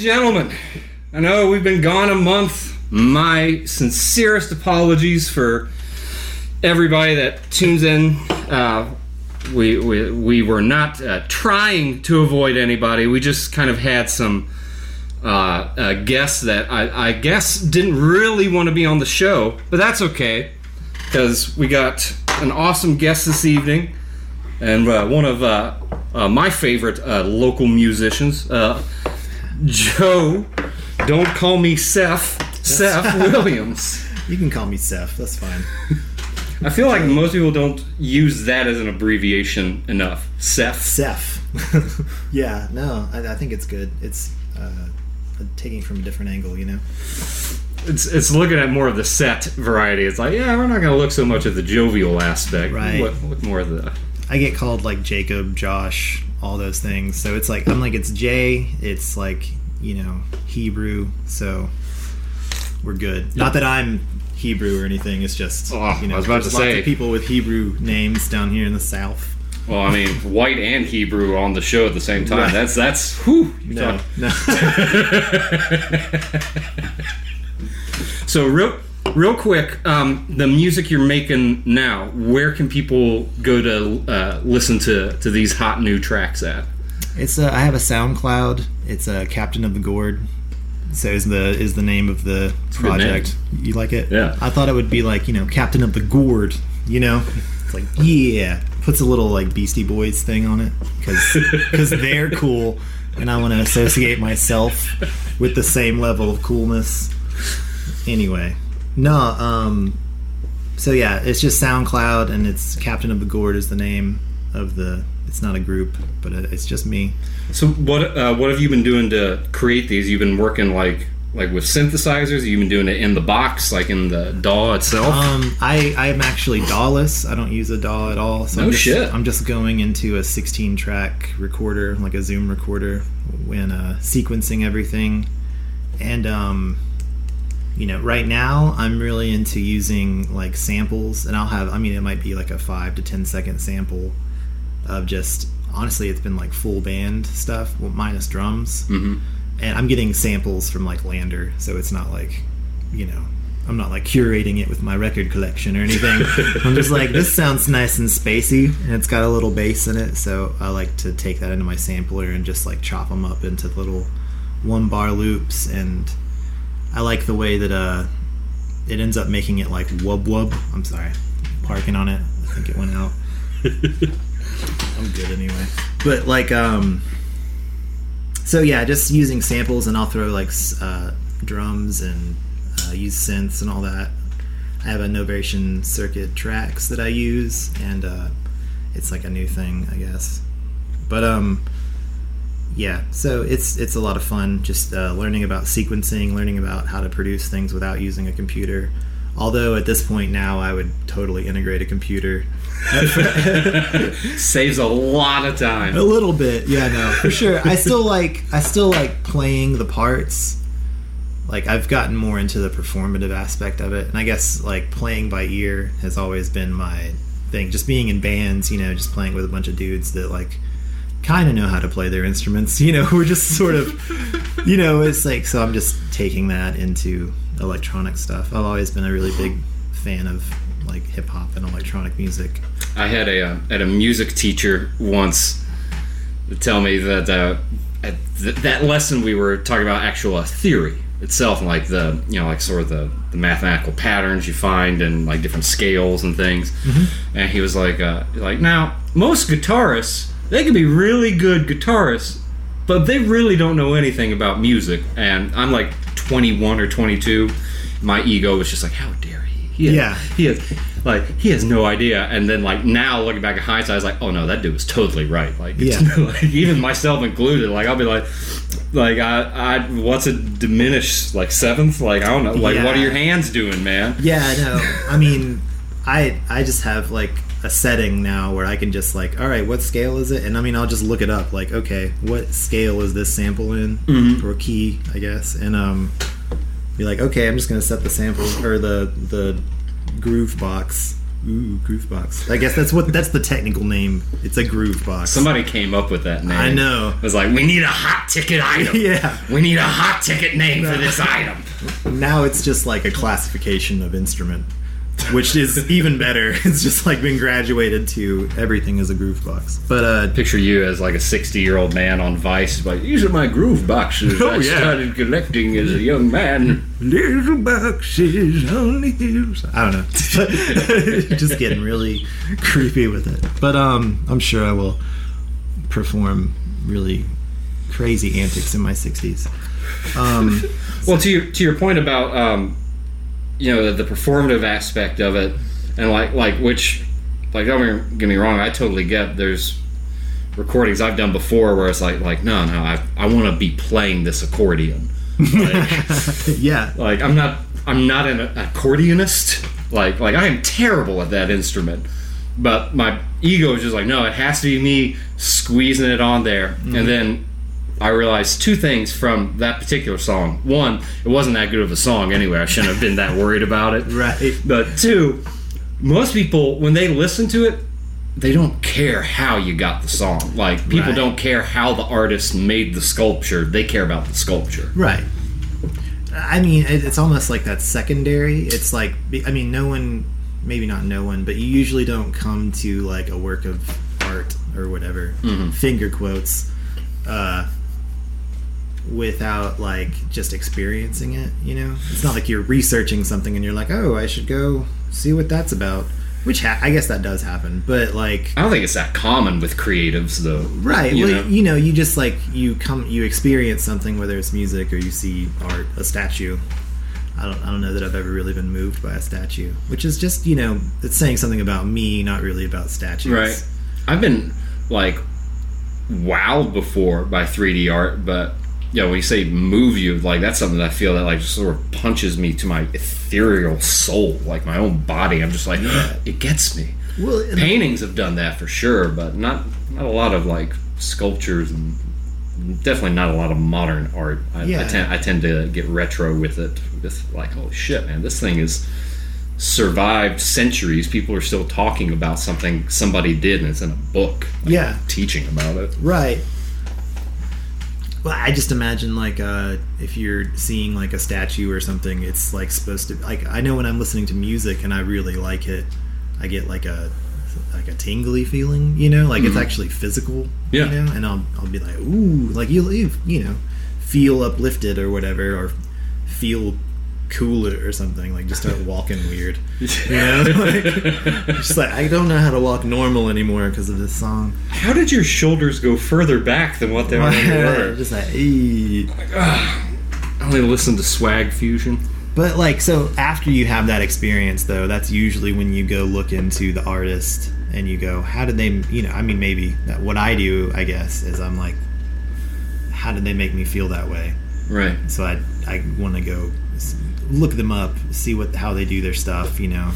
gentlemen, I know we've been gone a month. My sincerest apologies for everybody that tunes in. Uh, we, we, we were not uh, trying to avoid anybody. We just kind of had some uh, uh, guests that I, I guess didn't really want to be on the show, but that's okay because we got an awesome guest this evening and uh, one of uh, uh, my favorite uh, local musicians, uh, Joe. Don't call me Seth. Seth Williams. You can call me Seth. That's fine. I feel like most people don't use that as an abbreviation enough. Seth. Seth. yeah, no, I, I think it's good. It's uh, taking from a different angle, you know. It's it's looking at more of the set variety. It's like, yeah, we're not going to look so much at the jovial aspect. Right. Look, look more of the. I get called like Jacob, Josh, all those things. So it's like I'm like it's Jay. It's like you know Hebrew. So we're good. Not that I'm Hebrew or anything. It's just Oh, you know I was about there's to lots say. of people with Hebrew names down here in the South. Well, I mean, white and Hebrew on the show at the same time. Right. That's that's. Whew, you No, no. So real, real quick, um, the music you're making now. Where can people go to uh, listen to to these hot new tracks at? It's uh, I have a SoundCloud. It's a uh, Captain of the Gourd. So is the is the name of the a good project. You like it? Yeah. I thought it would be like you know Captain of the Gourd. You know, it's like yeah, puts a little like Beastie Boys thing on it because because they're cool, and I want to associate myself with the same level of coolness. Anyway, no. Um. So yeah, it's just SoundCloud, and it's Captain of the Gourd is the name of the. It's not a group, but it's just me. So what uh, what have you been doing to create these? You've been working like like with synthesizers. You've been doing it in the box, like in the DAW itself. Um, I I'm actually DAWless. I don't use a DAW at all. So No I'm just, shit. I'm just going into a 16 track recorder, like a Zoom recorder, when uh, sequencing everything. And um, you know, right now I'm really into using like samples, and I'll have. I mean, it might be like a five to ten second sample of just. Honestly, it's been like full band stuff, well, minus drums hmm and I'm getting samples from like LANDR, so it's not like, you know, I'm not like curating it with my record collection or anything. I'm just like, this sounds nice and spacey, and it's got a little bass in it, so I like to take that into my sampler and just like chop them up into little one bar loops, and I like the way that uh, it ends up making it like wub wub. I'm sorry, parking on it. I think it went out. I'm good anyway. But like, um, so yeah, just using samples, and I'll throw like uh, drums and uh, use synths and all that. I have a Novation circuit tracks that I use, and uh, it's like a new thing, I guess. But um, yeah, so it's it's a lot of fun just uh, learning about sequencing, learning about how to produce things without using a computer. Although at this point now, I would totally integrate a computer. Saves a lot of time. A little bit, yeah, no, for sure. I still like I still like playing the parts. Like I've gotten more into the performative aspect of it, and I guess like playing by ear has always been my thing. Just being in bands, you know, just playing with a bunch of dudes that like kind of know how to play their instruments. You know, we're just sort of, you know, it's like so. I'm just taking that into electronic stuff. I've always been a really big fan of like hip hop and electronic music. I had a uh, had a music teacher once tell me that uh, at th- that lesson we were talking about actual uh, theory itself, and like the you know like sort of the, the mathematical patterns you find and like different scales and things. And he was like, uh, like now most guitarists they can be really good guitarists, but they really don't know anything about music. And I'm like 21 or 22. My ego was just like, how dare he? he has, Yeah. he has like he has no idea. And then like now looking back at hindsight, I was like, oh no, that dude was totally right. Like, Yeah. like even myself included. Like I'll be like, like I, I what's a diminished like seventh? Like I don't know. Like what are your hands doing, man? Yeah, I know. I mean, I I just have like a setting now where I can just like, all right, what scale is it? And I mean, I'll just look it up. Like, okay, what scale is this sample in Mhm. or key, I guess, and um, be like, okay, I'm just gonna set the sample or the the groove box Ooh, groove box. I guess that's what that's the technical name. It's a groove box. Somebody came up with that name. I know. It was like, we need a hot ticket item. Yeah. We need a hot ticket name for this item. Now it's just like a classification of instrument, which is even better. It's just like been graduated to everything is a groove box. But uh, Picture you as like a 60 year old man on Vice, like, these are my groove boxes Oh, I yeah. started collecting as a young man. little boxes on the hills. I don't know. just getting really creepy with it. But um, I'm sure I will perform really crazy antics in my 60s. Um, Well, to your, to your point about, um, you know, the, the performative aspect of it, and like, like which, like, don't get me wrong, I totally get there's recordings I've done before where it's like, like, no, no, I, I want to be playing this accordion. Like, yeah. like I'm not I'm not an accordionist. Like like I am terrible at that instrument. But my ego is just like no, it has to be me squeezing it on there. And mm-hmm. then I realized two things from that particular song. One, it wasn't that good of a song anyway. I shouldn't have been that worried about it. Right. But two, most people when they listen to it, they don't care how you got the song. Like people Right. don't care how the artist made the sculpture. They care about the sculpture. Right. I mean, it's almost like that's secondary. It's like, I mean, no one, maybe not no one, but you usually don't come to like a work of art or whatever, finger quotes, uh, without like just experiencing it. You know, it's not like you're researching something and you're like, oh, I should go see what that's about. Which ha- I guess that does happen, but like, I don't think it's that common with creatives, though. right You well know? you know you just like you come you experience something whether it's music or you see art a statue I don't, I don't know that I've ever really been moved by a statue which is just you know it's saying something about me not really about statues Right. I've been like wowed before by 3D art, but you know, when you say move you, like that's something that I feel that like just sort of punches me to my ethereal soul, like my own body. I'm just like, it gets me. well Paintings have done that for sure, but not not a lot of like sculptures and definitely not a lot of modern art. I, I, Yeah. tend, I tend to get retro with it, with like, holy shit, man, this thing is survived centuries. People are still talking about something somebody did, and it's in a book. like, Yeah. teaching about it. Right. Well, I just imagine like uh, if you're seeing like a statue or something, it's like supposed to. Like I know when I'm listening to music and I really like it, I get like a like a tingly feeling. You know, like it's actually physical. Yeah. You know, and I'll I'll be like, ooh, like you you you know, feel uplifted or whatever, or feel cooler or something. Like just start walking weird. You know, like, just like I don't know how to walk normal anymore because of this song. How did your shoulders go further back than what they were? just like, "Ee." I only listen to Swag Fusion. but like, so after you have that experience, though, that's usually when you go look into the artist and you go, how did they, you know, I mean, maybe that what I do, I guess, is I'm like, how did they make me feel that way? Right. So I, I want to go look them up, see what how they do their stuff, you know.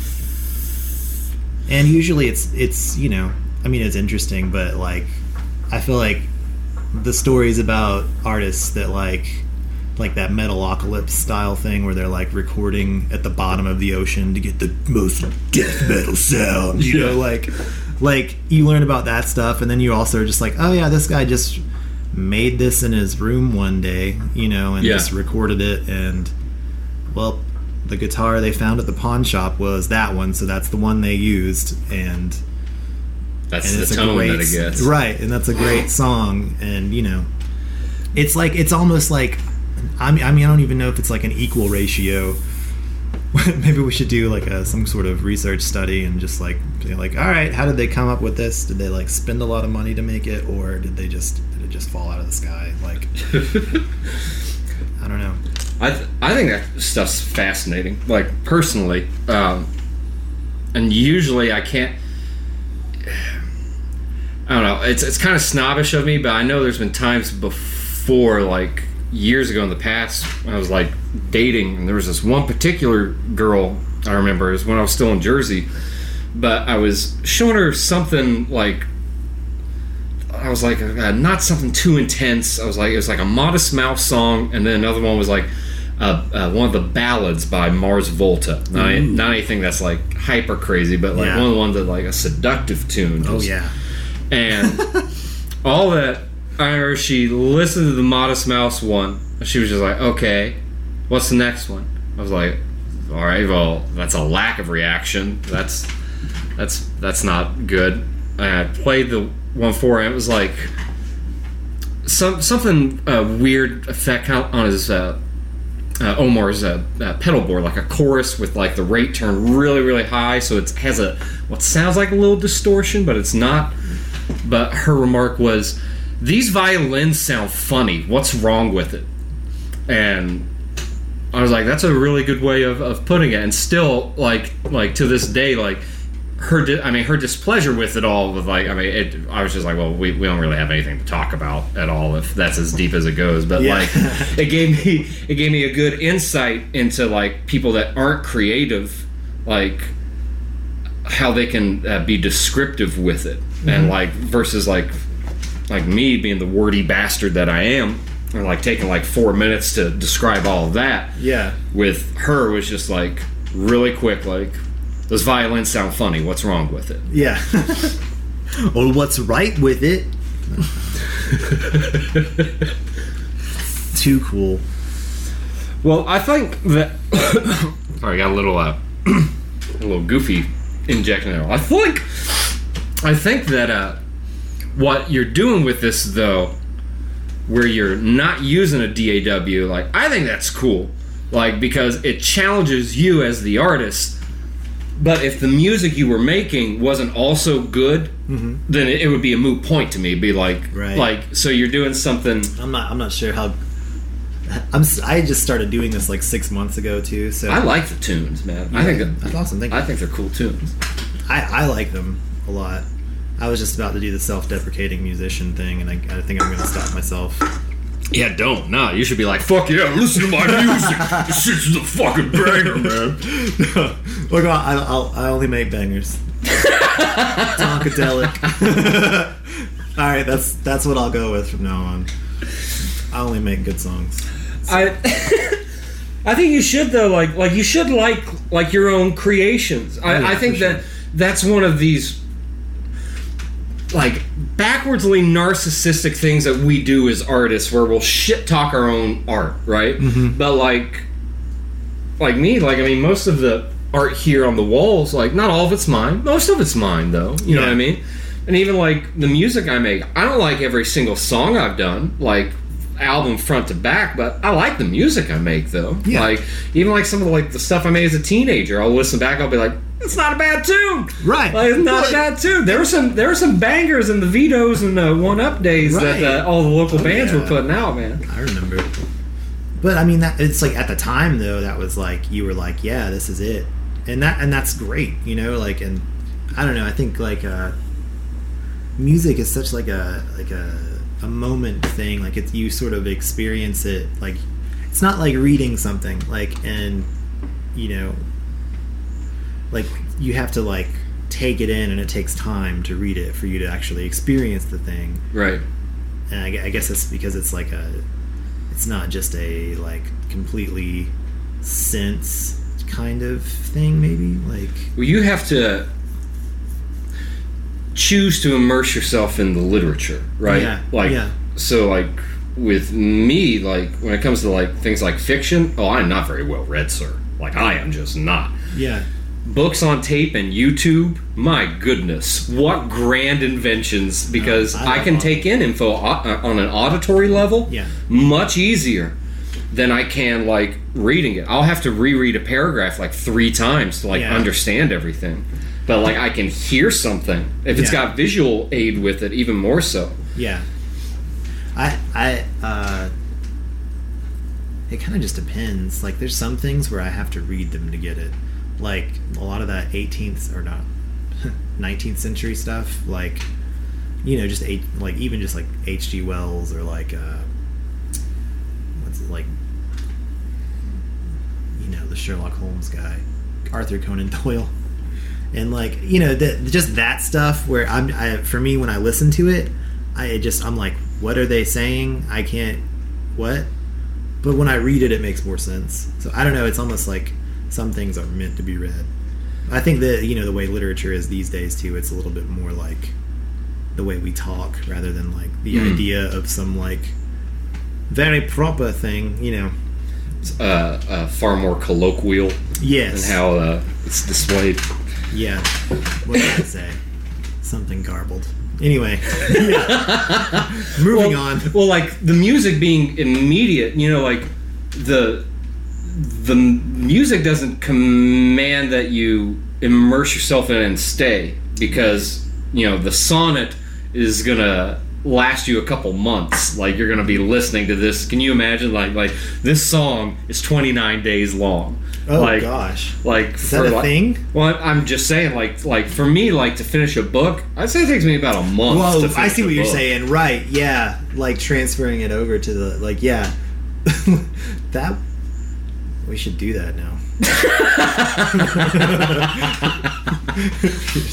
And usually it's it's you know, I mean it's interesting, but like I feel like the stories about artists that like like that metalocalypse style thing where they're like recording at the bottom of the ocean to get the most death metal sound, you know, like like you learn about that stuff and then you also are just like, oh yeah, this guy just made this in his room one day, you know, and Yeah. just recorded it and well, the guitar they found at the pawn shop was that one, so that's the one they used and That's and the it's a tone great that it gets. right and that's a great song and you know it's like it's almost like I mean, I mean I don't even know if it's like an equal ratio. Maybe we should do like a, some sort of research study and just like be like all right how did they come up with this? Did they like spend a lot of money to make it or did they just did it just fall out of the sky? Like I don't know I th- I think that stuff's fascinating. Like personally, um, and usually I can't. I don't know. It's it's kind of snobbish of me, but I know there's been times before, like years ago in the past, I was like dating, and there was this one particular girl I remember. It was when I was still in Jersey, but I was showing her something like I was like, uh, not something too intense. I was like, it was like a Modest Mouse song, and then another one was like, uh, uh, one of the ballads by Mars Volta. Not, not anything that's like hyper crazy, but like Yeah. one of the ones that like a seductive tune. Oh yeah. and all that I remember she listened to the Modest Mouse one. She was just like, okay, what's the next one? I was like, all right, well, that's a lack of reaction. That's that's that's not good. And I played the one for him. It was like some something uh, weird effect on his uh, uh, Omar's uh, uh, pedal board, like a chorus with like the rate turned really, really high, so it has a what sounds like a little distortion, but it's not. But her remark was, "These violins sound funny. What's wrong with it?" And I was like, "That's a really good way of, of putting it." And still, like, like to this day, like her, di- I mean, her displeasure with it all was like, I mean, it, I was just like, well, we, we don't really have anything to talk about at all if that's as deep as it goes. But Yeah. like, it gave me, it gave me a good insight into like people that aren't creative, like how they can uh, be descriptive with it, and like versus like, like me being the wordy bastard that I am, and like taking like four minutes to describe all that Yeah. with her was just like really quick like those violins sound funny what's wrong with it Yeah. well, what's right with it? Too cool. well i think that sorry I got a little uh a little goofy injection there i think i think that uh what you're doing with this though where you're not using a daw like i think that's cool like because it challenges you as the artist but if the music you were making wasn't also good mm-hmm. then it, it would be a moot point to me It'd be like Right. like so you're doing something I'm not. I'm not sure how. I'm. I just started doing this like six months ago too. So i like the tunes man i think that, that's awesome. Thank you. i think they're cool tunes I, I like them a lot. I was just about to do the self-deprecating musician thing, and I, I think I'm going to stop myself. Yeah, don't. No, you should be like, fuck yeah, listen to my music. this shit's the fucking banger, man. Look, I, I'll, I only make bangers. Tonkadelic. All right, that's that's what I'll go with from now on. I only make good songs. I I think you should though, like like you should like like your own creations. I, Oh, yeah, I think for sure. that that's one of these like backwardsly narcissistic things that we do as artists where we'll shit talk our own art, right? Mm-hmm. But like like me, like I mean most of the art here on the walls, like not all of it's mine. Most of it's mine though. You know what I mean? And even like the music I make, I don't like every single song I've done, like album front to back, but I like the music I make though. Yeah. Like even like some of the like the stuff I made as a teenager, I'll listen back, I'll be like, it's not a bad tune. Right. Like, it's not Right. a bad tune. There were some there were some bangers in the vetoes and the one up days Right. that uh, all the local Oh, bands yeah. were putting out, man. I remember. But I mean, that it's like at the time though, that was like you were like, yeah, this is it, and that and that's great, you know. Like, and I don't know. I think like uh, music is such like a like a a moment thing. Like it's you sort of experience it. Like it's not like reading something. Like and you know, like you have to like take it in, and it takes time to read it for you to actually experience the thing Right. and I, I guess it's because it's like a it's not just a like completely sense kind of thing maybe like Well, you have to choose to immerse yourself in the literature, right? Yeah, Like, yeah. so like with me, like when it comes to like things like fiction, oh, I'm not very well read, sir. Like I am just not. yeah Books on tape and YouTube, my goodness, what grand inventions! Because uh, I I, can take in info uh, uh, on an auditory level, Yeah. much easier than I can like reading it. I'll have to reread a paragraph like three times to like Yeah. understand everything. But like I can hear something if it's Yeah. got visual aid with it, even more so. yeah i i uh it kind of just depends like there's some things where i have to read them to get it like a lot of that 18th or not 19th century stuff like you know just eight like even just like hg wells or like uh what's it like you know the sherlock holmes guy arthur conan doyle and like you know that just that stuff where i'm I, for me when i listen to it i just i'm like what are they saying i can't what but when I read it, it makes more sense. So I don't know. It's almost like some things are meant to be read. I think that you know the way literature is these days too. It's a little bit more like the way we talk rather than like the Mm. idea of some like very proper thing. You know. uh, uh, far more colloquial Yes. than how uh, it's displayed. Yeah. What did I say? Something garbled. Anyway. yeah. Moving well, on. Well, like the music being immediate, you know, like the the music doesn't command that you immerse yourself in and stay because you know the sonnet is gonna last you a couple months. Like you're gonna be listening to this. Can you imagine? Like like this song is 29 days long. Oh like, gosh. Like Is that a like, thing? Well, I'm just saying, like, like for me, like to finish a book, I'd say it takes me about a month. Whoa, to I see what you're book. saying. Right, yeah. Like transferring it over to the like yeah. that we should do that now.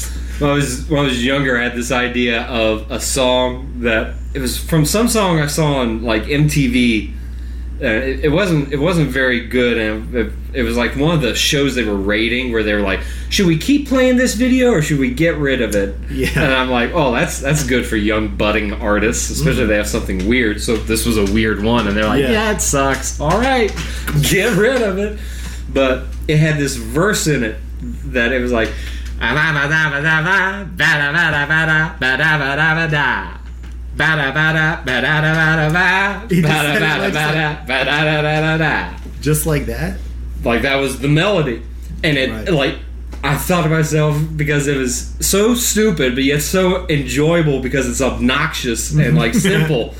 When I was when I was younger, I had this idea of a song that it was from some song I saw on like MTV. Uh, it, it wasn't it wasn't very good, and it, it was like one of the shows they were rating where they were like, "Should we keep playing this video or should we get rid of it?" Yeah. and I'm like, "Oh, that's that's good for young budding artists, especially if they have something weird." So this was a weird one, and they're like, Yeah. "Yeah, it sucks. All right, get rid of it." But it had this verse in it that it was like. Just like that? Like that was the melody, and it Right. like I thought to myself because it was so stupid, but yet so enjoyable because it's obnoxious and like simple.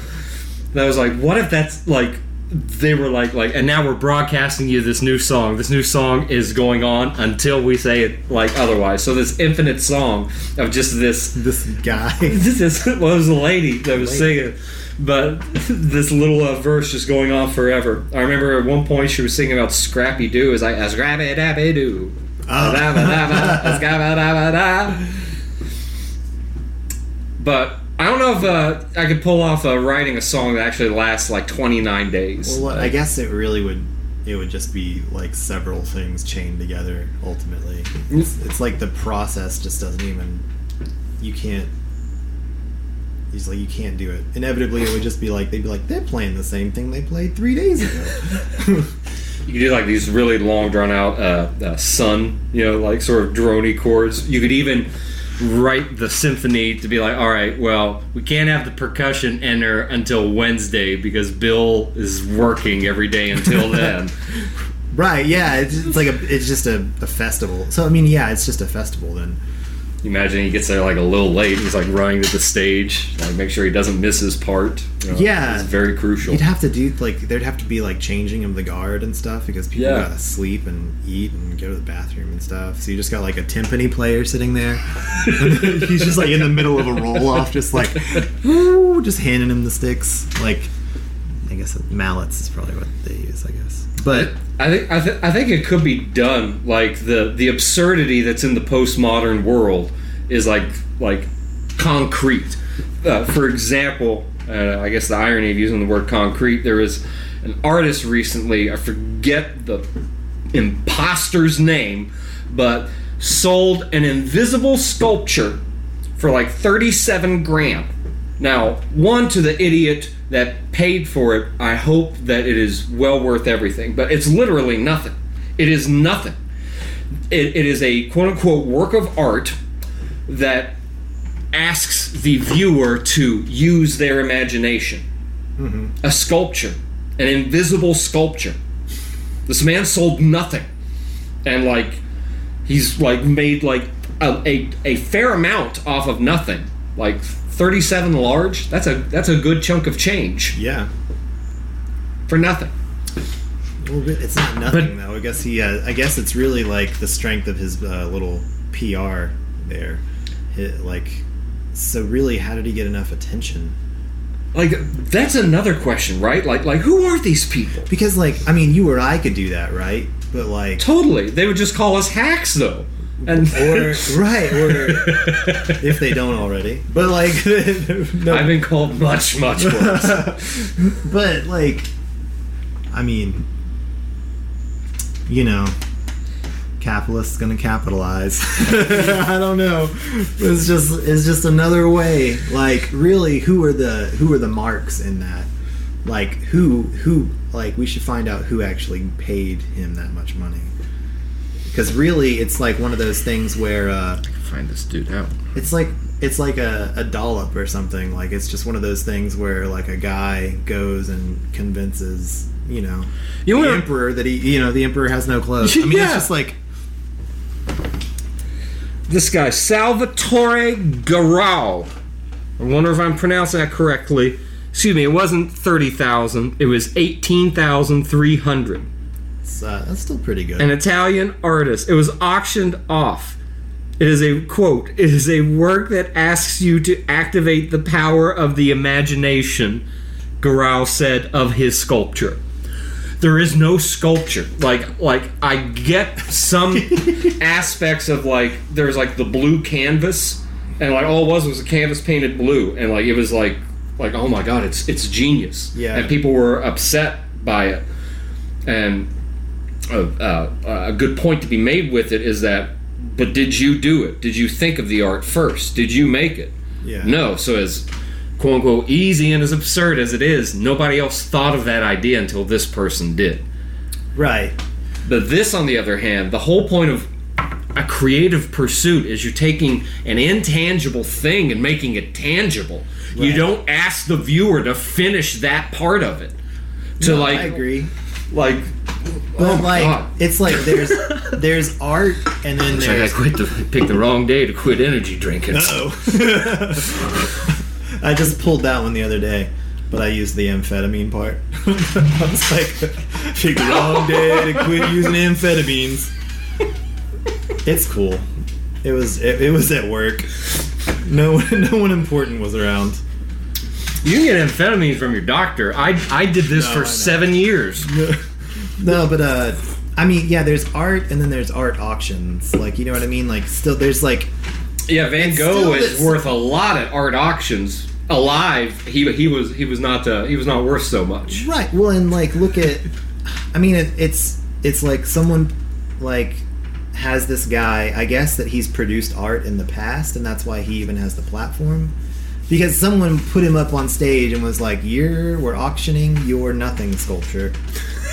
that I was like, what if that's like they were like like, and now we're broadcasting you this new song. This new song is going on until we say it like otherwise. So this infinite song of just this This guy. this is well, it was a lady that was Lady. singing, but this little uh, verse just going on forever. I remember at one point she was singing about Scrappy Doo. It's like a Scrappy Dappy Doo. Oh. But I don't know if uh, I could pull off uh, writing a song that actually lasts like 29 days. Well, I guess it really would. It would just be like several things chained together. Ultimately, it's, it's like the process just doesn't even. You can't. He's like, you can't do it. Inevitably, it would just be like they'd be like, they're playing the same thing they played three days ago. You could do like these really long, drawn out uh, uh, sun, you know, like sort of drony chords. You could even write the symphony to be like, all right, well, we can't have the percussion enter until Wednesday because Bill is working every day until then. right? Yeah, it's, it's like a. It's just a, a festival. So I mean, yeah, it's just a festival then. You imagine he gets there like a little late. He's like running to the stage, like make sure he doesn't miss his part. you know, Yeah. it's very crucial. You'd have to do like there'd have to be like changing of the guard and stuff because people Yeah. gotta sleep and eat and go to the bathroom and stuff. So you just got like a timpani player sitting there. He's just like in the middle of a roll off, just like woo, just handing him the sticks. Like I guess mallets is probably what they use. I guess, but I think I, th- I think it could be done. Like the the absurdity that's in the postmodern world is like like concrete. Uh, for example, uh, I guess the irony of using the word concrete. There was an artist recently. I forget the imposter's name, but sold an invisible sculpture for like thirty-seven grand. Now, one to the idiot that paid for it, I hope that it is well worth everything, but it's literally nothing. It is nothing. It, it is a quote unquote work of art that asks the viewer to use their imagination. Mm-hmm. A sculpture, an invisible sculpture. This man sold nothing. And like, he's like made like a, a, a fair amount off of nothing. Like 37 large, that's a that's a good chunk of change yeah, for nothing. well, it's not nothing But- though. I guess he. Uh, I guess it's really like the strength of his uh, little PR there. It, like, so really, how did he get enough attention? Like that's another question, right? Like like who are these people? Because like I mean, you or I could do that, right? But like, Totally. They would just call us hacks though. And or right, or if they don't already. But like, no, I've been called much much worse. but like, I mean, you know, capitalists gonna capitalize. I don't know. It's just it's just another way. Like, really, who are the who are the marks in that? Like, who who like we should find out who actually paid him that much money. Because really, it's like one of those things where uh, Find this dude out. it's like it's like a, a dollop or something. Like it's just one of those things where like a guy goes and convinces you know You the know, emperor that he you know the emperor has no clothes. I mean, Yeah. it's just like this guy Salvatore Garau. I wonder if I'm pronouncing that correctly. Excuse me, it wasn't thirty thousand; it was eighteen thousand three hundred. It's, uh, that's still pretty good. An Italian artist. It was auctioned off. It is a quote. It is a work that asks you to activate the power of the imagination. Garau said of his sculpture. There is no sculpture. Like like I get some aspects of like there's like the blue canvas and like all it was was a canvas painted blue and like it was like like oh my god it's it's genius. Yeah. And people were upset by it. And uh, uh, a good point to be made with it is that but did you do it? Did you think of the art first? Did you make it? Yeah. No. So as quote unquote easy and as absurd as it is, nobody else thought of that idea until this person did. right. But this, on the other hand, the whole point of a creative pursuit is you're taking an intangible thing and making it tangible. You don't ask the viewer to finish that part of it. To No, like, I agree. like, Oh but oh like God. it's like there's there's art and then Looks like I there's quit the picked the wrong day to quit energy drinking. oh. I just pulled that one the other day, but I used the amphetamine part. I was like, pick the wrong day to quit using amphetamines. It's cool. It was it, it was at work. No one no one important was around. You can get amphetamines from your doctor. I I did this No, for seven years. No, but uh, I mean, yeah, there's art and then there's art auctions. Like, you know what I mean? Like, still, there's like, Yeah, Van Gogh is worth a lot at art auctions. Alive, he he was he was not uh, he was not worth so much. right. Well, and like, look at, I mean, it, it's it's like someone like has this guy. I guess that he's produced art in the past, and that's why he even has the platform. Because someone put him up on stage and was like, "You're we're auctioning your nothing sculpture."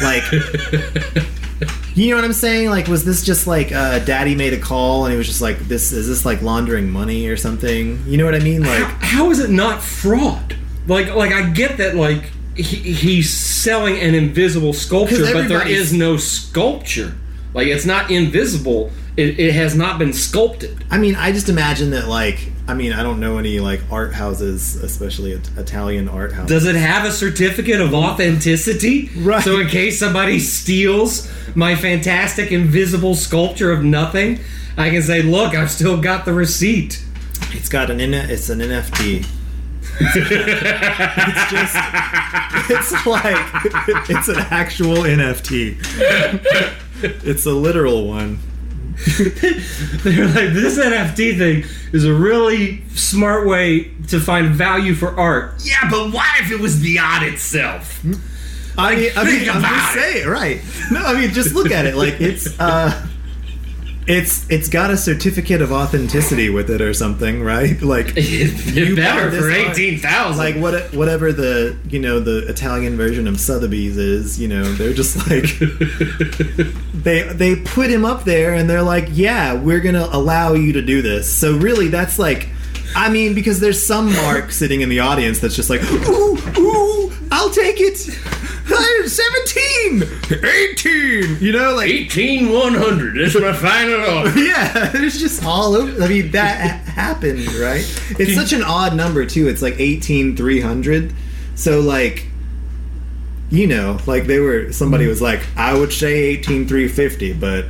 Like, you know what I'm saying? Like, was this just like uh, Daddy made a call and he was just like, "This is this like laundering money or something?" You know what I mean? Like, How is it not fraud? Like like I get that like he, he's selling an invisible sculpture, but there is no sculpture. Like it's not invisible. It, it has not been sculpted. I mean, I just imagine that like, I mean, I don't know any like art houses, especially Italian art houses. Does it have a certificate of authenticity? Right. So in case somebody steals my fantastic invisible sculpture of nothing, I can say, "Look, I've still got the receipt." It's got an N- it's an NFT. it's just it's like it's an actual NFT. It's a literal one. They're like, this NFT thing is a really smart way to find value for art. Yeah, but what if it was the art itself? I mean, I mean, think I'm about just it. saying, right? No, I mean, just look at it. Like it's uh, it's it's got a certificate of authenticity with it or something, right? Like you better for eighteen thousand. like what whatever the you know the Italian version of Sotheby's is, you know, they're just like they they put him up there and they're like, yeah, we're gonna allow you to do this. So really, that's like, I mean, because there's some mark sitting in the audience that's just like, ooh, ooh, I'll take it. I'm 17, 18, you know, like. eighteen one hundred. This is my final offer. Yeah, there's just all over. I mean, that happened, right? It's such an odd number too. It's like eighteen three hundred. So like, you know, like they were. Somebody was like, I would say eighteen three fifty, but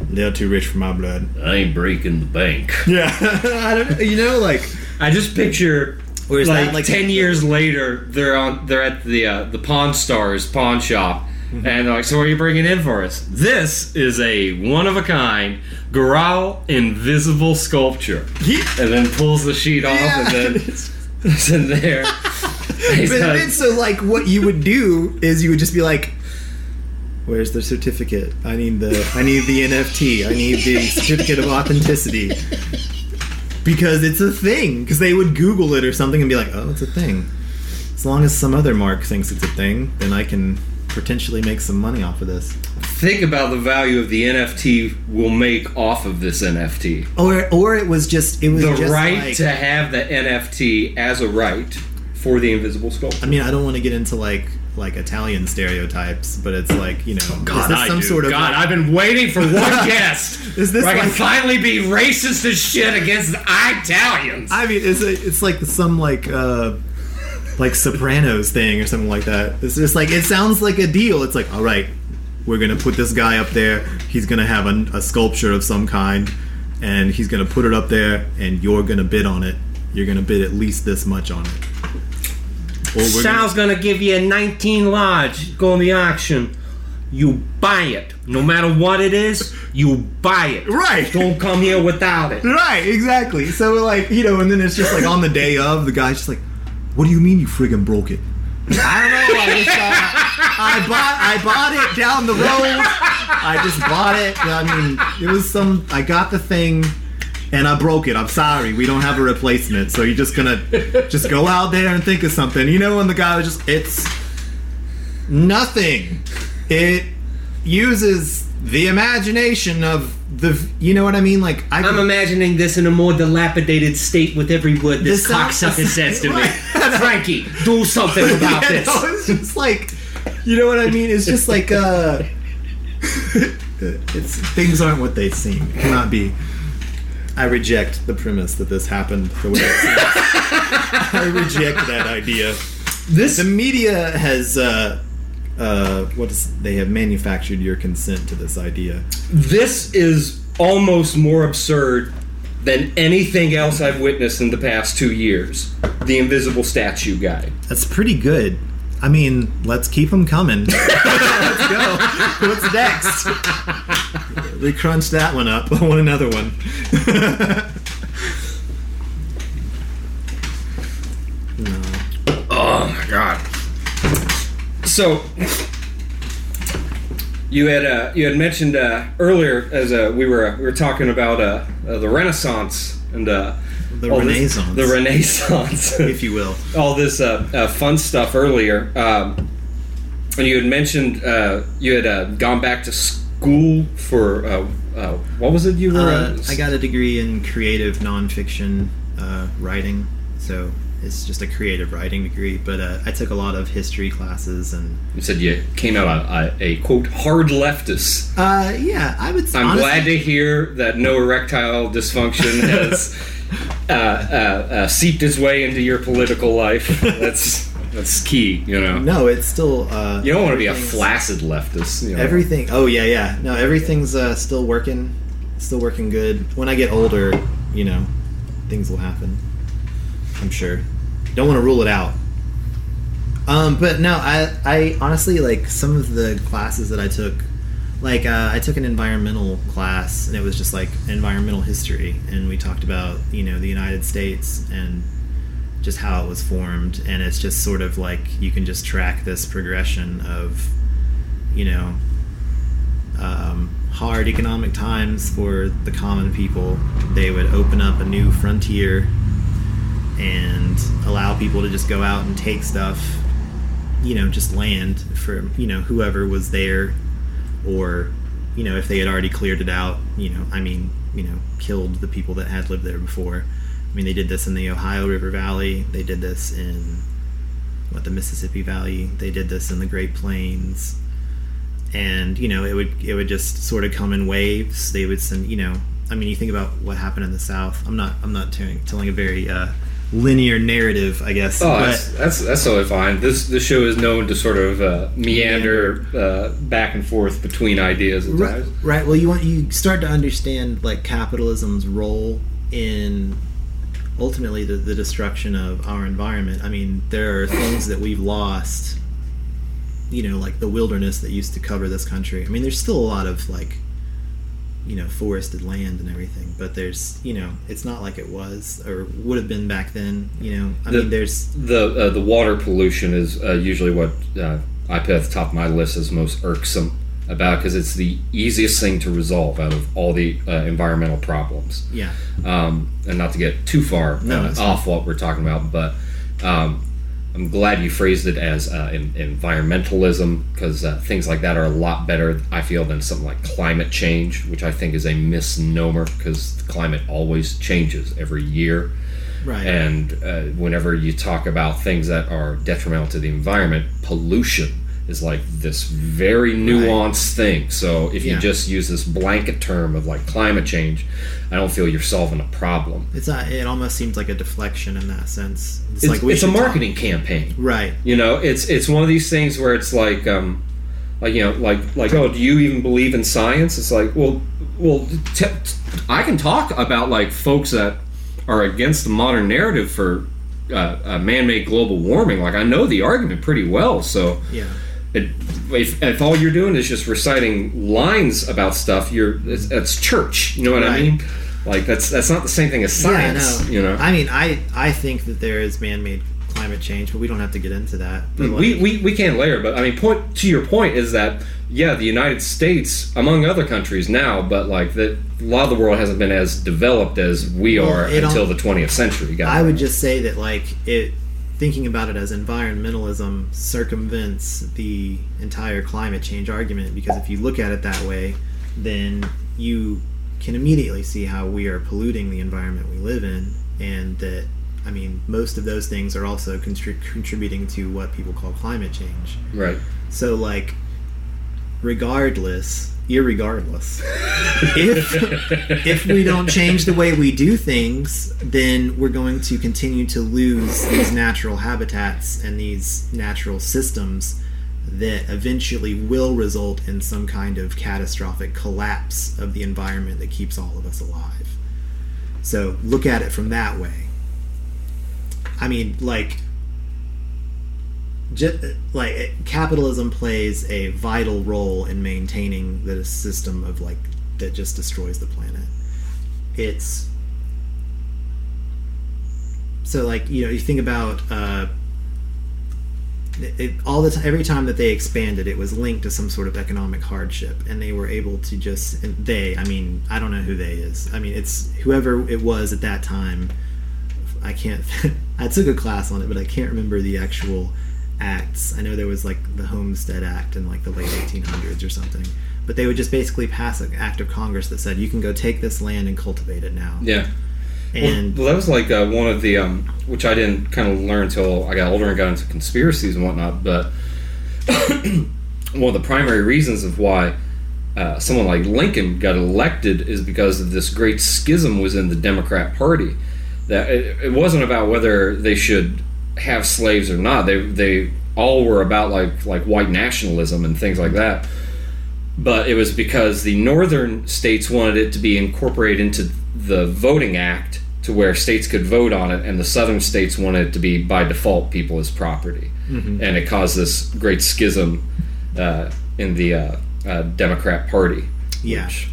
they're too rich for my blood. I ain't breaking the bank. Yeah, I don't. You know, like I just picture. Where's like, like, ten years later, they're on. They're at the uh, the Pawn Stars pawn shop, Mm-hmm. and they're like, "So what are you bringing in for us?" This is a one of a kind Garau invisible sculpture, and then pulls the sheet off, yeah, and then it's- in there. But then, so like what you would do is you would just be like, "Where's the certificate? I need the I need the NFT. I need the certificate of authenticity." Because it's a thing. Because they would Google it or something and be like, "Oh, it's a thing." As long as some other mark thinks it's a thing, then I can potentially make some money off of this. Think about the value of the NFT we'll make off of this NFT. Or or it was just it was The just right like, to have the NFT as a right for the invisible sculpture. I mean, I don't want to get into like like Italian stereotypes, but it's like you know, is this I some do. sort of God, like- I've been waiting for one guest Is this where I can finally be racist as shit against Italians. I mean, it's a, it's like some like uh like Sopranos thing or something like that. It's just like it sounds like a deal. It's like, all right, we're gonna put this guy up there. He's gonna have a, a sculpture of some kind, and he's gonna put it up there, and you're gonna bid on it. You're gonna bid at least this much on it. We're Sal's gonna give you a 19 large. Go in the auction. You buy it. No matter what it is, you buy it. Right. Don't come here without it. Right, exactly. So like, you know, and then it's just like on the day of, the guy's just like, "What do you mean you friggin' broke it?" I don't know. I just uh, I bought I bought it down the road. I just bought it. I mean, it was some. I got the thing, and I broke it. I'm sorry. We don't have a replacement. So you're just gonna just go out there and think of something. You know, when the guy was just, it's nothing. It uses the imagination of the. You know what I mean? Like I. I'm imagining this in a more dilapidated state with every word this, cocksucker says to me. Frankie, do something about Yeah, this. no, it's just like, you know what I mean? It's just like, uh, it's things aren't what they seem. It cannot be. I reject the premise that this happened the way it seems. I reject that idea. This The media has, uh, uh, what is they have manufactured your consent to this idea. this is almost more absurd than anything else I've witnessed in the past two years. The invisible statue guy. That's pretty good. I mean, let's keep them coming. let's go. What's next? we crunched that one up. I want another one. no. Oh my god. So you had uh, you had mentioned uh, earlier as uh, we were uh, we were talking about uh, uh, the Renaissance and uh, The all this- Renaissance. the Renaissance, if you will. all this uh, uh, fun stuff earlier. Um, and you had mentioned uh, you had uh, gone back to school for uh, uh, what was it you were? I got a degree in creative nonfiction uh, writing, so it's just a creative writing degree. But uh, I took a lot of history classes, and You said you came out a, a, a quote hard leftist. uh, yeah, I would. I'm honestly, glad to hear that no erectile dysfunction has uh, uh, uh, seeped its way into your political life. That's that's key, you know. No, it's still. Uh, You don't want to be a flaccid leftist. You know? Everything. Oh yeah, yeah. No, everything's uh, still working. Still working good. When I get older, you know, things will happen. I'm sure. Don't want to rule it out. Um, but no, I, I honestly like some of the classes that I took. Like uh, I took an environmental class, and it was just like environmental history, and we talked about you know the United States and just how it was formed, and it's just sort of like you can just track this progression of you know um, hard economic times for the common people, they would open up a new frontier and allow people to just go out and take stuff, you know, just land for, you know, whoever was there. Or, you know, if they had already cleared it out, you know, I mean, you know, killed the people that had lived there before. I mean, they did this in the Ohio River Valley, they did this in what the Mississippi Valley, they did this in the Great Plains. And you know it would it would just sort of come in waves. They would send you know i mean you think about what happened in the south. I'm not i'm not telling, telling a very uh, linear narrative i guess. Oh, but that's, that's that's totally fine. This this show is known to sort of uh, meander uh, back and forth between ideas at right, times. right. Well you want you start to understand like capitalism's role in ultimately the, the destruction of our environment. I mean there are things that we've lost you know like the wilderness that used to cover this country. I mean there's still a lot of like you know forested land and everything. But there's you know it's not like it was or would have been back then. You know, I The- mean, there's The uh, the water pollution is uh, usually what uh, I put at the top of my list as most irksome about because it's the easiest thing to resolve out of all the uh, environmental problems. yeah um, and not to get too far No, uh, off what we're talking about, but um, I'm glad you phrased it as uh, en- environmentalism because uh, things like that are a lot better, I feel, than something like climate change, which I think is a misnomer because climate always changes every year. right. And uh, whenever you talk about things that are detrimental to the environment, pollution is like this very nuanced thing. So if you just use this blanket term of like climate change, I don't feel you're solving a problem. It's not, it almost seems like a deflection in that sense. It's, It's, like we it's a should talk- marketing campaign. right? You know, it's it's one of these things where it's like, um, like you know, like like oh, do you even believe in science? It's like, well, well, t- t- I can talk about like folks that are against the modern narrative for uh, uh, man-made global warming. Like I know the argument pretty well, so. Yeah, It, if, if all you're doing is just reciting lines about stuff, you're it's, it's church. You know what I mean? Like that's that's not the same thing as science. Yeah, I. You know, I mean, I I think that there is man-made climate change, but we don't have to get into that. But we, like- we we can't layer, but I mean, point to your point is that yeah, the United States, among other countries now, but like that, a lot of the world hasn't been as developed as we Well, are until the 20th century. I would just say that like it thinking about it as environmentalism circumvents the entire climate change argument because if you look at it that way then you can immediately see how we are polluting the environment we live in and that I mean most of those things are also contri- contributing to what people call climate change right. so like regardless irregardless if if we don't change the way we do things, then we're going to continue to lose these natural habitats and these natural systems that eventually will result in some kind of catastrophic collapse of the environment that keeps all of us alive. So look at it from that way. I mean, like, just, like capitalism plays a vital role in maintaining the system of like that just destroys the planet. It's so like you know you think about uh, it, it, all the time every time that they expanded it was linked to some sort of economic hardship and they were able to just they I mean I don't know who they is I mean it's whoever it was at that time I can't I took a class on it but I can't remember the actual acts I know there was like the Homestead Act in like the late 1800s or something but they would just basically pass an act of Congress that said you can go take this land and cultivate it now Yeah. and well, that was like uh, one of the um, which I didn't kind of learn until I got older and got into conspiracies and whatnot. But one of the primary reasons of why uh, someone like Lincoln got elected is because of this great schism was in the Democrat Party. That it, it wasn't about whether they should have slaves or not. They they all were about like like white nationalism and things like that. But it was because the northern states wanted it to be incorporated into the voting act to where states could vote on it, and the southern states wanted it to be by default people as property, and it caused this great schism uh, in the uh, uh, Democrat Party. Yeah. which-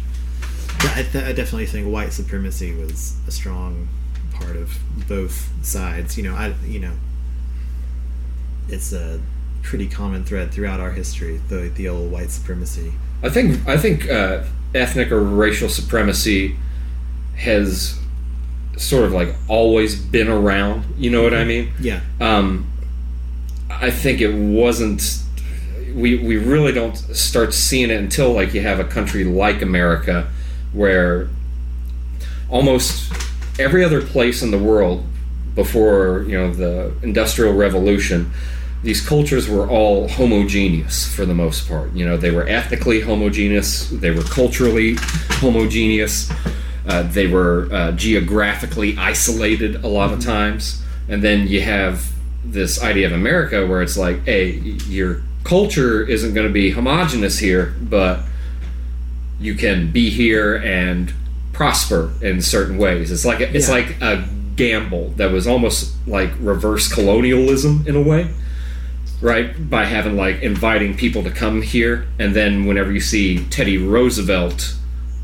I, th- I definitely think white supremacy was a strong part of both sides. You know, I you know, it's a pretty common thread throughout our history. The the old white supremacy. I think I think uh, ethnic or racial supremacy has sort of like always been around. You know what I mean? Yeah, Um, I think it wasn't. We we really don't start seeing it until like you have a country like America, where almost every other place in the world before you know the industrial revolution these cultures were all homogeneous for the most part you know they were ethnically homogeneous they were culturally homogeneous uh, they were uh, geographically isolated a lot of times and then you have this idea of america where it's like hey your culture isn't going to be homogenous here but you can be here and prosper in certain ways. It's like a, it's Yeah. like a gamble that was almost like reverse colonialism in a way, right? By having like inviting people to come here, and then whenever you see Teddy Roosevelt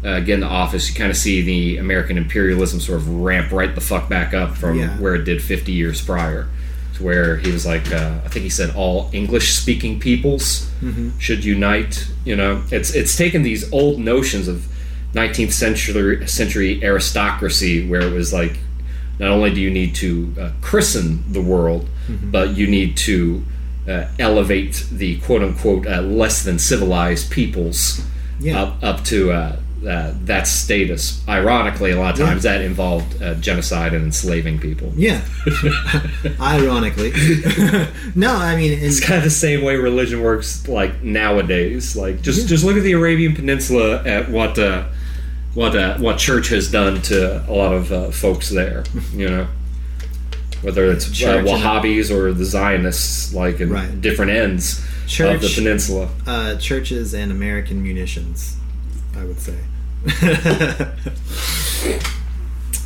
uh, get the office, you kind of see the American imperialism sort of ramp right the fuck back up from Yeah. where it did 50 years prior. To where he was like, uh, I think he said all English speaking peoples should unite. You know, it's it's taken these old notions of 19th century century aristocracy where it was like not only do you need to uh, christen the world, but you need to uh, elevate the quote unquote uh, less than civilized peoples Yeah. up, up to uh, uh, that status. Ironically, a lot of Yeah. times that involved uh, genocide and enslaving people. Yeah. Ironically. no, I mean, and, It's kind of the same way religion works, like nowadays. Like just just look at the Arabian Peninsula at what uh, what uh, what church has done to a lot of uh, folks there. You know, whether it's uh, Wahhabis or the Zionists, like in Right. different ends of the peninsula. uh, churches and American munitions, I would say.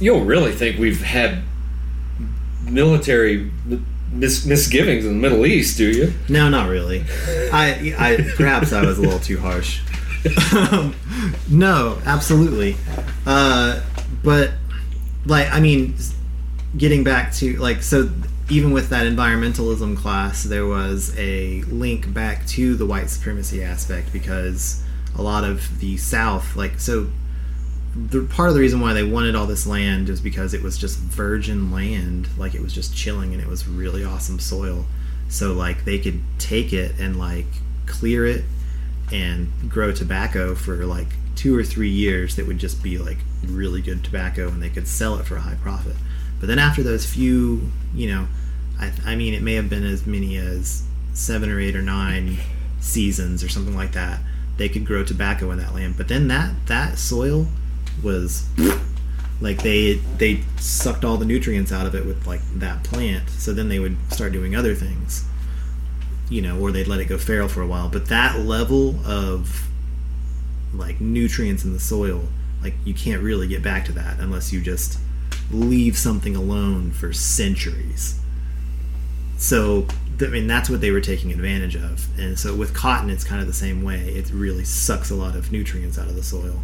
You don't really think we've had military mis- misgivings in the Middle East, do you? no, not really. I, I perhaps I was a little too harsh. no, absolutely. Uh, but like, I mean, getting back to like, so even with that environmentalism class, there was a link back to the white supremacy aspect because a lot of the South, like, so the part of the reason why they wanted all this land is because it was just virgin land like it was just chilling and it was really awesome soil so like they could take it and like clear it and grow tobacco for like two or three years that would just be like really good tobacco and they could sell it for a high profit. But then after those few you know i, I mean it may have been as many as seven or eight or nine seasons or something like that they could grow tobacco in that land. But then that that soil was like they they sucked all the nutrients out of it with like that plant. So then they would start doing other things you know or they'd let it go feral for a while. But that level of like nutrients in the soil like you can't really get back to that unless you just leave something alone for centuries. So i mean that's what they were taking advantage of. And so with cotton it's kind of the same way. It really sucks a lot of nutrients out of the soil.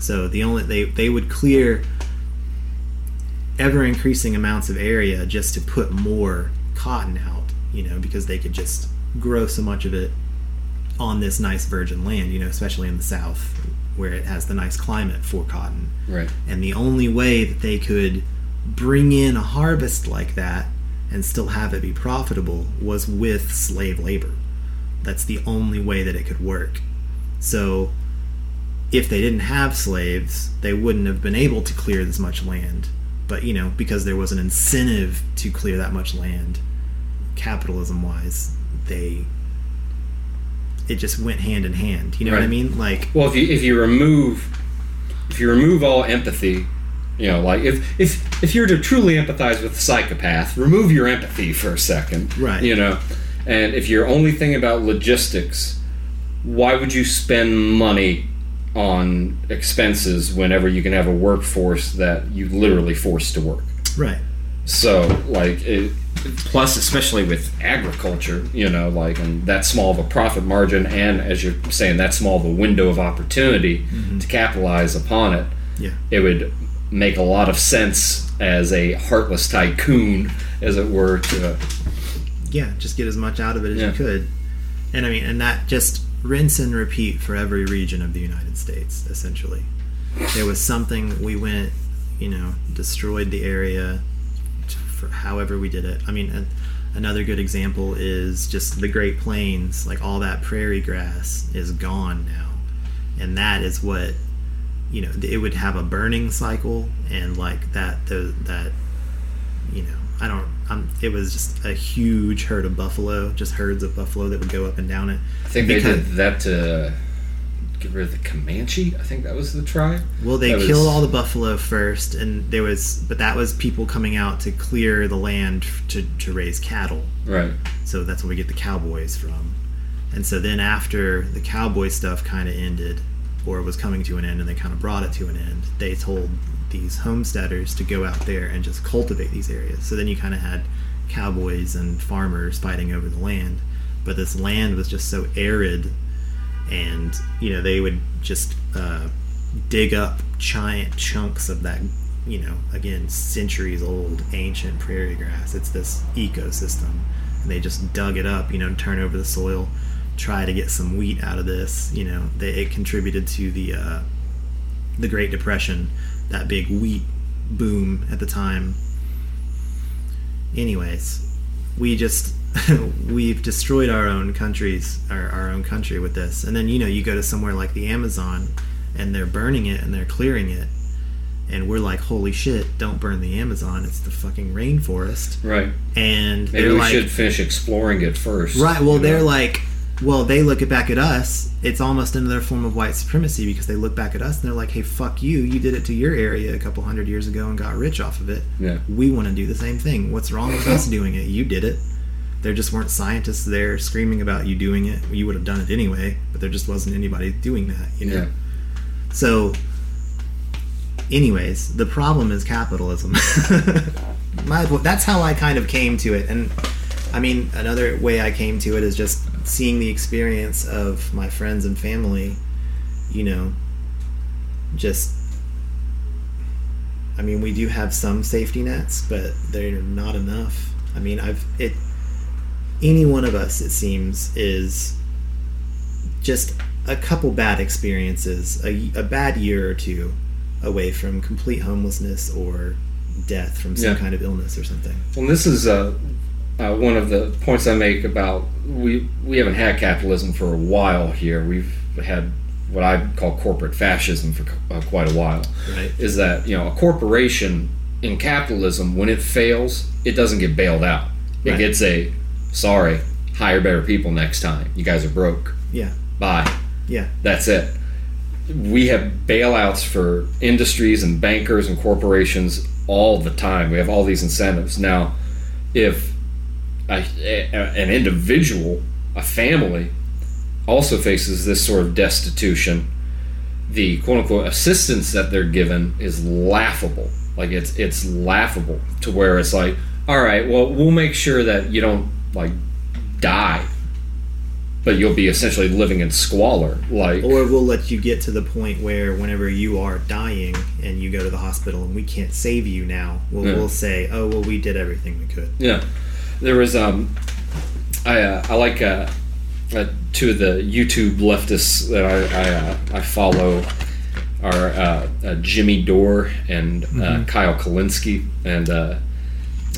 So the only they they would clear ever increasing amounts of area just to put more cotton out, you know, because they could just grow so much of it on this nice virgin land, you know, especially in the south where it has the nice climate for cotton. Right. And the only way that they could bring in a harvest like that and still have it be profitable was with slave labor. That's the only way that it could work. So if they didn't have slaves, they wouldn't have been able to clear this much land. But, you know, because there was an incentive to clear that much land, capitalism wise, they. It just went hand in hand. You know what I mean? Like, Well, if you if you remove if you remove all empathy, you know, like if if if you're to truly empathize with a psychopath, remove your empathy for a second, Right. You know, and if you're only thinking about logistics, why would you spend money on expenses whenever you can have a workforce that you literally force to work? right. So, like, it, plus, especially with agriculture, you know, like, and that small of a profit margin, and as you're saying, that small of a window of opportunity mm-hmm. to capitalize upon it, Yeah. it would make a lot of sense as a heartless tycoon, as it were, to. yeah, just get as much out of it as Yeah. you could. And I mean, and that just rinse and repeat for every region of the United States, essentially. There was something we went, you know, destroyed the area for however we did it. I mean, an- another good example is just the Great Plains, like all that prairie grass is gone now. And that is what, you know, it would have a burning cycle and like that, the, that you know, I don't. I'm, it was just a huge herd of buffalo, just herds of buffalo that would go up and down it. I think they did that to get rid of the Comanche. I think that was the tribe. Well, they That was- all the buffalo first, and there was, but that was people coming out to clear the land to to raise cattle. Right. So that's where we get the cowboys from. And so then after the cowboy stuff kind of ended, or was coming to an end, and they kind of brought it to an end, they told these homesteaders to go out there and just cultivate these areas. So then you kind of had cowboys and farmers fighting over the land, but this land was just so arid, and you know they would just uh, dig up giant chunks of that, you know, again, centuries old ancient prairie grass. It's this ecosystem. And they just dug it up, you know, turn over the soil, try to get some wheat out of this. You know, they, it contributed to the uh, the Great Depression, that big wheat boom at the time. Anyways, we just we've destroyed our own countries, our, our own country with this. And then you know you go to somewhere like the Amazon, and they're burning it and they're clearing it, and we're like, holy shit! Don't burn the Amazon. It's the fucking rainforest. Right. And Maybe we like, should finish exploring it first. Right. Well, they're know? like, well, they look it back at us. It's almost another form of white supremacy because they look back at us and they're like, hey, fuck you. You did it to your area a couple hundred years ago and got rich off of it. Yeah. We want to do the same thing. What's wrong with us doing it? You did it. There just weren't scientists there screaming about you doing it. You would have done it anyway, but there just wasn't anybody doing that, you know? Yeah. So, anyways, the problem is capitalism. My, that's how I kind of came to it, and I mean, another way I came to it is just seeing the experience of my friends and family. You know, just. I mean, we do have some safety nets, but they're not enough. I mean, I've it. Any one of us, it seems, is just a couple bad experiences, a, a bad year or two away from complete homelessness or death from some Yeah. kind of illness or something. Well, this is uh, uh, one of the points I make about we we haven't had capitalism for a while here. We've had what I call corporate fascism for uh, quite a while. Right. Is that you know a corporation in capitalism when it fails, it doesn't get bailed out. It Right. gets a sorry, hire better people next time. You guys are broke. Yeah. Bye. Yeah. That's it. We have bailouts for industries and bankers and corporations all the time. We have all these incentives. Now, if a, a, an individual, a family, also faces this sort of destitution, the quote unquote assistance that they're given is laughable. Like it's it's laughable to where it's like, all right, well, we'll make sure that you don't like die, but you'll be essentially living in squalor. Like Or we'll let you get to the point where whenever you are dying and you go to the hospital and we can't save you now, we'll, Yeah. we'll say, oh, well, we did everything we could. Yeah, there was um, I uh, I like uh, uh, two of the YouTube leftists that I I, uh, I follow are uh, uh, Jimmy Dore and uh, Kyle Kulinski and.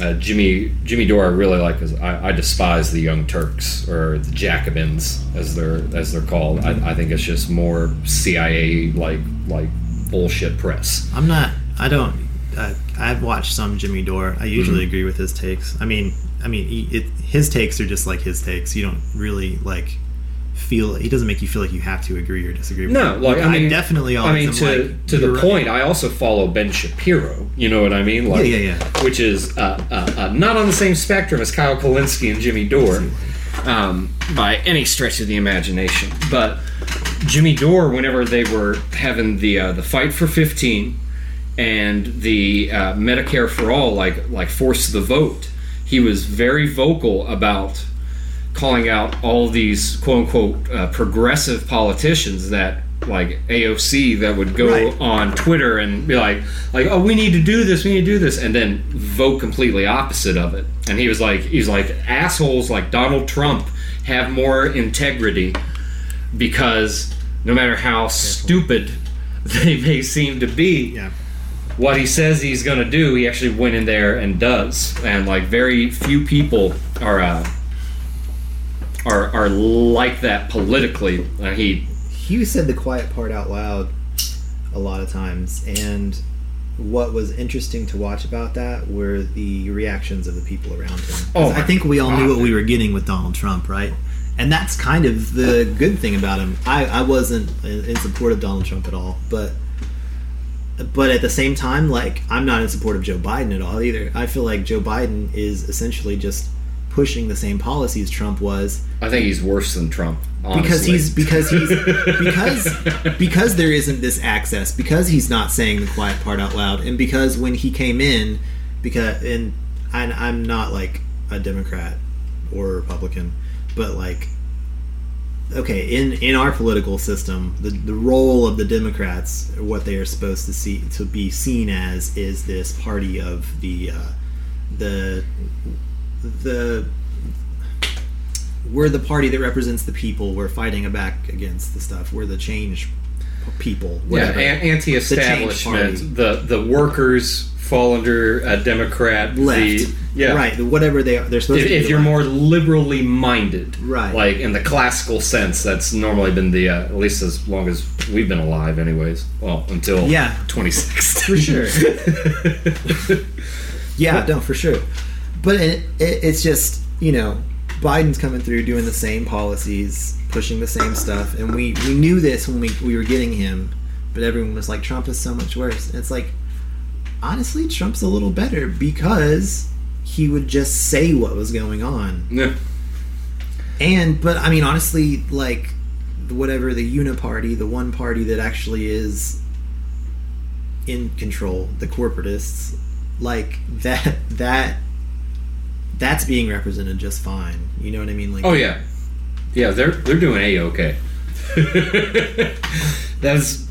Uh, Jimmy Jimmy Dore I really like because I, I despise the Young Turks or the Jacobins as they're as they're called. I, I think it's just more CIA like like bullshit press. I'm not, I don't, uh, I've watched some Jimmy Dore. I usually Mm-hmm. agree with his takes. I mean, I mean, he, it, his takes are just like his takes. You don't really like feel, he doesn't make you feel like you have to agree or disagree with No, him. like I mean, definitely I mean, to like, to the right. point, I also follow Ben Shapiro. You know what I mean? Like, Yeah, yeah, yeah. Which is uh, uh, uh, not on the same spectrum as Kyle Kulinski and Jimmy Dore, um, by any stretch of the imagination. But Jimmy Dore, whenever they were having the uh, the fight for fifteen and the uh, Medicare for all, like like force the vote, he was very vocal about calling out all these quote unquote uh, progressive politicians that like AOC that would go Right. on Twitter and be like like oh we need to do this we need to do this and then vote completely opposite of it and he was like he's like assholes like Donald Trump have more integrity because no matter how stupid they may seem to be Yeah. what he says he's going to do, he actually went in there and does. And like very few people are uh, are are like that politically. Uh, he Hugh said the quiet part out loud a lot of times, and what was interesting to watch about that were the reactions of the people around him. 'Cause Oh I think we all knew what we were getting with Donald Trump, right? And that's kind of the good thing about him. I, I wasn't in in support of Donald Trump at all, but but at the same time, like I'm not in support of Joe Biden at all either. I feel like Joe Biden is essentially just pushing the same policies Trump was I think he's worse than Trump. Honestly. because he's because he's because because there isn't this access because he's not saying the quiet part out loud and because when he came in because and I, I'm not like a Democrat or a Republican but like okay in in our political system the the role of the democrats what they are supposed to see to be seen as is this party of the uh, the the we're the party that represents the people we're fighting back against the stuff we're the change people Yeah, whatever. an- anti-establishment. The The, the workers fall under a Democrat. left The, yeah, right whatever they are they're supposed If, to be if you're left. more liberally minded, Right. Like in the classical sense, that's normally been the uh, at least as long as we've been alive, anyways. Well, until Yeah. 26 For sure. Yeah, no, for sure. But it, it, it's just you know, Biden's coming through doing the same policies, pushing the same stuff, and we we knew this when we we were getting him, but everyone was like, Trump is so much worse. And it's like, honestly, Trump's a little better because he would just say what was going on, yeah. and but I mean, honestly, like whatever the uniparty, the one party that actually is in control, the corporatists, like that that that's being represented just fine. You know what I mean? Like Oh yeah, yeah. They're they're doing a okay. That's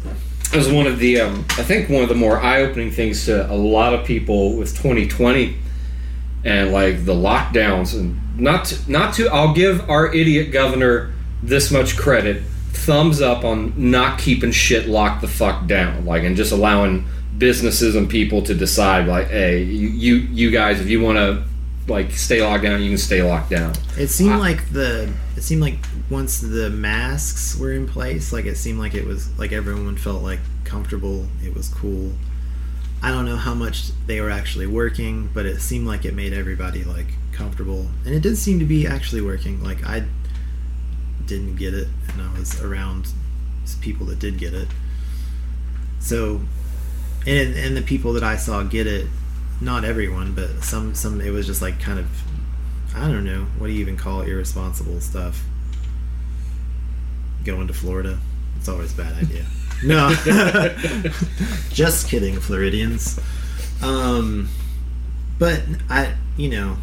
that was one of the um, I think one of the more eye opening things to a lot of people with 2020 and like the lockdowns and not to, not to I'll give our idiot governor this much credit thumbs up on not keeping shit locked the fuck down like and just allowing businesses and people to decide like hey you you, you guys if you want to like stay locked down you can stay locked down it seemed I- like the it seemed like once the masks were in place, like it seemed like it was like everyone felt like comfortable. It was cool. I don't know how much they were actually working, but it seemed like it made everybody like comfortable, and it did seem to be actually working. Like I didn't get it, and I was around people that did get it. So, and and the people that I saw get it, not everyone, but some some it was just like kind of I don't know what do you even call it irresponsible stuff. Going to Florida, it's always a bad idea. No, just kidding, Floridians. Um, but I, you know,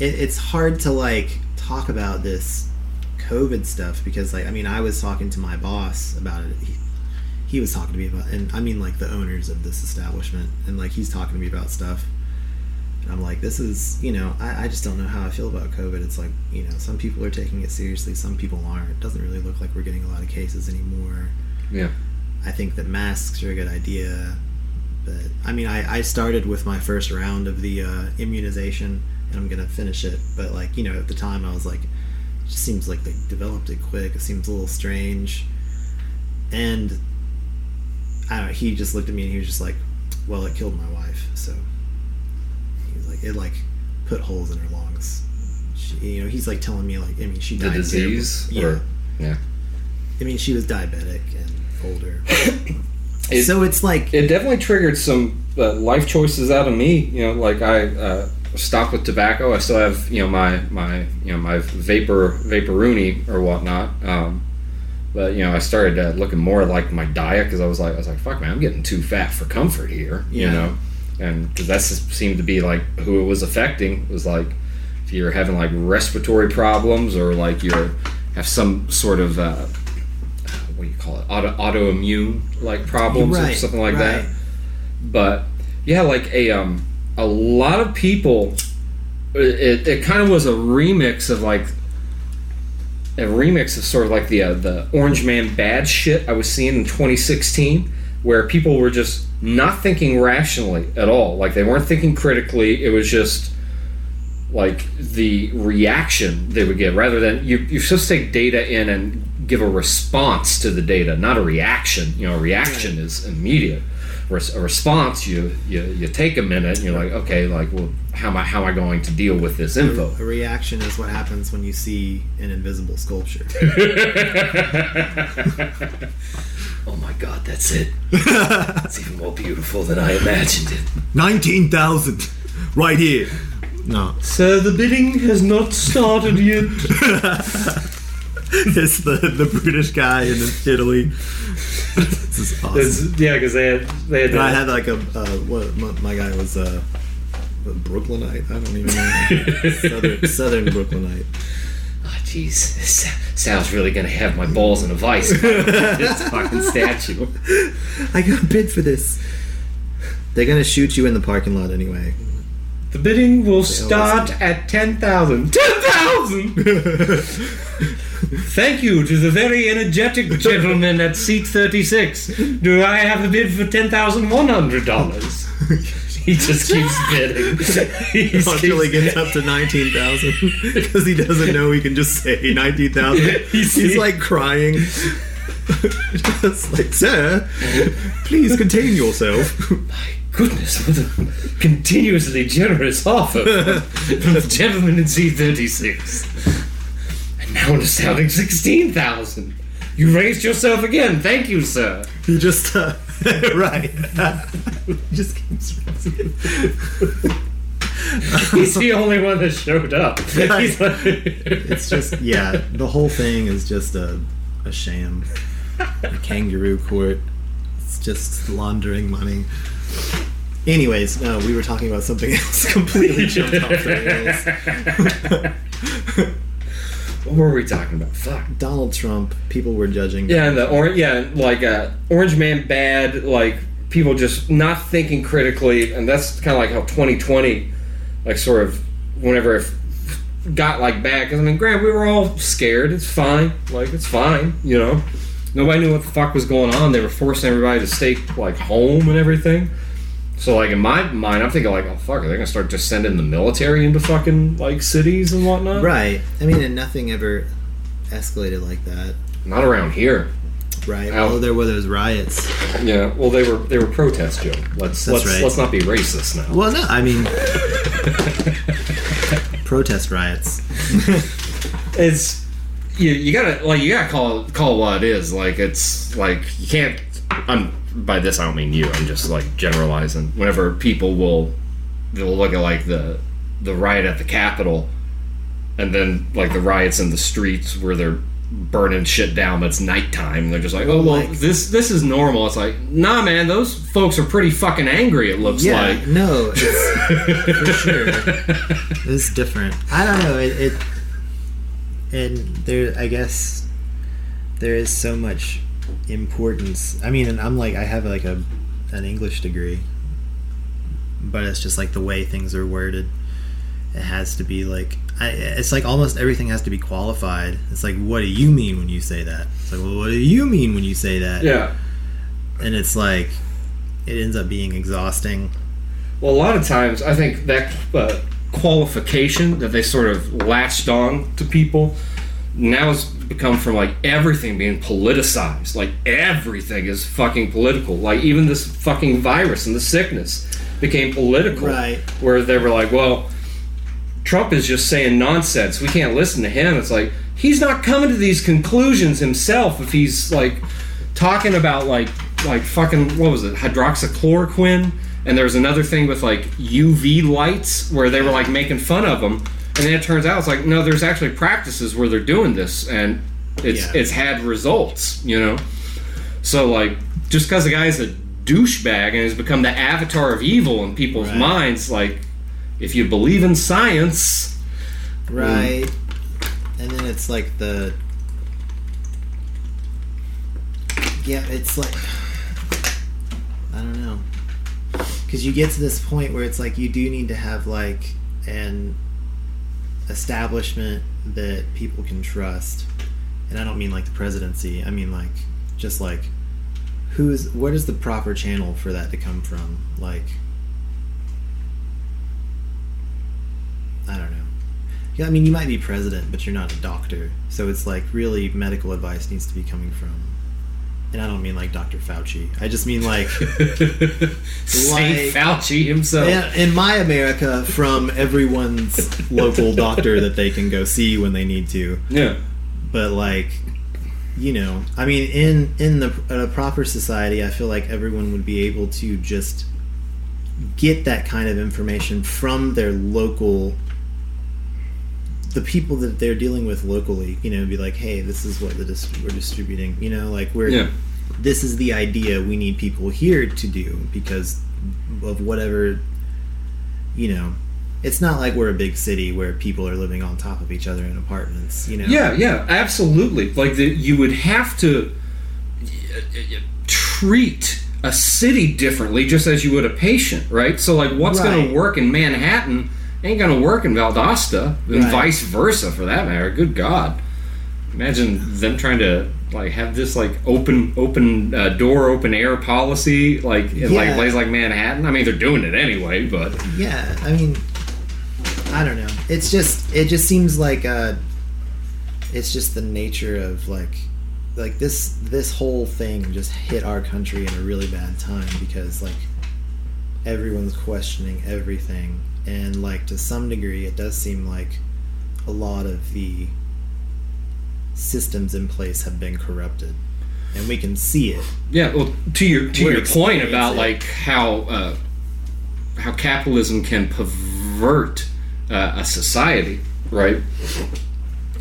it, it's hard to like talk about this COVID stuff because, like, I mean, I was talking to my boss about it. He, was talking to me about, and I mean, like the owners of this establishment, and like he's talking to me about stuff. And I'm like, this is, you know, I, I just don't know how I feel about COVID. It's like, you know, some people are taking it seriously, some people aren't. It doesn't really look like we're getting a lot of cases anymore. yeah I think that masks are a good idea. But I mean, I, I started with my first round of the uh, immunization, and I'm gonna finish it. But like, you know, at the time, I was like, it just seems like they developed it quick. It seems a little strange. And I don't know, he just looked at me and he was just like, "Well, it killed my wife." So he was like, "It like put holes in her lungs." She, you know, he's like telling me like, I mean, she died. the disease terrible- or yeah I mean, she was diabetic and older. It- so it's like it definitely triggered some uh, life choices out of me. You know, like I uh, stopped with tobacco. I still have you know my my you know my vapor vaporuni or whatnot. Um, but you know, I started uh, looking more like my diet because I was like I was like fuck man, I'm getting too fat for comfort here. You Yeah. know, and because that seemed to be like who it was affecting was like if you're having like respiratory problems or like you're have some sort of uh, what do you call it auto autoimmune like problems or something like that but yeah like a um a lot of people it, it kind of was a remix of like a remix of sort of like the uh, the orange man bad shit i was seeing in 2016 where people were just not thinking rationally at all. Like they weren't thinking critically. It was just like the reaction they would get rather than you, you're supposed to take data in and give a response to the data not a reaction. You know a reaction is immediate Res- a response you, you you take a minute and you're like okay like well how am i how am i going to deal with this info? a reaction is what happens when you see an invisible sculpture. oh my god that's it. It's even more beautiful than i imagined it. Nineteen thousand, right here. No, so the bidding has not started yet it's the the British guy in Italy. this is awesome. It's- yeah because they had they had And I had like a uh, what my, my guy was uh, a Brooklynite. I don't even know southern, southern Brooklynite. Ah, Jeez, Sal's really gonna have my balls in a vice. this fucking statue. I got bid for this. They're gonna shoot you in the parking lot anyway. The bidding will start at 10,000. 10,000! Thank you to the very energetic gentleman at seat 36. Do I have a bid for $10,100? He just keeps bidding. He's Until he keeps- gets up to nineteen thousand, because he doesn't know he can just say nineteen thousand. He's- He's like crying. just like, sir, please contain yourself. My goodness, what a continuously generous offer from the gentleman in C36. Now an astounding 16,000. You raised yourself again. Thank you, sir. He just uh, right. he just keeps. He's the only one that showed up. Like, It's just yeah. The whole thing is just a a sham. A kangaroo court. It's just laundering money. Anyways, no, we were talking about something else completely jumped off the rails. What were we talking about? Fuck. Donald Trump, people were judging. Yeah, and the orange. Yeah, like uh, Orange Man bad. Like people just not thinking critically, and that's kind of like how 2020, like sort of, whenever it got like bad. Because I mean, Grant, we were all scared. It's fine. Like it's fine. You know, nobody knew what the fuck was going on. They were forcing everybody to stay like home and everything. So like in my mind, I'm thinking like, oh fuck, are they gonna start just sending the military into fucking like cities and whatnot? Right. I mean, and nothing ever escalated like that. Not around here. Right. Ow. Well, oh, there were those riots. Yeah. Well, they were they were protests, Joe. Let's That's let's right. let's not be racist now. Well, no, I mean, protest riots. it's you, you gotta like you gotta call call what it is. Like it's like you can't. I'm by this I don't mean you. I'm just like generalizing. Whenever people will they'll look at like the the riot at the Capitol, and then like the riots in the streets where they're burning shit down, but it's nighttime. And they're just like, oh well, Like- this this is normal. It's like, nah, man, those folks are pretty fucking angry. It looks Yeah. like. No, it's for sure. It's different. I don't know. It, it and there. I guess there is so much importance. I mean, and I'm like, I have like a an English degree, but it's just like the way things are worded. It has to be like. I, it's like almost everything has to be qualified. It's like, what do you mean when you say that? It's like, well, what do you mean when you say that? Yeah. And it's like, it ends up being exhausting. Well, a lot of times, I think that uh, qualification that they sort of latched on to people now it's become from like everything being politicized. Like everything is fucking political. Like even this fucking virus and the sickness became political. Right. Where they were like, well, Trump is just saying nonsense. We can't listen to him. It's like he's not coming to these conclusions himself if he's like talking about like like fucking what was it hydroxychloroquine and there was another thing with like UV lights where they were like making fun of him and then it turns out it's like no there's actually practices where they're doing this and it's Yeah. it's had results you know so like just because the guy's a douchebag and has become the avatar of evil in people's Right. minds like if you believe in science Right. And then it's like the. Yeah, it's like. I don't know. Because you get to this point where it's like you do need to have like an establishment that people can trust. And I don't mean like the presidency, I mean like just like who is what is the proper channel for that to come from? Like I don't know. Yeah, I mean, you might be president, but you're not a doctor. So it's like really medical advice needs to be coming from. And I don't mean like Dr. Fauci. I just mean like Saint Fauci himself in, in my America from everyone's local doctor that they can go see when they need to. yeah But like, you know, I mean, in in the in a proper society, I feel like everyone would be able to just get that kind of information from their local the people that they're dealing with locally you know be like hey this is what the dis- we're distributing you know like we're Yeah. this is the idea we need people here to do because of whatever you know it's not like we're a big city where people are living on top of each other in apartments. You know. Yeah, yeah, absolutely. Like the, you would have to treat a city differently, just as you would a patient, right? So, like, what's going to work in Manhattan ain't to work in Valdosta, and Right. vice versa, for that matter. Good God, imagine them trying to like have this like open, open uh, door, open air policy, like in like a place like Manhattan. I mean, they're doing it anyway, but Yeah, I mean, I don't know. It's just it just seems like uh, it's just the nature of like like this this whole thing just hit our country in a really bad time because like everyone's questioning everything and like to some degree it does seem like a lot of the systems in place have been corrupted and we can see it Yeah, well, to your to We're your point about it. like how uh, how capitalism can pervert uh, a society, right?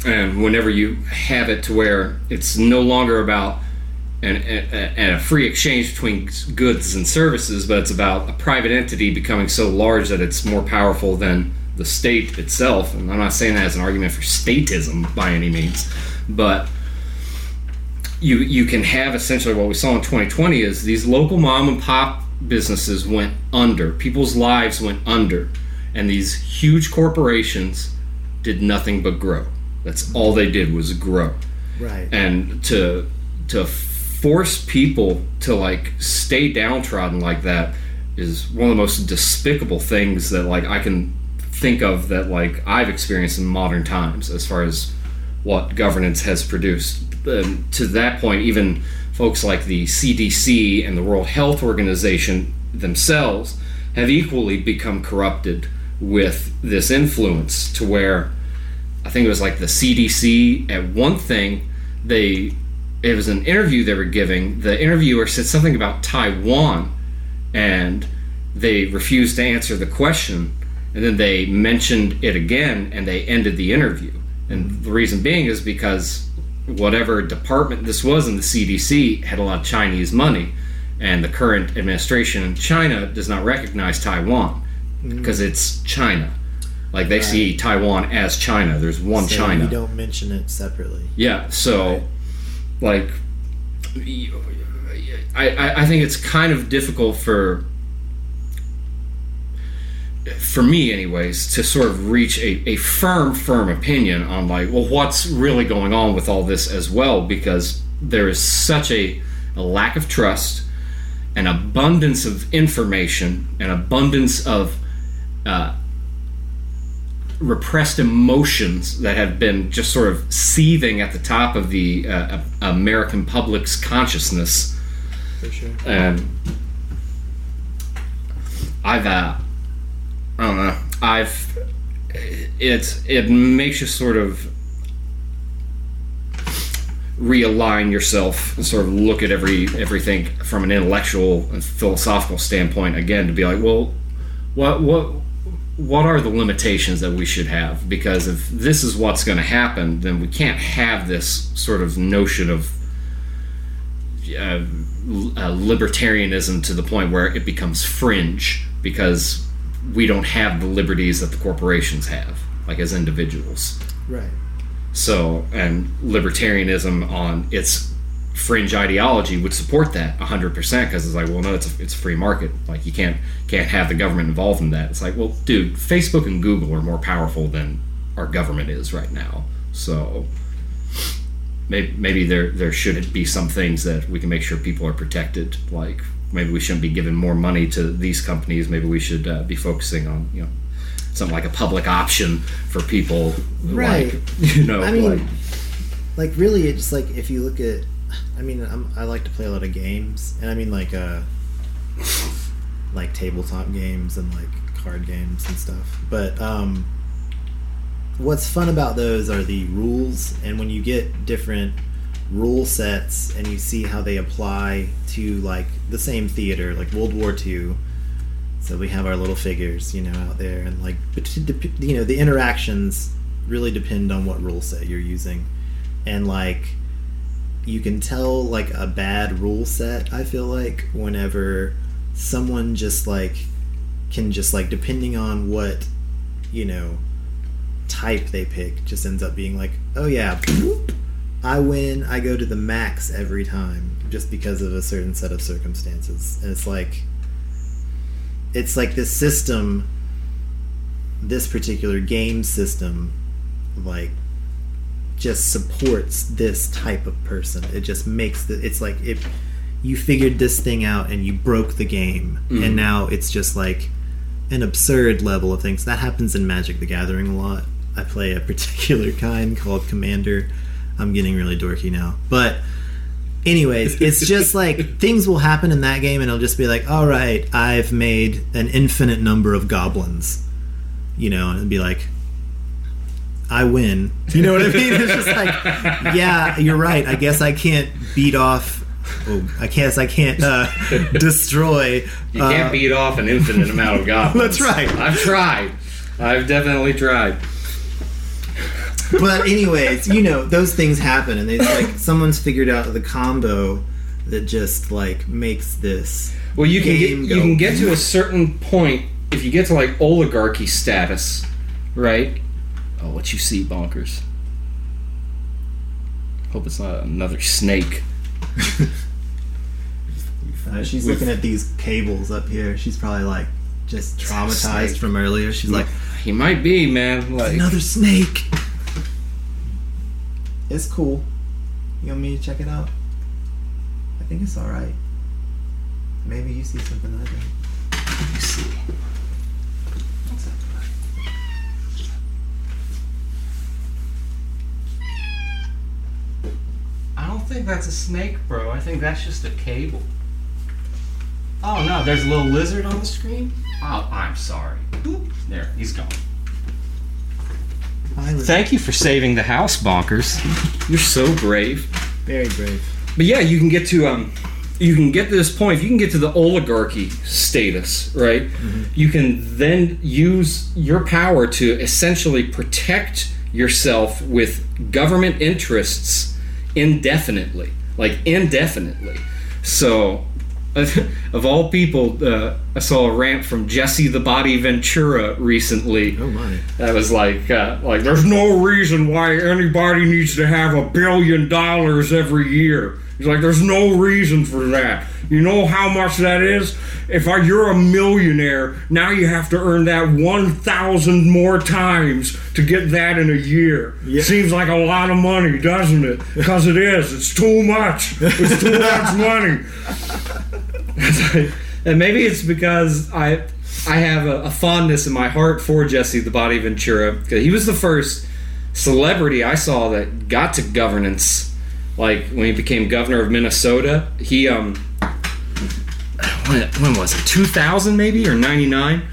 And whenever you have it to where it's no longer about an, a, a, a free exchange between goods and services, but it's about a private entity becoming so large that it's more powerful than the state itself. And I'm not saying that as an argument for statism by any means, but you you can have essentially what we saw in 2020 is these local mom and pop businesses went under. People's lives went under. And these huge corporations did nothing but grow. That's all they did was grow. Right. And to to force people to like stay downtrodden like that is one of the most despicable things that like I can think of that like I've experienced in modern times as far as what governance has produced. Um, to that point, even folks like the CDC and the World Health Organization themselves have equally become corrupted with this influence to where I think it was like the CDC at one thing they it was an interview they were giving. The interviewer said something about Taiwan and they refused to answer the question. And then they mentioned it again and they ended the interview. And the reason being is because whatever department this was in the CDC had a lot of Chinese money and the current administration in China does not recognize Taiwan mm. because it's China. Like they see Taiwan as China. There's one so China. you don't mention it separately. Yeah, so like I, I think it's kind of difficult for for me anyways to sort of reach a, a firm firm opinion on like well what's really going on with all this as well because there is such a, a lack of trust an abundance of information an abundance of uh, repressed emotions that have been just sort of seething at the top of the uh, American public's consciousness. for sure And I've, uh, I don't know, I've, it's, it makes you sort of realign yourself and sort of look at every everything from an intellectual and philosophical standpoint again to be like well what what what are the limitations that we should have? Because if this is what's going to happen, then we can't have this sort of notion of uh, uh, libertarianism to the point where it becomes fringe because we don't have the liberties that the corporations have, like as individuals. right So, and libertarianism on its fringe ideology would support that 100% because it's like, well, no, it's a, it's a free market. Like, you can't can't have the government involved in that. It's like, well, dude, Facebook and Google are more powerful than our government is right now. So, maybe, maybe there there should be some things that we can make sure people are protected. Like, maybe we shouldn't be giving more money to these companies. Maybe we should uh, be focusing on, you know, something like a public option for people. Right. Like, you know, I mean, like, like really, it's like if you look at, I mean, I'm, I like to play a lot of games, and I mean like uh, like tabletop games and like card games and stuff. But um, what's fun about those are the rules, and when you get different rule sets and you see how they apply to like the same theater, like World War II. So we have our little figures, you know, out there, and like, but you know, the interactions really depend on what rule set you're using, and like, you can tell like a bad rule set. I feel like whenever someone just like can just like depending on what you know type they pick just ends up being like, oh yeah, I win. I go to the max every time just because of a certain set of circumstances, and it's like it's like this system, this particular game system, like just supports this type of person. It just makes the it's like if you figured this thing out and you broke the game Mhm. and now it's just like an absurd level of things. That happens in Magic the Gathering a lot. I play a particular kind called Commander. I'm getting really dorky now. But anyways, it's just like things will happen in that game and it'll just be like, "All right, I've made an infinite number of goblins." You know, and be like I win. You know what I mean? It's just like, yeah, you're right. I guess I can't beat off. Oh, I guess I can't uh, destroy. You can't uh, beat off an infinite amount of goblins. That's right. I've tried. I've definitely tried. But anyways, you know those things happen, and it's like someone's figured out the combo that just like makes this. Well, you can get you can get to a certain point if you get to like oligarchy status, right? Oh, what you see, bonkers. Hope it's not another snake. Uh, she's We've- looking at these cables up here. She's probably like just traumatized from earlier. She's like, He might be, man. Like another snake. It's cool. You want me to check it out? I think it's all right. Maybe you see something I don't. let me see. I don't think that's a snake, bro. I think that's just a cable. Oh no, there's a little lizard on the screen. Oh, I'm sorry. Boop. There, he's gone. Thank you for saving the house, bonkers. You're so brave. very brave. But yeah, you can get to um, you can get to this point. If you can get to the oligarchy status, right? You can then use your power to essentially protect yourself with government interests indefinitely, like indefinitely. So, of all people, uh, I saw a rant from Jesse the Body Ventura recently. Oh my. That was like, uh, like, there's no reason why anybody needs to have a billion dollars every year. He's like, there's no reason for that. You know how much that is? If I, you're a millionaire, now you have to earn that 1,000 more times to get that in a year. Yeah. Seems like a lot of money, doesn't it? Because it is. It's too much. It's too much money. and maybe it's because I I have a, a fondness in my heart for Jesse the Body Ventura because he was the first celebrity I saw that got to governance. Like when he became governor of Minnesota, he um when, was it? 2000 maybe or 99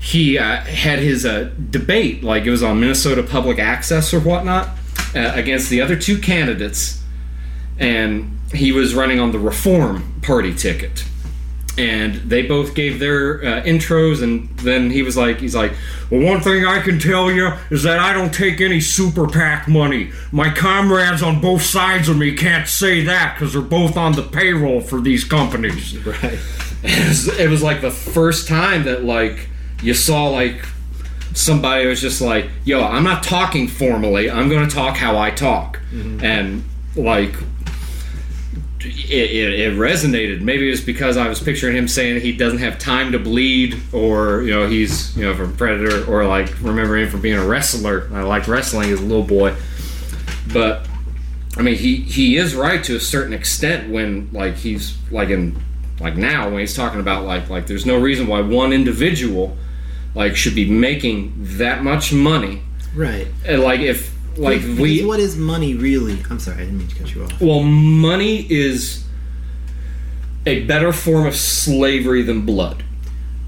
he uh, had his uh, debate like it was on minnesota public access or whatnot uh, against the other two candidates. And he was running on the reform party ticket and they both gave their uh, intros and then he was like he's like well one thing i can tell you is that i don't take any super pac money. My comrades on both sides of me can't say that because they're both on the payroll for these companies. Right. it was, it was like the first time that like you saw like somebody was just like yo i'm not talking formally. I'm going to talk how i talk. And like it, it, it resonated. Maybe it's because i was picturing him saying he doesn't have time to bleed or you know he's you know from predator or like remember him from being a wrestler. I liked wrestling as a little boy. But I mean, he he is right to a certain extent when like he's like in like now when he's talking about like like there's no reason why one individual like should be making that much money. Right. and like if like Because we what is money really? I'm sorry, I didn't mean to cut you off. well money is a better form of slavery than blood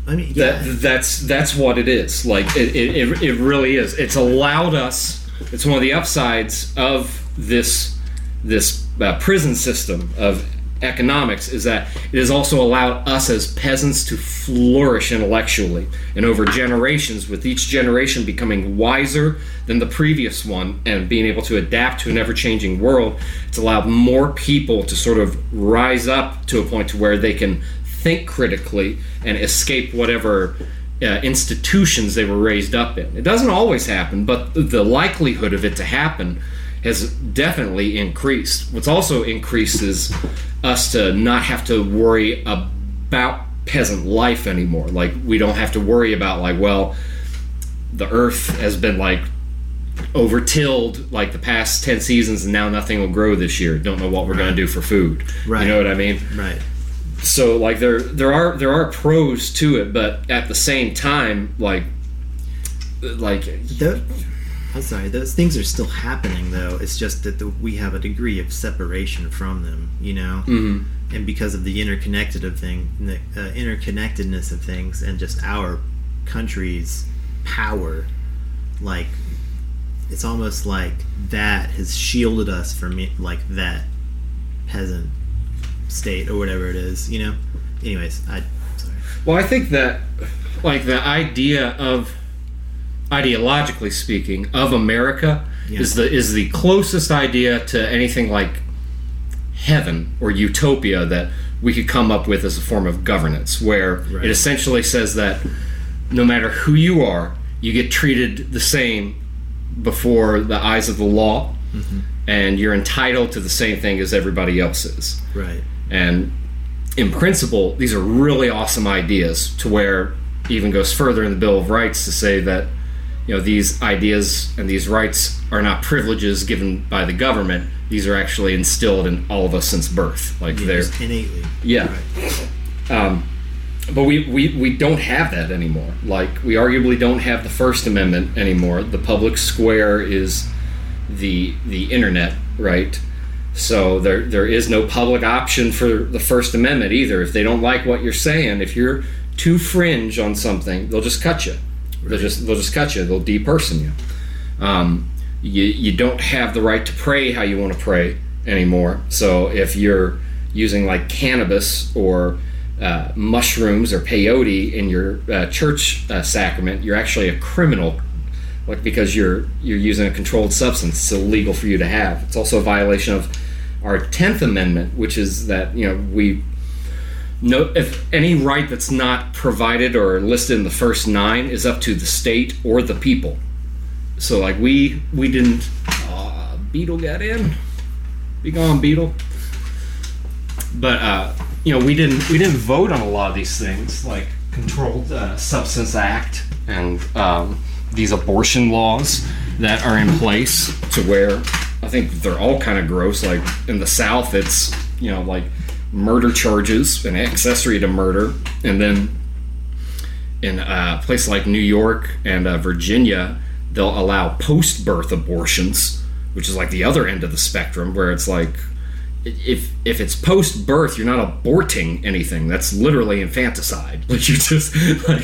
I mean, yeah. that that's that's what it is like it, it, it, it really is it's allowed us it's one of the upsides of this this uh, prison system of economics is that it has also allowed us as peasants to flourish intellectually and over generations with each generation becoming wiser than the previous one and being able to adapt to an ever-changing world it's allowed more people to sort of rise up to a point to where they can think critically and escape whatever uh, institutions they were raised up in. It doesn't always happen, but the likelihood of it to happen has definitely increased. What's also increased is us to not have to worry about peasant life anymore. Like we don't have to worry about like, well, the earth has been like overtilled like the past 10 seasons and now nothing will grow this year. Don't know what we're going to do for food. Right. You know what I mean? Right. so like there there are there are pros to it but at the same time like like Tho- I'm sorry. Those things are still happening, though. It's just that the, we have a degree of separation from them, you know, mhm. and because of the interconnected of thing, the uh, interconnectedness of things, and just our country's power, like it's almost like that has shielded us from it, like that peasant state or whatever it is, you know. Anyways, I sorry. well i think that like the idea of ideologically speaking of america Yeah. is the is the closest idea to anything like heaven or utopia that we could come up with as a form of governance where Right. it essentially says that no matter who you are you get treated the same before the eyes of the law mm-hmm. and you're entitled to the same thing as everybody else is Right. and in principle, these are really awesome ideas to where even goes further in the Bill of Rights to say that you know these ideas and these rights are not privileges given by the government. These are actually instilled in all of us since birth. Like Yeah, they're innately. yeah. Um, but we, we, we don't have that anymore. Like, we arguably don't have the First Amendment anymore. The public square is the the internet, right? So there there is no public option for the First Amendment either. If they don't like what you're saying, if you're too fringe on something, they'll just cut you. They'll just they'll just cut you. They'll deperson you. Um, you you don't have the right to pray how you want to pray anymore. So if you're using like cannabis or uh, mushrooms or peyote in your uh, church uh, sacrament, you're actually a criminal, like because you're you're using a controlled substance. It's illegal for you to have. It's also a violation of our Tenth Amendment, which is that you know we no if any right that's not provided or listed in the first nine is up to the state or the people. So like we we didn't. Uh, Beetle got in. Be gone, Beetle. But uh, you know we didn't we didn't vote on a lot of these things like Controlled uh, Substance Act and um, these abortion laws that are in place to where I think they're all kind of gross. Like in the South, it's you know like murder charges and accessory to murder, and then in a place like New York and uh, Virginia, they'll allow post-birth abortions, which is like the other end of the spectrum, where it's like if if it's post-birth, you're not aborting anything. That's literally infanticide. Like you just like.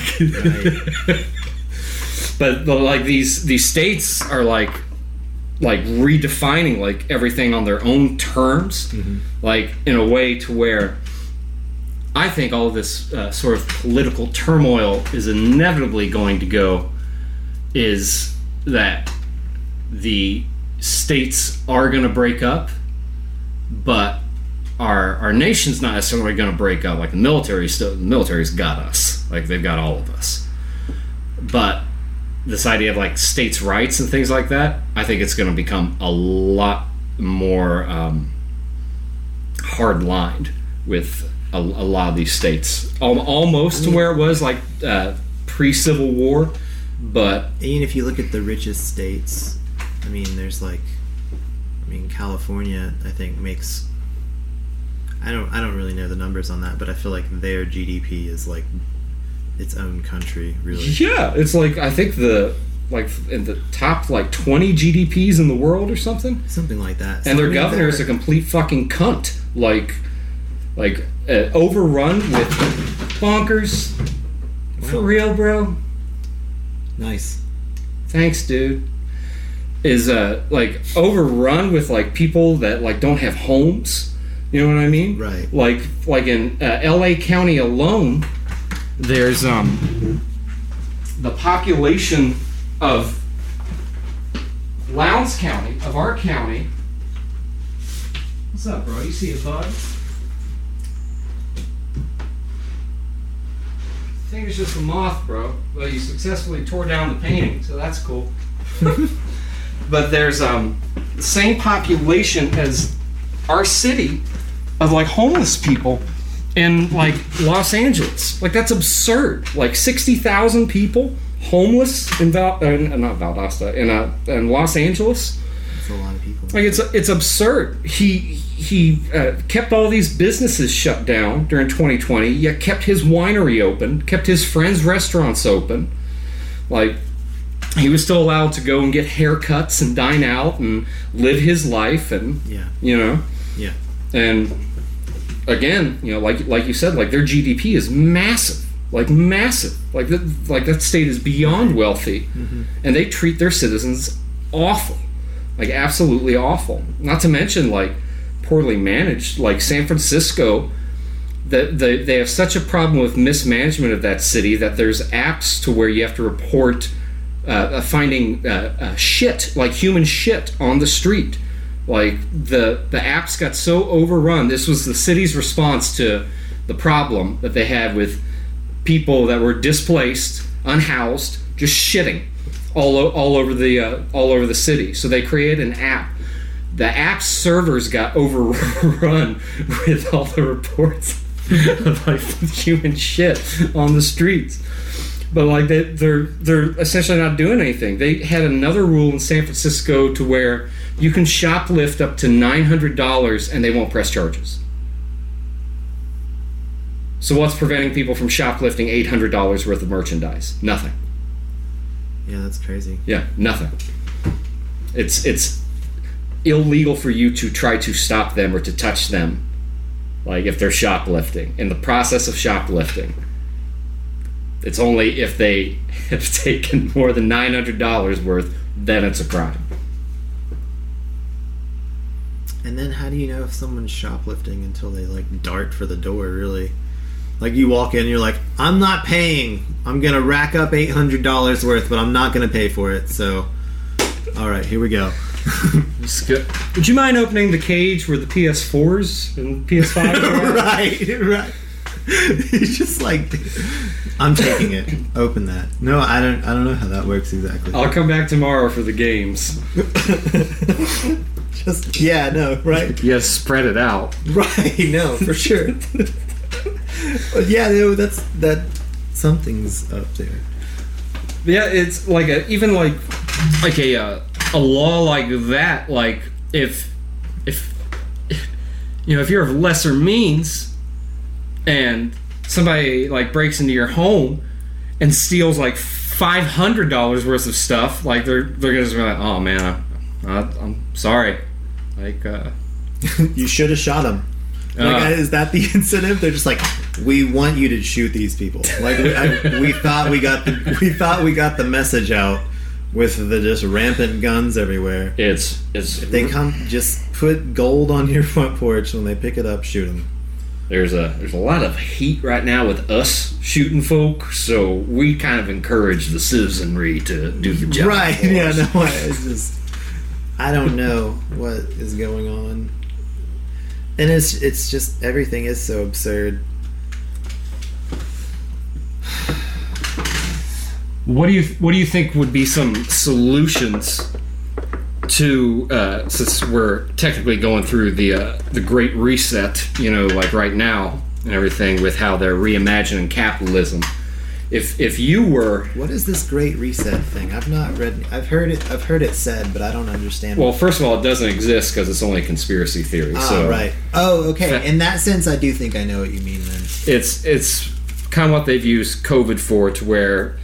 but, but like these these states are like like redefining like everything on their own terms, like in a way to where I think all this uh, sort of political turmoil is inevitably going to go is that the states are going to break up, but our our nation's not necessarily going to break up. Like the military, still the military's got us. Like they've got all of us. But this idea of like states' rights and things like that, I think it's going to become a lot more um, hard lined with a, a lot of these states, almost to where it was like uh, pre Civil War, but And if you look at the richest states, I mean, there's like, I mean, California, I think makes. I don't. I don't really know the numbers on that, but I feel like their GDP is like its own country, really. yeah, it's like I think the like in the top like twenty GDPs in the world or something, Something like that. So, and I their mean, governor is a complete fucking cunt, like like uh, overrun with bonkers. For real, bro. nice. thanks dude is uh like overrun with like people that like don't have homes you know what i mean Right. like like in uh, la county alone there's um the population of lowndes county of our county what's up bro you see a bug I think it's just a moth, bro. Well, you successfully tore down the painting, so that's cool. but there's um the same population as our city of like homeless people in like Los Angeles. Like that's absurd. Like sixty thousand people homeless in Val, uh, not Valdosta in uh, in Los Angeles. That's a lot of people. Like it's it's absurd. He he uh, kept all these businesses shut down during 2020. Yet kept his winery open, kept his friends' restaurants open. Like he was still allowed to go and get haircuts and dine out and live his life and Yeah. you know Yeah. and again you know like like you said like their GDP is massive like massive. Like that like that state is beyond wealthy. And they treat their citizens awful like absolutely awful. Not to mention like poorly managed like San Francisco that they, they have such a problem with mismanagement of that city that there's apps to where you have to report uh, uh, finding uh, uh, shit like human shit on the street like the the apps got so overrun this was the city's response to the problem that they had with people that were displaced unhoused just shitting all, o- all over the uh, all over the city. So they created an app. The app servers got overrun with all the reports of like human shit on the streets. But like they, they're they're essentially not doing anything. They had another rule in San Francisco to where you can shoplift up to nine hundred dollars and they won't press charges. So what's preventing people from shoplifting eight hundred dollars worth of merchandise? Nothing. Yeah, that's crazy. Yeah, nothing. It's it's illegal for you to try to stop them or to touch them, like if they're shoplifting. In the process of shoplifting, it's only if they have taken more than nine hundred dollars worth, then it's a crime. And then how do you know if someone's shoplifting until they like dart for the door? Really, like you walk in, you're like, I'm not paying. I'm gonna rack up eight hundred dollars worth, but I'm not gonna pay for it. So, all right, here we go. Just go- Would you mind opening the cage where the PS4s and PS5s are? right, right. He's just like, I'm taking it. Open that. No, I don't. I don't know how that works exactly. I'll come back tomorrow for the games. just yeah, no, right. You spread it out. Right, no, for sure. but yeah, no, that's that. Something's up there. Yeah, it's like a even like like a uh, a law like that. Like if if you know if you're of lesser means and somebody like breaks into your home and steals like five hundred dollars worth of stuff, like they're they're gonna just be like, oh man, I, I, I'm sorry. Like uh, you should have shot him. Like, Uh. is that the incentive? They're just like, we want you to shoot these people. Like, we, I, we thought we got the we thought we got the message out with the just rampant guns everywhere. it's it's They come, just put gold on your front porch. When they pick it up, shoot them. there's a there's a lot of heat right now with us shooting folk, so we kind of encourage the citizenry to do the job. Right? for Yeah. us. No, it's just I don't know what is going on, and it's it's just everything is so absurd. What do you What do you think would be some solutions to uh, since we're technically going through the uh, the Great Reset? You know, like right now and everything with how they're reimagining capitalism. If if you were What is this great reset thing? I've not read. I've heard it. I've heard it said, but I don't understand. well, first of all, it doesn't exist because it's only a conspiracy theory. Ah, so right. Oh, okay. In that sense, I do think I know what you mean. Then. it's it's kind of what they've used COVID for, to where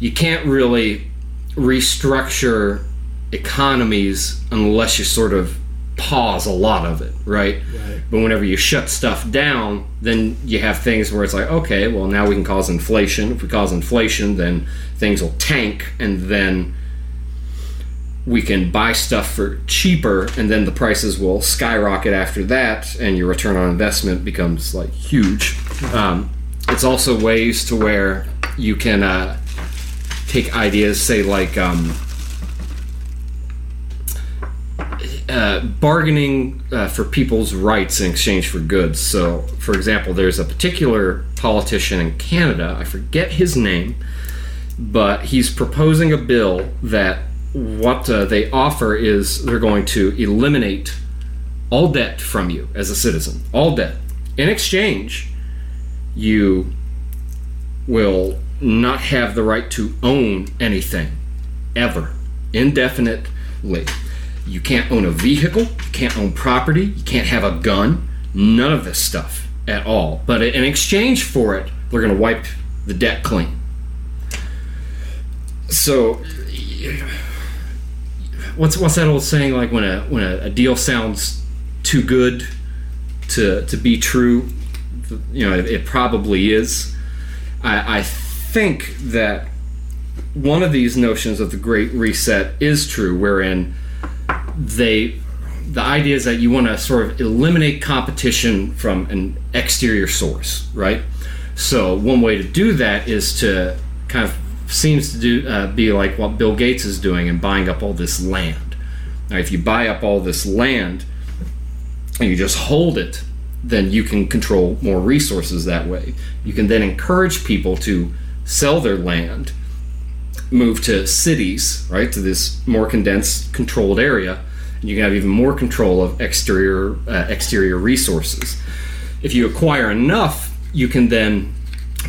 you can't really restructure economies unless you sort of pause a lot of it, right? Right. But whenever you shut stuff down, then you have things where it's like, okay, well now we can cause inflation. If we cause inflation, then things will tank, and then we can buy stuff for cheaper, and then the prices will skyrocket after that, and your return on investment becomes like huge. Um, it's also ways to where you can uh, take ideas, say like um, uh, bargaining uh, for people's rights in exchange for goods. So, for example, there's a particular politician in Canada. I forget his name, but he's proposing a bill that what uh, they offer is they're going to eliminate all debt from you as a citizen, all debt. In exchange, you will not have the right to own anything ever, indefinitely. You can't own a vehicle, you can't own property, you can't have a gun, none of this stuff at all. But in exchange for it, they're going to wipe the debt clean. So, what's what's that old saying? Like when a when a, a deal sounds too good to to be true, you know, it, it probably is. I, I think that one of these notions of the Great Reset is true, wherein they the idea is that you want to sort of eliminate competition from an exterior source, right? So one way to do that is to kind of seems to do uh, be like what Bill Gates is doing and buying up all this land. Now, if you buy up all this land and you just hold it, then you can control more resources that way. You can then encourage people to sell their land, move to cities, right, to this more condensed, controlled area, and you can have even more control of exterior uh, exterior resources. If you acquire enough, you can then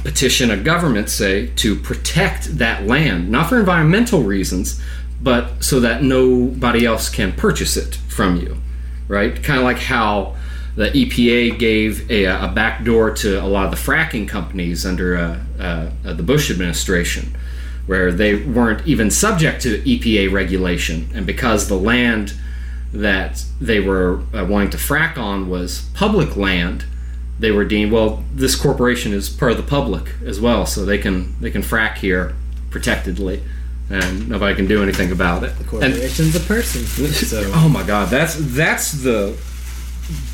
petition a government, say, to protect that land, not for environmental reasons, but so that nobody else can purchase it from you, right? Kind of like how the EPA gave a, a backdoor to a lot of the fracking companies under uh, uh, the Bush administration, where they weren't even subject to EPA regulation, and because the land that they were uh, wanting to frack on was public land, they were deemed well. This corporation is part of the public as well, so they can they can frack here protectedly, and nobody can do anything about it. The corporation's and, a person. So. oh my god, that's that's the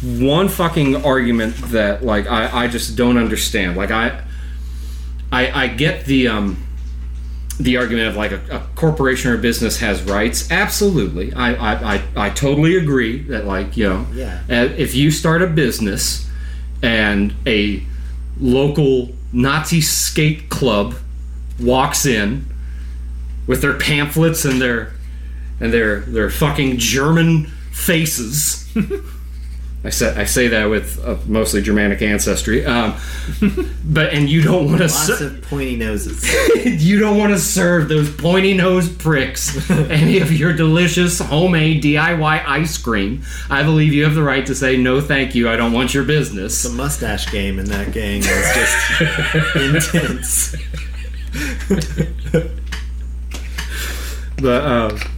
one fucking argument that like I, I just don't understand. Like I I I get the um the argument of like a, a corporation or a business has rights. Absolutely, I, I I I totally agree that like you know Yeah. uh, if you start a business and a local Nazi skate club walks in with their pamphlets and their and their their fucking German faces. I say I say that with uh, mostly Germanic ancestry, um, but and you don't want to Lots of pointy noses. you don't want to serve those pointy nosed pricks any of your delicious homemade DIY ice cream. I believe you have the right to say no, thank you. I don't want your business. The mustache game in that gang was just intense. But uh, fuck,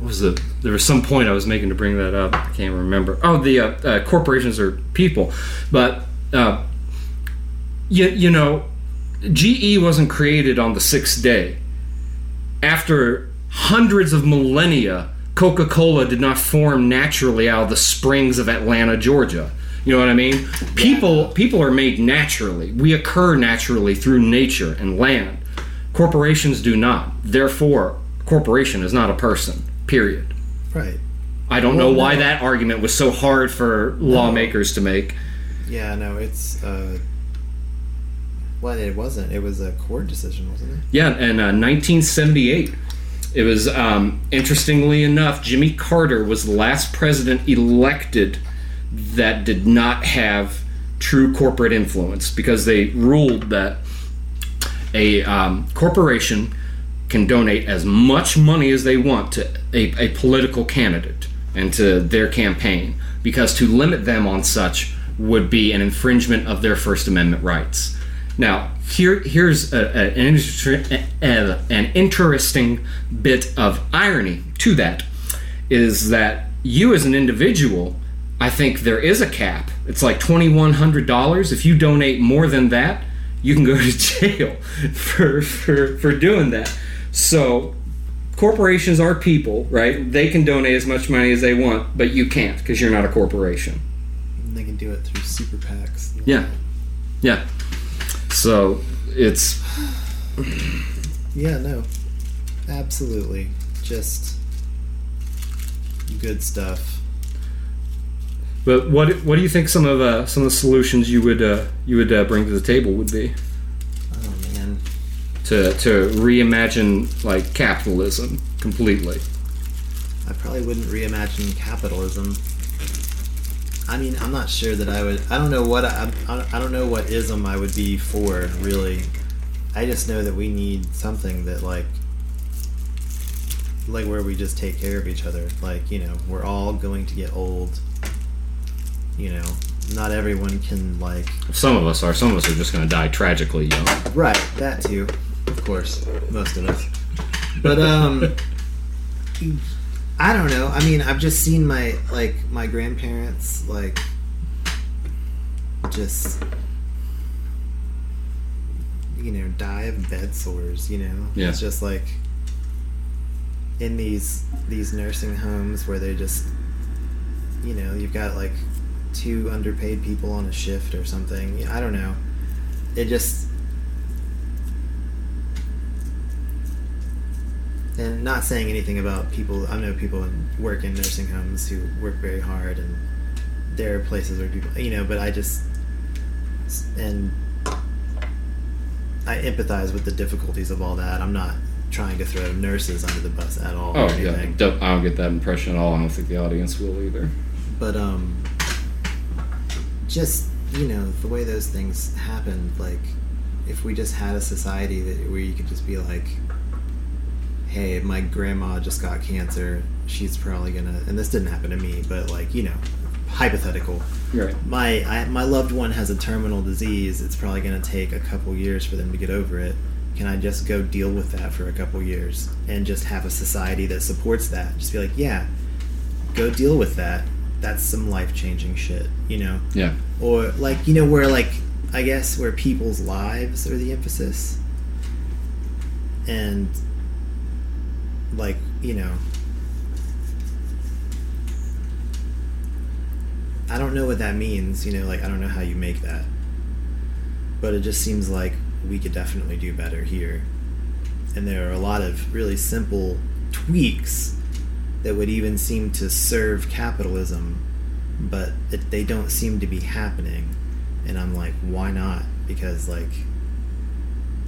what was the? There was some point I was making to bring that up. I can't remember. Oh, the uh, uh, corporations are people, but uh, you you know, GE wasn't created on the sixth day. After hundreds of millennia, Coca Cola did not form naturally out of the springs of Atlanta, Georgia. You know what I mean? People people are made naturally. We occur naturally through nature and land. Corporations do not. Therefore, corporation is not a person. Period. Right. I don't Well, know why no. that argument was so hard for lawmakers to make. Yeah, no, it's uh well it wasn't. It was a court decision, wasn't it? Yeah, and in uh, 1978, it was um, interestingly enough, Jimmy Carter was the last president elected that did not have true corporate influence because they ruled that a um, corporation can donate as much money as they want to a, a political candidate and to their campaign because to limit them on such would be an infringement of their First Amendment rights. Now, here here's a, a- an, a- an interesting bit of irony to that is that you as an individual, I think there is a cap. It's like twenty one hundred dollars. If you donate more than that, you can go to jail for for for doing that. So corporations are people, right? They can donate as much money as they want, but you can't because you're not a corporation. And they can do it through super PACs. Yeah, yeah. So it's Yeah, no. Absolutely. Just good stuff. But what what do you think some of uh, some of the solutions you would uh, you would uh, bring to the table would be. To to reimagine like capitalism completely? I probably wouldn't reimagine capitalism. I mean, I'm not sure that I would. I don't know what I. I I don't know what ism I would be for really. I just know that we need something that like, like where we just take care of each other. Like you know, we're all going to get old. You know, not everyone can like. Some of us are. Some of us are just going to die tragically young. Right, that too. Of course, most of us. But um I don't know. I mean, I've just seen my like my grandparents like just you know, die of bed sores, you know. Yeah. It's just like in these these nursing homes where they just you know, you've got like two underpaid people on a shift or something. I don't know. It just and not saying anything about people i know people in work in nursing homes who work very hard and there are places where people you know but i just and i empathize with the difficulties of all that i'm not trying to throw nurses under the bus at all Oh or yeah, I don't get that impression at all. I don't think the audience will either. but um just you know the way those things happen like if we just had a society that where you could just be like hey my grandma just got cancer. She's probably gonna and this didn't happen to me but like you know hypothetical. Right. my I, my loved one has a terminal disease. It's probably going to take a couple years for them to get over it. Can i just go deal with that for a couple years and just have a society that supports that? Just be like yeah go deal with that. That's some life-changing shit you know? Yeah. or like you know where like i guess where people's lives are the emphasis? And like you know i don't know what that means you know like i don't know how you make that. But it just seems like we could definitely do better here. And there are a lot of really simple tweaks that would even seem to serve capitalism but it, they don't seem to be happening. And i'm like why not? Because like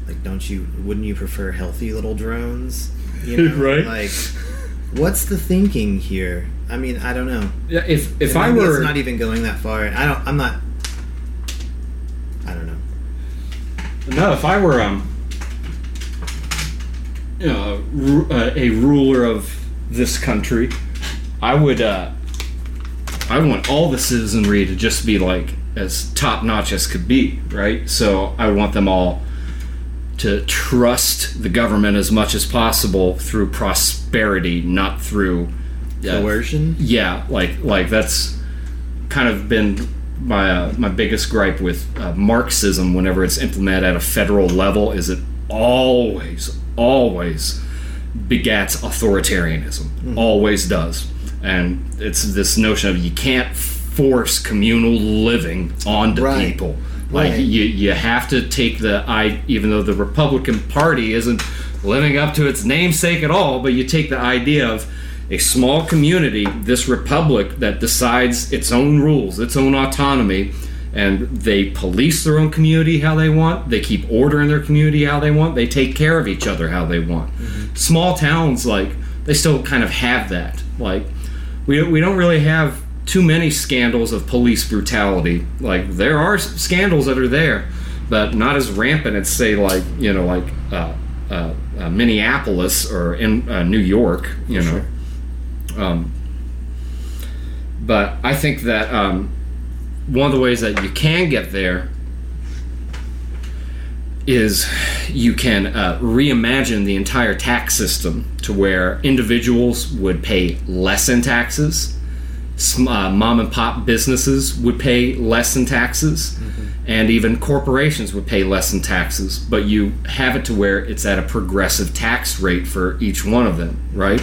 like don't you wouldn't you prefer healthy little drones you know Right. like what's the thinking here i mean i don't know Yeah. If if And I were it's not even going that far i don't i'm not i don't know No, if I were um, you know, a, uh, a ruler of this country, I would uh, I want all the citizenry to just be like as top notch as could be, right? So I would want them all to trust the government as much as possible through prosperity, not through uh, coercion yeah, like like that's kind of been my uh, my biggest gripe with uh, Marxism. Whenever it's implemented at a federal level, is it always always begats authoritarianism. Always does, and it's this notion of you can't force communal living onto Right. people. Like Right. you, you have to take the I, even though the Republican Party isn't living up to its namesake at all, but you take the idea of a small community, this republic that decides its own rules, its own autonomy, and they police their own community how they want. They keep order in their community how they want. They take care of each other how they want. Mm-hmm. Small towns, like they still kind of have that. Like we we don't really have too many scandals of police brutality. Like there are scandals that are there, but not as rampant as say like you know like uh, uh, uh, Minneapolis or in uh, New York. You know. Um, but I think that um, one of the ways that you can get there is you can uh, reimagine the entire tax system to where individuals would pay less in taxes, uh, mom and pop businesses would pay less in taxes, and even corporations would pay less in taxes. But you have it to where it's at a progressive tax rate for each one of them, right?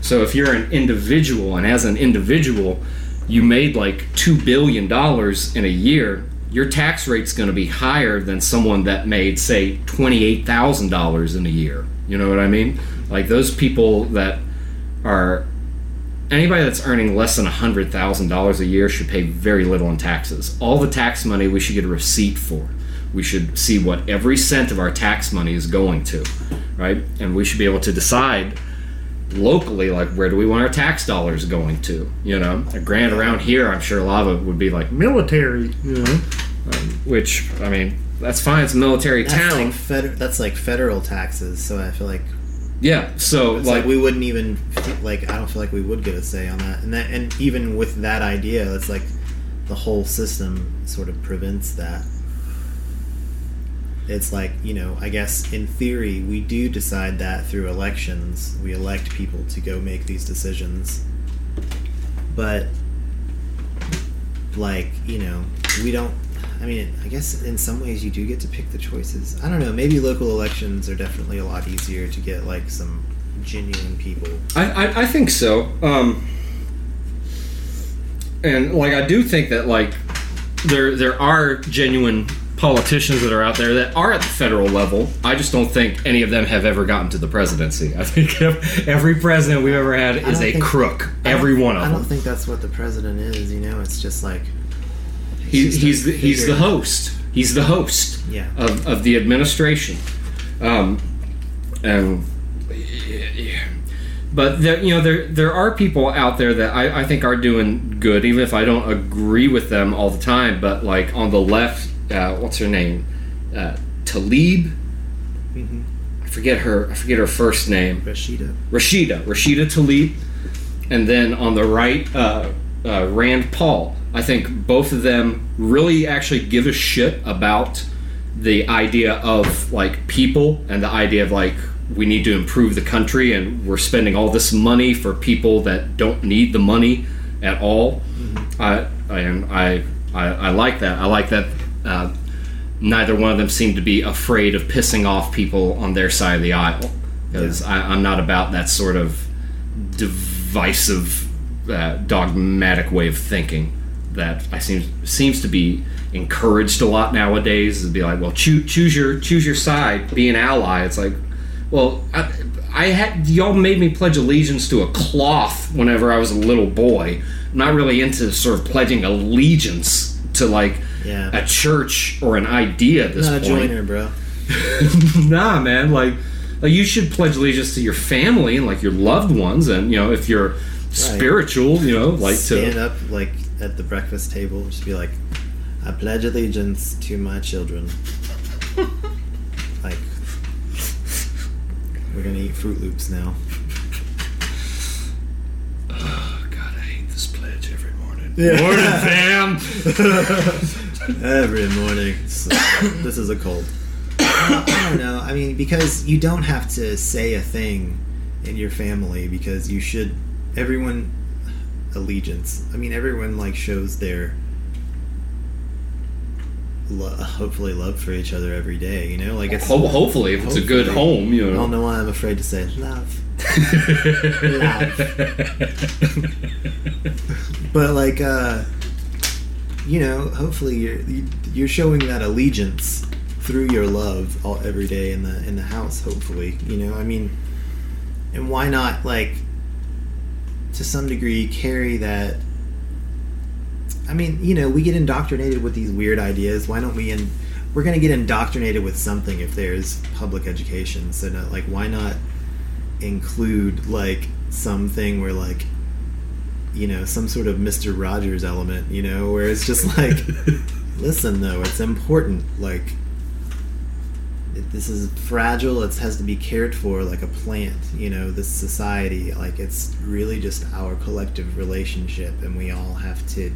So if you're an individual, and as an individual, you made like two billion dollars in a year, your tax rate's going to be higher than someone that made, say, twenty-eight thousand dollars in a year. You know what I mean? Like those people that are anybody that's earning less than hundred thousand dollars a year should pay very little in taxes. All the tax money we should get a receipt for. We should see what every cent of our tax money is going to, right? And we should be able to decide locally, like where do we want our tax dollars going to? You know, a grant around here, I'm sure a lot of it would be like military, you know, um, which I mean that's fine. It's a military That's town. like, fed- that's like federal taxes, so I feel like yeah. So it's like, like, we wouldn't even like I don't feel like we would get a say on that. And that and even with that idea, it's like the whole system sort of prevents that. It's like, you know, I guess in theory we do decide that through elections. We elect people to go make these decisions. But like, you know, we don't I mean, I guess in some ways you do get to pick the choices. I don't know. Maybe local elections are definitely a lot easier to get like some genuine people. I, I, I think so. Um, and like I do think that like there there are genuine politicians that are out there that are at the federal level. I just don't think any of them have ever gotten to the presidency. I think every president we've ever had is a think- crook. Every one of them. I don't think that's what the president is. You know, it's just like He's he's the, he's the host. He's the host Yeah. of, of the administration. Um, and but there, you know there there are people out there that I, I think are doing good, even if I don't agree with them all the time. But like on the left, uh, what's her name? Uh, Tlaib. Mhm. I forget her. I forget her first name. Rashida. Rashida, Rashida Tlaib. and then on the right, uh, uh, Rand Paul. I think both of them really actually give a shit about the idea of like people and the idea of like we need to improve the country and we're spending all this money for people that don't need the money at all. I and I, I I like that. I like that. Uh, neither one of them seem to be afraid of pissing off people on their side of the aisle because I'm not about that sort of divisive, uh, dogmatic way of thinking that I seems seems to be encouraged a lot nowadays. To be like, well, choose choose your choose your side, be an ally. It's like, well, I, I had y'all made me pledge allegiance to a cloth whenever I was a little boy. I'm not really into sort of pledging allegiance to like Yeah. a church or an idea at this Not a point. joiner, bro. nah, man. Like, like you should pledge allegiance to your family and like your loved ones, and you know if you're spiritual, you know, like Stand to up like at the breakfast table, just be like, I pledge allegiance to my children. like, we're gonna eat Froot Loops now. Oh, God, I hate this pledge every morning. Yeah. Morning, fam. Every morning. So, this is a cold. I don't know. I mean, because you don't have to say a thing in your family because you should. Everyone allegiance. I mean, everyone like shows their lo- hopefully love for each other every day. You know, like it's. Ho- hopefully, if it's a good home, you know, I know. don't know why I'm afraid to say love. but like uh you know hopefully you're you're showing that allegiance through your love all every day in the in the house hopefully you know i mean and why not like to some degree carry that i mean you know we get indoctrinated with these weird ideas why don't we in we're going to get indoctrinated with something if there's public education so no, like why not include like something where like you know some sort of Mr. Rogers element, you know, where it's just like listen though, it's important like this is fragile, it has to be cared for like a plant, you know, this society like it's really just our collective relationship and we all have to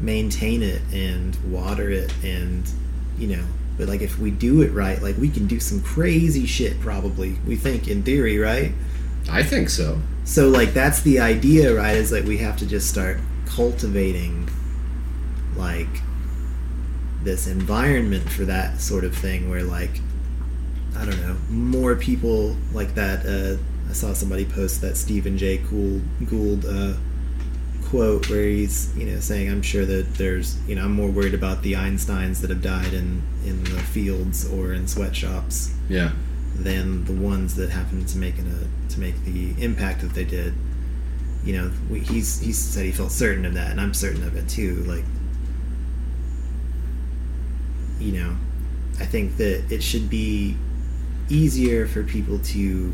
maintain it and water it and you know but like if we do it right like we can do some crazy shit probably we think in theory right I think so. so like that's the idea right is that we have to just start cultivating like this environment for that sort of thing where like i don't know more people like that uh i saw somebody post that stephen j gould, gould uh quote where he's you know saying i'm sure that there's you know i'm more worried about the einsteins that have died in in the fields or in sweatshops Yeah. than the ones that happened to make an, a, to make the impact that they did. you know, we, he's he said he felt certain of that, and I'm certain of it too. Like, you know, I think that it should be easier for people to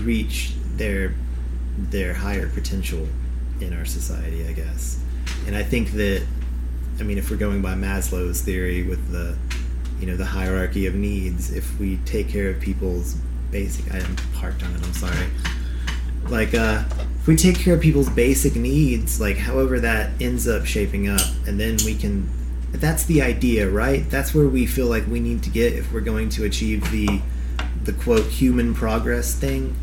reach their their higher potential in our society, I guess. And I think that, I mean, if we're going by Maslow's theory with the, you know, the hierarchy of needs, if we take care of people's basic, I'm parked on it. I'm sorry. Like, uh, if we take care of people's basic needs, like however that ends up shaping up, and then we can. That's the idea, right? That's where we feel like we need to get if we're going to achieve the, the quote human progress thing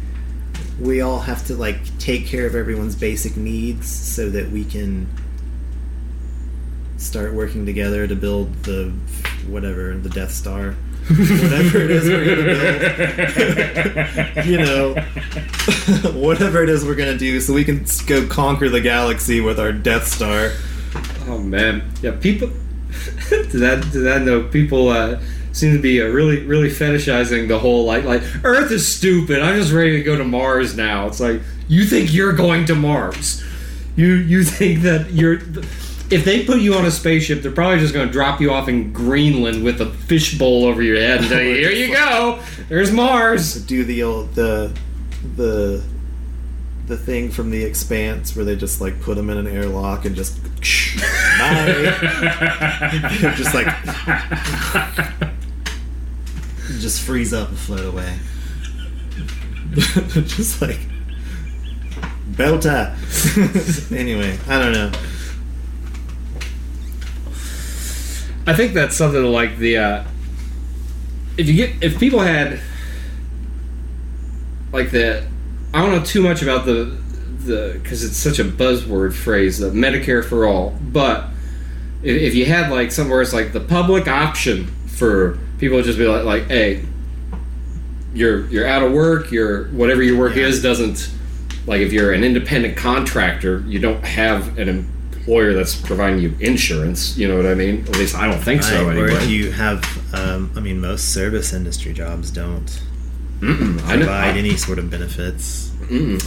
we all have to like take care of everyone's basic needs so that we can start working together to build the whatever the Death Star, whatever it is we're gonna build. you know, whatever it is we're gonna do, so we can go conquer the galaxy with our Death Star. Oh man, yeah. People. to that to that note, people uh, seem to be uh, really really fetishizing the whole like like Earth is stupid. I'm just ready to go to Mars now. It's like you think you're going to Mars. You you think that you're. If they put you on a spaceship, they're probably just going to drop you off in Greenland with a fishbowl over your head and tell you, "Here you go. There's Mars." Do the old the the the thing from the Expanse where they just like put them in an airlock and just bye, just like just freeze up and float away. just like Belta. anyway, I don't know. I think that's something like the uh, if you get if people had like the I don't know too much about the the because it's such a buzzword phrase the Medicare for all, but if, if you had like somewhere it's like the public option for people to just be like like hey you're you're out of work your whatever your work is doesn't like if you're an independent contractor you don't have an employer that's providing you insurance you know what I mean? At least I don't think so Right, or if you have, um, I mean, most service industry jobs don't. I, kn- provide I, any sort of benefits.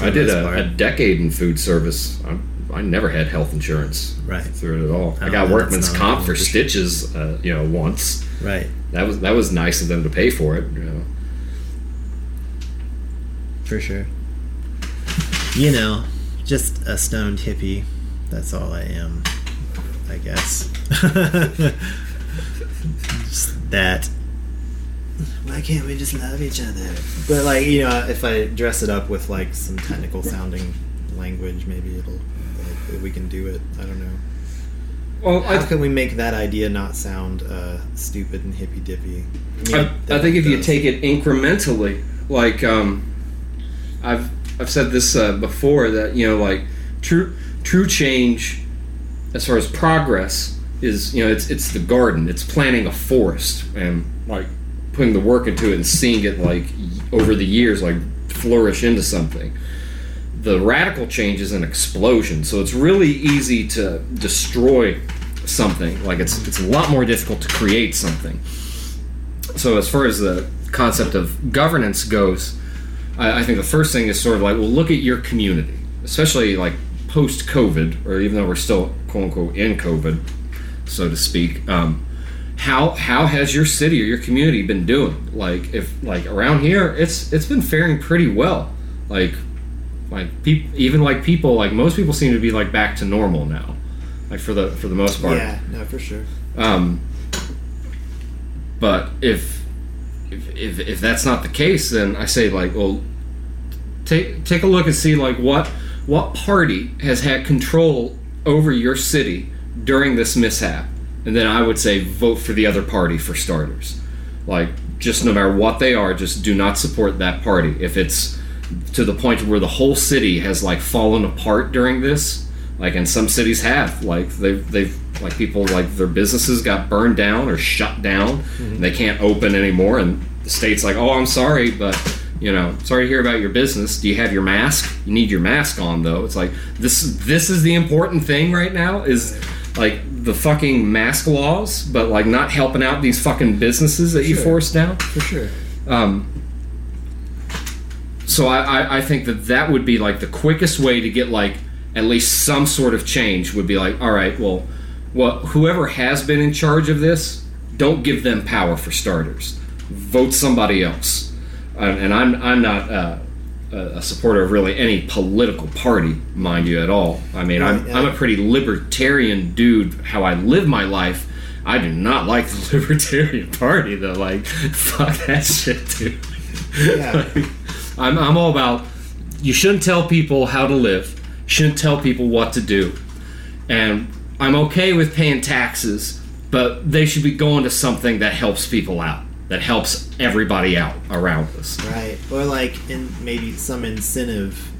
I did a, a decade in food service. I, I never had health insurance Right. through it at all. I Oh, got workman's comp for stitches, uh, you know, once. Right. That was that was nice of them to pay for it. You know. For sure. You know, just a stoned hippie. That's all I am, I guess. just that. Why can't we just love each other? But like, you know, if I dress it up with like some technical sounding language, maybe it'll like, we can do it. I don't know. Well, How I, can we make that idea not sound uh, stupid and hippy dippy? I, I think if you take it incrementally, like um, I've I've said this uh, before that you know like true true change as far as progress is you know it's it's the garden it's planting a forest and like putting the work into it and seeing it like over the years like flourish into something. The radical change is an explosion so it's really easy to destroy something. Like it's it's a lot more difficult to create something. So as far as the concept of governance goes I, I think the first thing is sort of like well look at your community especially like post covid or even though we're still quote unquote in covid so to speak um, how how has your city or your community been doing? Like if like around here it's it's been faring pretty well. Like like peop, even like people like most people seem to be like back to normal now. Like for the for the most part. Yeah, no, for sure. um, but if, if if if that's not the case, then I say like, well, take take a look and see like what what party has had control over your city during this mishap, and then I would say vote for the other party for starters. Like, just no matter what they are, just do not support that party. If it's to the point where the whole city has like fallen apart during this, like and some cities have, like they've they've like people like their businesses got burned down or shut down, and they can't open anymore, and the state's like, oh, I'm sorry, but you know, sorry to hear about your business. Do you have your mask? You need your mask on though. It's like this this is the important thing right now is like the fucking mask laws, but like not helping out these fucking businesses that you Sure. forced down. For sure. Um, so I, I, I think that that would be like the quickest way to get like at least some sort of change would be like all right well well whoever has been in charge of this don't give them power for starters vote somebody else and, and i'm i'm not uh, a supporter of really any political party mind you at all. I mean I'm. I'm a pretty libertarian dude. How i live my life i do not like the libertarian party though. Like fuck that shit dude. Yeah. I'm, I'm all about you shouldn't tell people how to live shouldn't tell people what to do. And i'm okay with paying taxes but they should be going to something that helps people out that helps everybody out around us Right. Or like in maybe some incentive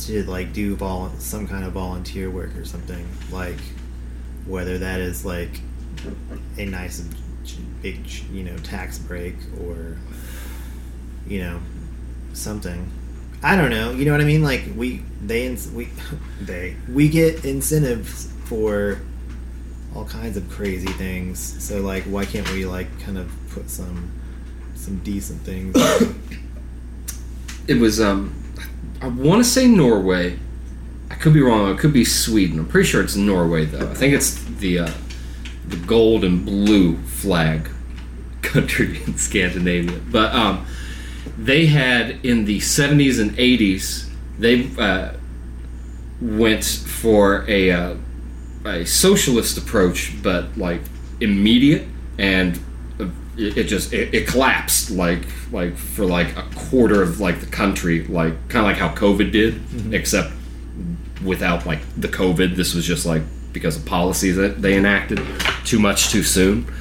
to like do vol- some kind of volunteer work or something. Like whether that is like a nice big you know tax break or you know something. I don't know. You know what I mean? Like we they we they we get incentives for all kinds of crazy things. So like why can't we like kind of put some some decent things it. Was um i want to say norway. I could be wrong it could be sweden. I'm pretty sure it's norway though. I think it's the uh, the gold and blue flag country in scandinavia. But um they had in the 70s and 80s they uh, went for a uh, a socialist approach but like immediate and it, it just it, it collapsed like like for like a quarter of like the country like kind of like how covid did except without like the covid. This was just like because of policies that they enacted too much too soon.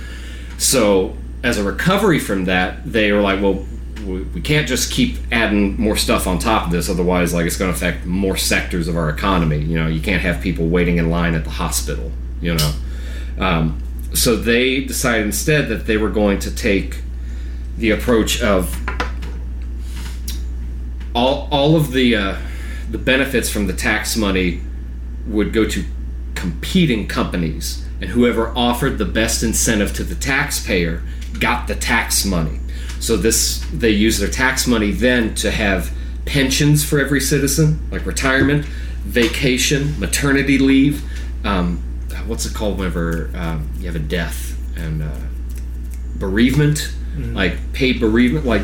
So as a recovery from that they were like well we we can't just keep adding more stuff on top of this otherwise like it's going to affect more sectors of our economy. You know you can't have people waiting in line at the hospital you know? Um, so they decided instead that they were going to take the approach of all, all of the uh, the benefits from the tax money would go to competing companies. And whoever offered the best incentive to the taxpayer got the tax money. So this they use their tax money then to have pensions for every citizen like retirement vacation maternity leave um, what's it called whenever um, you have a death and uh, bereavement? Like paid bereavement like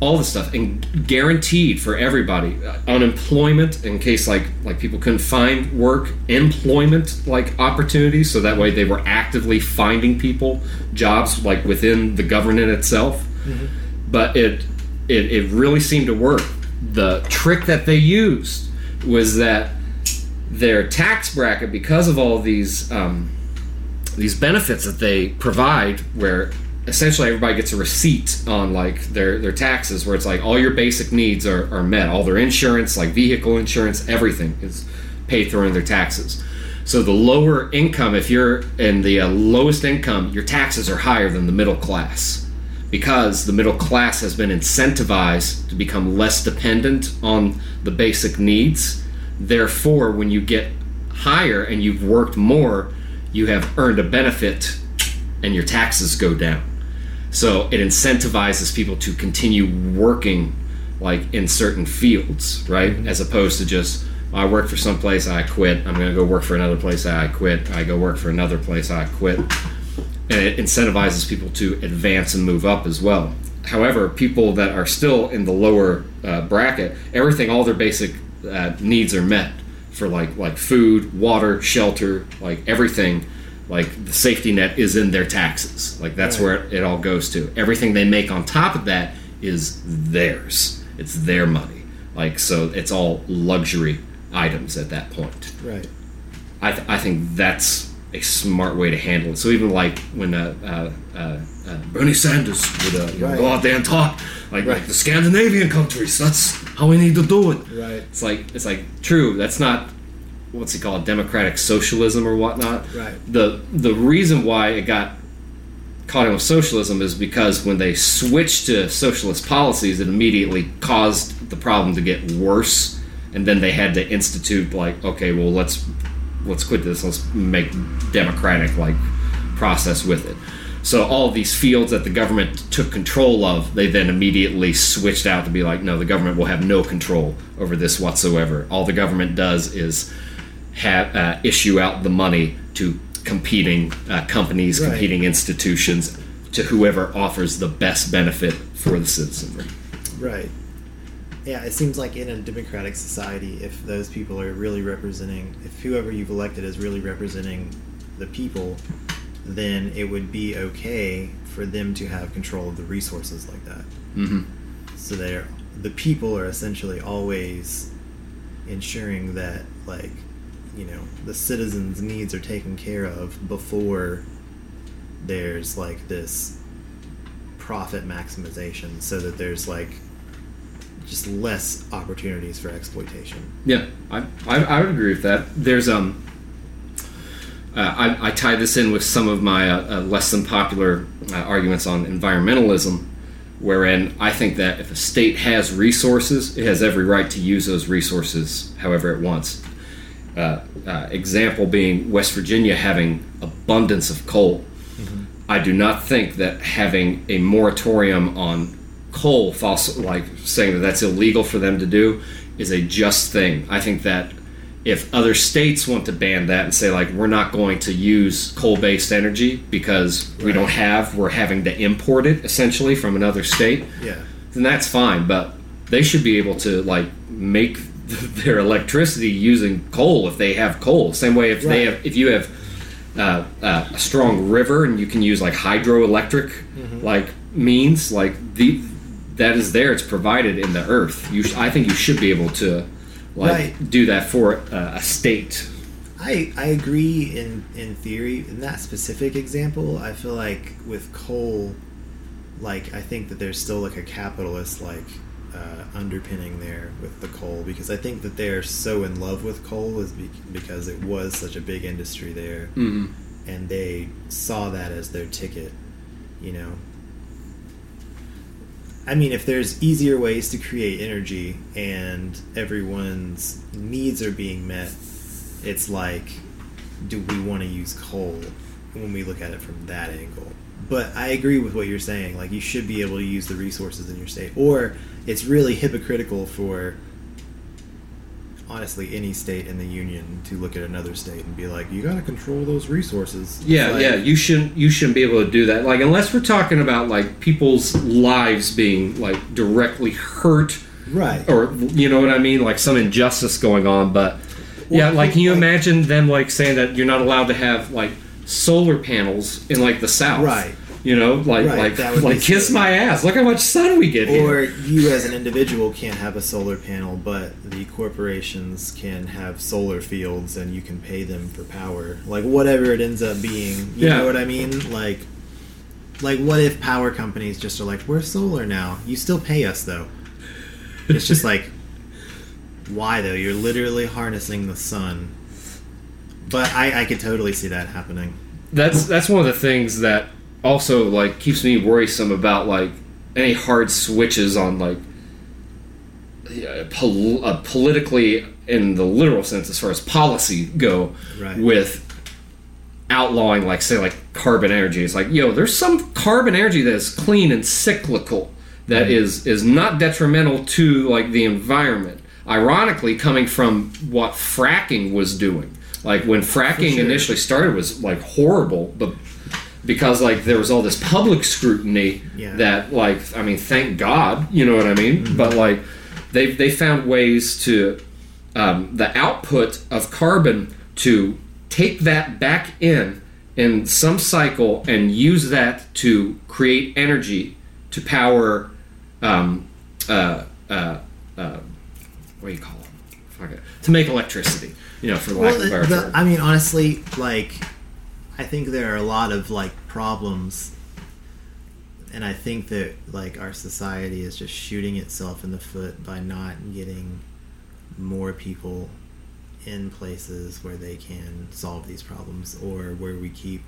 all this stuff and guaranteed for everybody uh, unemployment in case like like people couldn't find work employment like opportunities so that way they were actively finding people jobs like within the government itself. But it, it it really seemed to work. The trick that they used was that their tax bracket because of all these um, these benefits that they provide where essentially everybody gets a receipt on like their their taxes where it's like all your basic needs are, are met. All their insurance like vehicle insurance everything is paid through in their taxes. So the lower income if you're in the uh, lowest income your taxes are higher than the middle class because the middle class has been incentivized to become less dependent on the basic needs therefore when you get higher and you've worked more you have earned a benefit and your taxes go down. So it incentivizes people to continue working like in certain fields right? As opposed to just i work for some place i quit. I'm going to go work for another place i quit. I go work for another place i quit. And it incentivizes people to advance and move up as well. However people that are still in the lower uh, bracket everything all their basic uh, needs are met for like like food water shelter like everything like the safety net is in their taxes like that's Right. where it, it all goes to everything they make on top of that is theirs it's their money like so it's all luxury items at that point right I, th- I think that's a smart way to handle it. So even like when uh, uh, uh, uh, Bernie Sanders would uh, you know, Right. go out there and talk, like, Right. like the Scandinavian countries, that's how we need to do it. right It's like it's like true. That's not what's he called democratic socialism or whatnot. Right. The the reason why it got caught in with socialism is because when they switched to socialist policies, it immediately caused the problem to get worse, and then they had to institute like, okay, well let's let's quit this. Let's make democratic like process with it. So all these fields that the government took control of, they then immediately switched out to be like, no, the government will have no control over this whatsoever. All the government does is have uh, issue out the money to competing uh, companies, Right. competing institutions, to whoever offers the best benefit for the citizenry. Right. Yeah, it seems like in a democratic society, if those people are really representing, if whoever you've elected is really representing the people, then it would be okay for them to have control of the resources like that. Mm-hmm. So they're the people are essentially always ensuring that like you know the citizens' needs are taken care of before there's like this profit maximization, so that there's like just less opportunities for exploitation. Yeah, I, I, I would agree with that. There's um, uh, I, I tie this in with some of my uh, uh, less than popular uh, arguments on environmentalism, wherein I think that if a state has resources, it has every right to use those resources however it wants. Uh, uh, example being West Virginia having abundance of coal. I do not think that having a moratorium on coal, fossil, like saying that that's illegal for them to do, is a just thing. I think that if other states want to ban that and say like we're not going to use coal-based energy because we don't have, we're having to import it essentially from another state, Yeah. then that's fine. But they should be able to like make their electricity using coal if they have coal. Same way if they have, if you have uh, uh, a strong river and you can use like hydroelectric Mm-hmm. like means, like the that is there. It's provided in the earth. You, sh- I think you should be able to like Right. do that for uh, a state. I, I agree in, in theory. In that specific example, I feel like with coal, like I think that there's still like a capitalist like uh, underpinning there with the coal because I think that they're so in love with coal is be- because it was such a big industry there Mm-hmm. and they saw that as their ticket, you know. I mean, if there's easier ways to create energy and everyone's needs are being met, it's like, do we want to use coal when we look at it from that angle? But I agree with what you're saying. Like, you should be able to use the resources in your state. Or it's really hypocritical for, honestly, any state in the union to look at another state and be like, you got to control those resources. Yeah, Like, yeah. You shouldn't. You shouldn't be able to do that. Like unless we're talking about like people's lives being like directly hurt Right. or you know what I mean, like some injustice going on. But yeah, like can you like- imagine them like saying that you're not allowed to have like solar panels in like the south? Right. You know, like Right, like like kiss my ass. Look how much sun we get here. Or here. you as an individual can't have a solar panel, but the corporations can have solar fields and you can pay them for power. Like whatever it ends up being. You Yeah. know what I mean? Like like what if power companies just are like, We're solar now. You still pay us though. It's just like why though? You're literally harnessing the sun. But I, I could totally see that happening. That's that's one of the things that also like keeps me worrisome about like any hard switches on like pol- uh, politically in the literal sense as far as policy go Right. with outlawing like say like carbon energy it's like yo there's some carbon energy that is clean and cyclical that is is not detrimental to like the environment ironically coming from what fracking was doing like when fracking sure. initially started was like horrible but because like there was all this public scrutiny Yeah. that like I mean thank God you know what I mean but like they they found ways to um, the output of carbon to take that back in in some cycle and use that to create energy to power um, uh, uh, uh, what do you call it? Fuck it. To make electricity, you know, for lack Well, of a better the- term. I mean, honestly, like, I think there are a lot of like problems, and I think that like our society is just shooting itself in the foot by not getting more people in places where they can solve these problems, or where we keep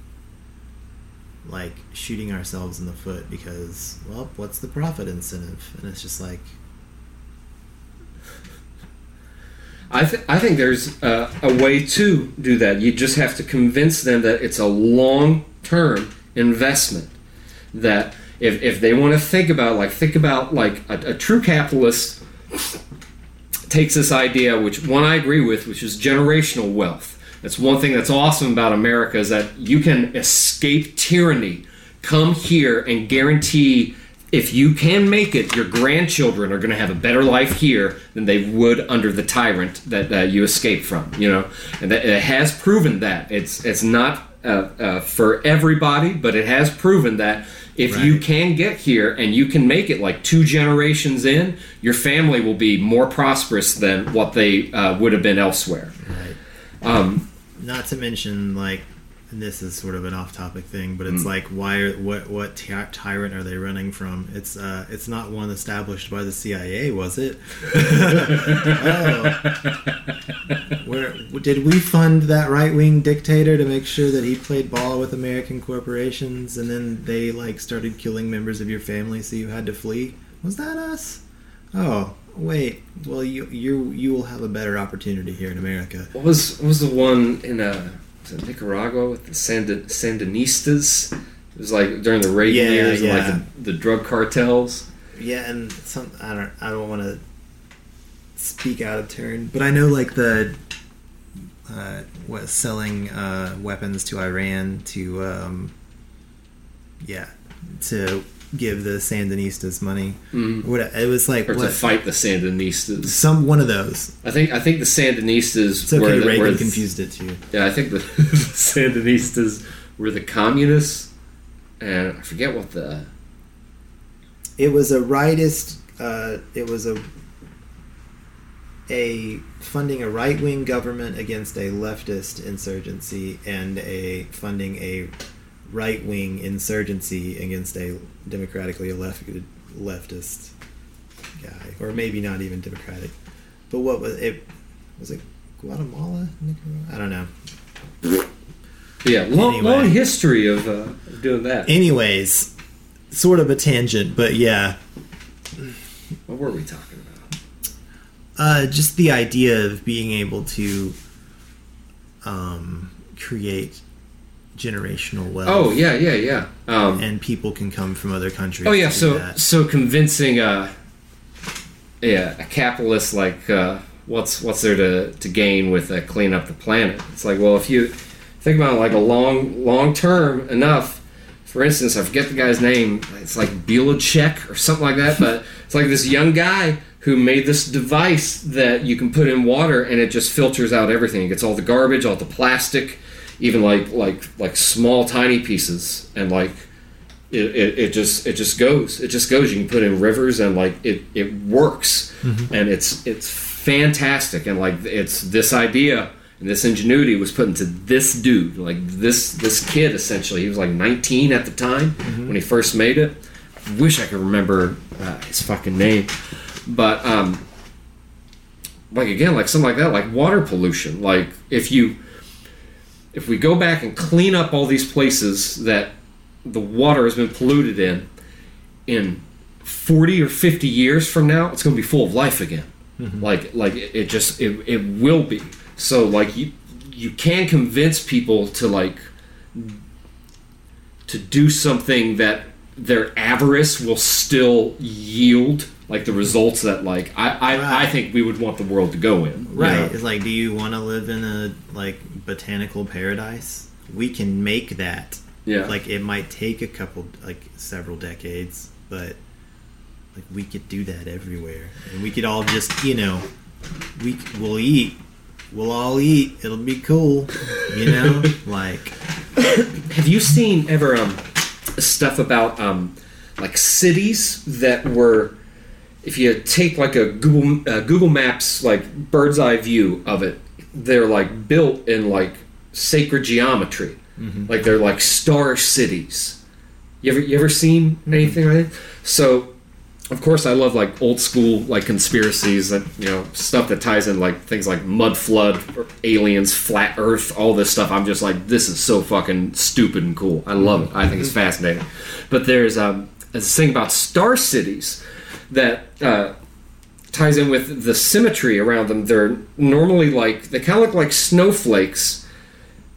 like shooting ourselves in the foot because well, what's the profit incentive? And it's just like I, th- I think there's uh, a way to do that. You just have to convince them that it's a long term investment that if, if they want to think about like think about like a, a true capitalist takes this idea which one i agree with which is generational wealth that's one thing that's awesome about america is that you can escape tyranny come here and guarantee if you can make it your grandchildren are going to have a better life here than they would under the tyrant that uh, you escaped from you know and that, it has proven that it's it's not uh, uh, for everybody but it has proven that if you can get here and you can make it like two generations in, your family will be more prosperous than what they uh, would have been elsewhere. Right. Um, Not to mention, like, and this is sort of an off-topic thing, but Mm. it's like, why are what what ty- tyrant are they running from? It's uh, it's not one established by the CIA, was it? oh, where did we fund that right-wing dictator to make sure that he played ball with American corporations, and then they like started killing members of your family, so you had to flee? Was that us? Oh, wait. Well, you you you will have a better opportunity here in America. what was what was the one in uh, was it Nicaragua with the Sandinistas? It was like during the Reagan Yeah, years, and like the, the drug cartels. Yeah, and some I don't I don't want to speak out of turn, but I know like the uh, what selling uh, weapons to Iran to um, yeah to give the Sandinistas money. Mhm. What it was like Or to fight the Sandinistas. some one of those. I think I think the Sandinistas It's okay. were the, Reagan were the- confused it too. Yeah, I think the Sandinistas were the communists, and I forget what the It was a rightist. Uh, it was a a funding a right wing government against a leftist insurgency and a funding a right wing insurgency against a democratically elected leftist guy, or maybe not even democratic. But what was it? Was it Guatemala? Nicaragua? I don't know. yeah long, Anyway. long history of uh, doing that. Anyways, sort of a tangent, but yeah. What were we talking about? Uh, just the idea of being able to um, create generational wealth. Oh yeah, yeah, yeah. Um, and people can come from other countries. oh yeah, so that. so convincing uh, yeah a capitalist like uh, what's what's there to to gain with uh, clean up the planet? It's like well if you think about it like a long long term enough. For instance, I forget the guy's name. It's like Bielacek or something like that. But it's like this young guy who made this device that you can put in water and it just filters out everything. It gets all the garbage, all the plastic, even like like like small tiny pieces, and like it, it, it just it just goes. It just goes. You can put in rivers and like it it works, and it's it's fantastic. And like it's this idea and this ingenuity was put into this dude, like this this kid essentially. He was like 19 at the time when he first made it. Wish I could remember uh, his fucking name, but um, like again, like something like that, like water pollution. Like if you if we go back and clean up all these places that the water has been polluted in, in 40 or 50 years from now, it's going to be full of life again. Mm-hmm. Like, like it, it just, it, it will be. So, like, you, you can convince people to, like, to do something that their avarice will still yield, like, the results that, like, I, I, I think we would want the world to go in. right, know? it's like, do you want to live in a like botanical paradise? We can make that. Yeah. Like it might take a couple, like several decades, but like we could do that everywhere, and we could all just, you know, we we'll eat. We'll all eat. It'll be cool, you know. like, Have you seen ever um, stuff about um, like cities that were, if you take like a Google uh, Google Maps like bird's eye view of it, they're like built in like sacred geometry, like they're like star cities. You ever you ever seen anything like that? So. Of course, I love like old school like conspiracies and you know stuff that ties in like things like mud flood, aliens, flat Earth, all this stuff. I'm just like, this is so fucking stupid and cool. I love it. I think it's fascinating. But there's um, this thing about star cities that uh, ties in with the symmetry around them. They're normally like they kind of look like snowflakes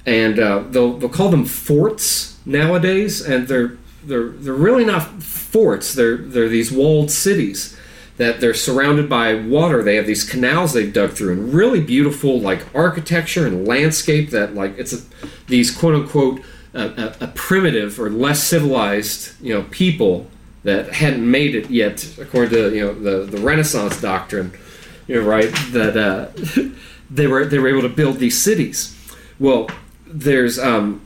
and uh, they'll they'll call them forts nowadays, and they're they're they're really not forts. They're they're these walled cities that they're surrounded by water. They have these canals they've dug through, and really beautiful like architecture and landscape. That like it's a, these quote unquote uh, a, a primitive or less civilized you know people that hadn't made it yet, according to you know the the Renaissance doctrine. You know, right? That uh, they were they were able to build these cities. Well, there's um,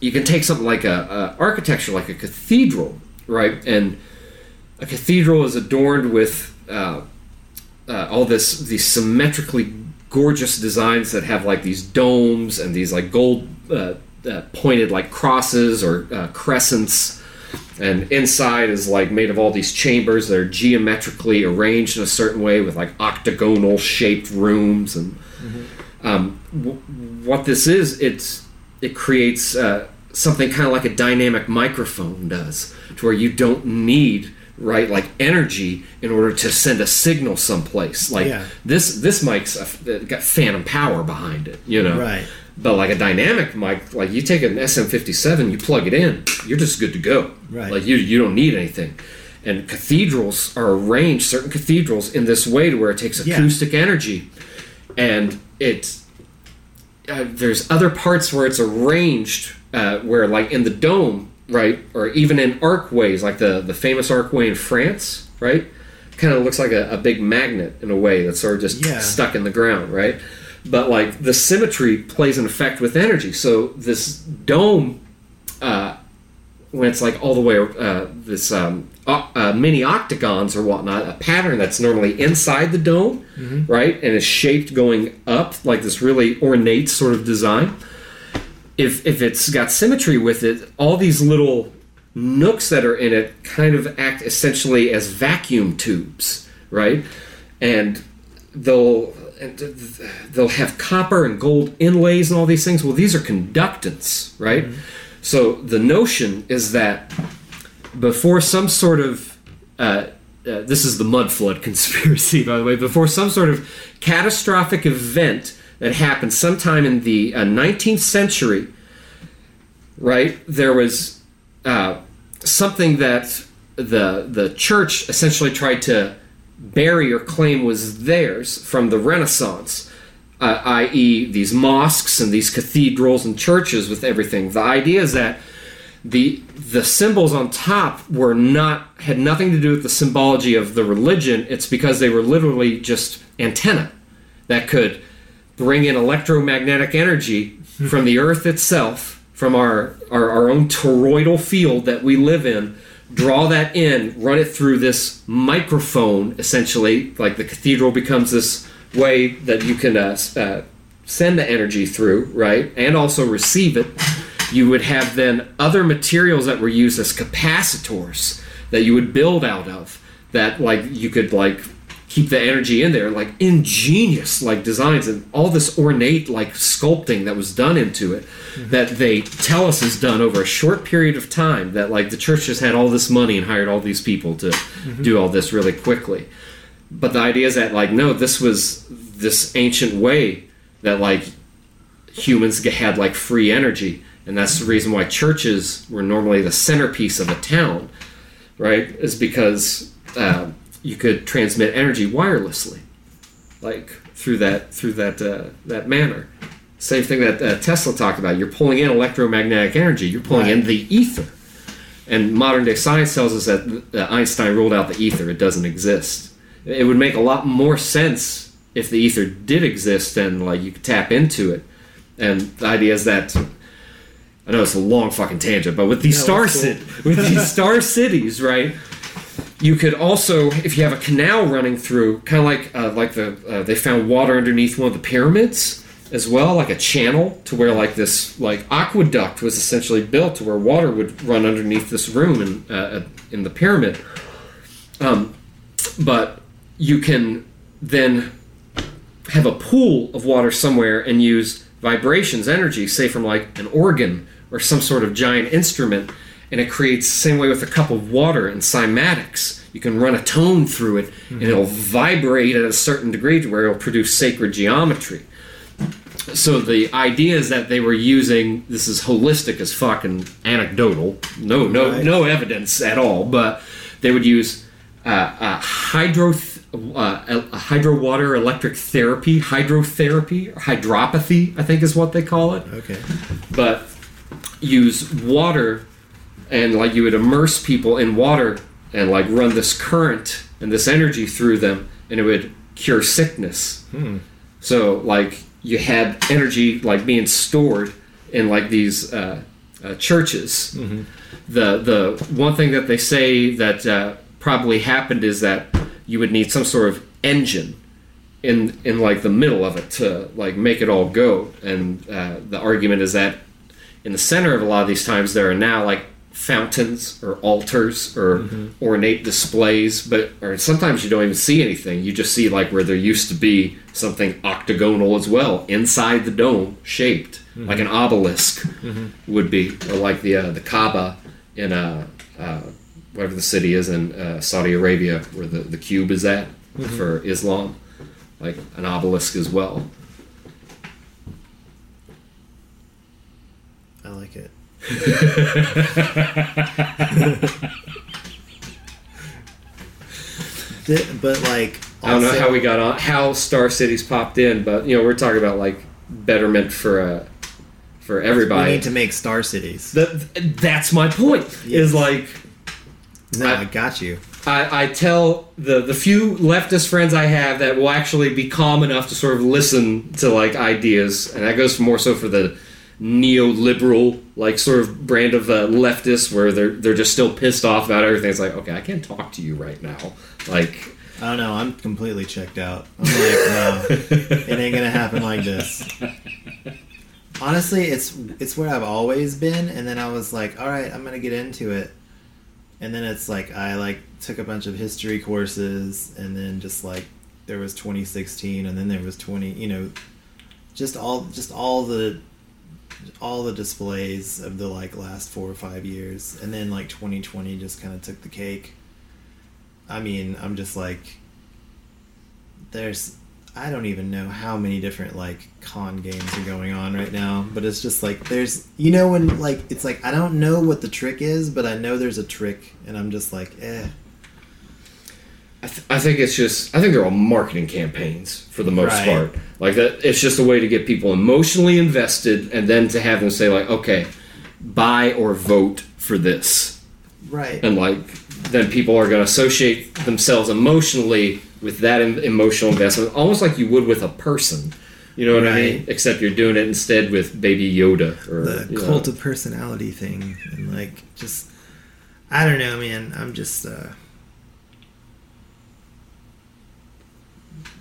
you can take something like a, a architecture like a cathedral, right? And a cathedral is adorned with uh, uh, all this these symmetrically gorgeous designs that have like these domes and these like gold uh, uh pointed like crosses or uh, crescents and inside is like made of all these chambers that are geometrically arranged in a certain way with like octagonal shaped rooms and mm-hmm. um, w- what this is it's it creates uh, something kind of like a dynamic microphone does to where you don't need right like energy in order to send a signal someplace like yeah. this this mic's a, got phantom power behind it you know right but like a dynamic mic, like you take an SM57, you plug it in, you're just good to go. Right. Like you you don't need anything. And cathedrals are arranged, certain cathedrals, in this way to where it takes acoustic yeah. energy, and it uh, there's other parts where it's arranged uh, where like in the dome, right, or even in arcways, like the the famous arcway in France, right, kind of looks like a, a, big magnet in a way that's sort of just yeah. stuck in the ground, right but like the symmetry plays an effect with energy. So this dome, uh, when it's like all the way uh, this um, uh, mini octagons or whatnot, a pattern that's normally inside the dome, mm-hmm. right, and is shaped going up like this really ornate sort of design. If if it's got symmetry with it, all these little nooks that are in it kind of act essentially as vacuum tubes, right? And they'll and they'll have copper and gold inlays and all these things. Well, these are conductance, right? Mm-hmm. So the notion is that before some sort of uh, uh, this is the mud flood conspiracy, by the way. Before some sort of catastrophic event that happened sometime in the uh, 19th century, right? There was uh, something that the the church essentially tried to or claim was theirs from the Renaissance, uh, i.e., these mosques and these cathedrals and churches with everything. The idea is that the the symbols on top were not had nothing to do with the symbology of the religion. It's because they were literally just antenna that could bring in electromagnetic energy from the earth itself, from our, our, our own toroidal field that we live in, draw that in, run it through this microphone, essentially, like the cathedral becomes this way that you can uh, uh, send the energy through, right, and also receive it. You would have then other materials that were used as capacitors that you would build out of. That like you could like keep the energy in there like ingenious like designs and all this ornate like sculpting that was done into it mm-hmm. that they tell us is done over a short period of time that like the church just had all this money and hired all these people to mm-hmm. do all this really quickly but the idea is that like no this was this ancient way that like humans had like free energy and that's the reason why churches were normally the centerpiece of a town right is because uh, you could transmit energy wirelessly, like through that through that uh, that manner. Same thing that uh, Tesla talked about. You're pulling in electromagnetic energy. You're pulling right. in the ether. And modern day science tells us that Einstein ruled out the ether. It doesn't exist. It would make a lot more sense if the ether did exist and like you could tap into it. And the idea is that I know it's a long fucking tangent, but with these star cool. with these star cities, right? You could also, if you have a canal running through, kind of like uh, like the uh, they found water underneath one of the pyramids as well, like a channel to where like this like aqueduct was essentially built to where water would run underneath this room in uh, uh in the pyramid. Um, but you can then have a pool of water somewhere and use vibrations, energy, say from like an organ or some sort of giant instrument and it creates the same way with a cup of water and cymatics. You can run a tone through it, mm-hmm. and it'll vibrate at a certain degree to where it'll produce sacred geometry. so the idea is that they were using this is holistic as fucking anecdotal, no no Right. no evidence at all, but they would use uh, uh, hydro uh, a hydro water electric therapy, hydrotherapy, hydropathy, I think is what they call it Okay. but use water and like you would immerse people in water and like run this current and this energy through them and it would cure sickness. So like you had energy like being stored in like these uh, uh, churches. The the one thing that they say that uh, probably happened is that you would need some sort of engine in in like the middle of it to like make it all go. And uh, the argument is that in the center of a lot of these times there are now like fountains or altars or ornate displays but or sometimes you don't even see anything. You just see like where there used to be something octagonal as well inside the dome shaped like an obelisk would be or like the uh, the Kaaba in uh, uh, whatever the city is in uh, Saudi Arabia where the, the cube is at for Islam like an obelisk as well. I like it. But like, I don't know how we got on, how Star Cities popped in, but you know we're talking about like betterment for uh, for we everybody. need to make star cities. That- that's my point. Is like No, I- I got you. I, I tell the the few leftist friends I have that will actually be calm enough to sort of listen to like ideas, and that goes more so for the neoliberal like sort of brand of uh, leftists where they're they're just still pissed off about everything. It's like okay, I can't talk to you right now. Like I don't know. I'm completely checked out. I'm like, no, it ain't gonna happen like this. Honestly, it's it's where I've always been, and then I was like, all right, I'm gonna get into it, and then it's like I like took a bunch of history courses, and then just like there was 2016, and then there was 20, you know, just all just all the all the displays of the like last four or five years, and then like 2020 just kind of took the cake. I mean, I'm just like, there's, I don't even know how many different like con games are going on right now, but it's just like there's, you know, when like it's like I don't know what the trick is, but I know there's a trick, and I'm just like, eh. I, th- I think it's just I think they're all marketing campaigns for the most Right. part. Like that, it's just a way to get people emotionally invested, and then to have them say like, okay, buy or vote for this, Right. and like then people are going to associate themselves emotionally with that em- emotional investment, almost like you would with a person. You know what I mean? Except you're doing it instead with Baby Yoda or the you know. cult of personality thing, and like just, I don't know, man. I'm just, uh,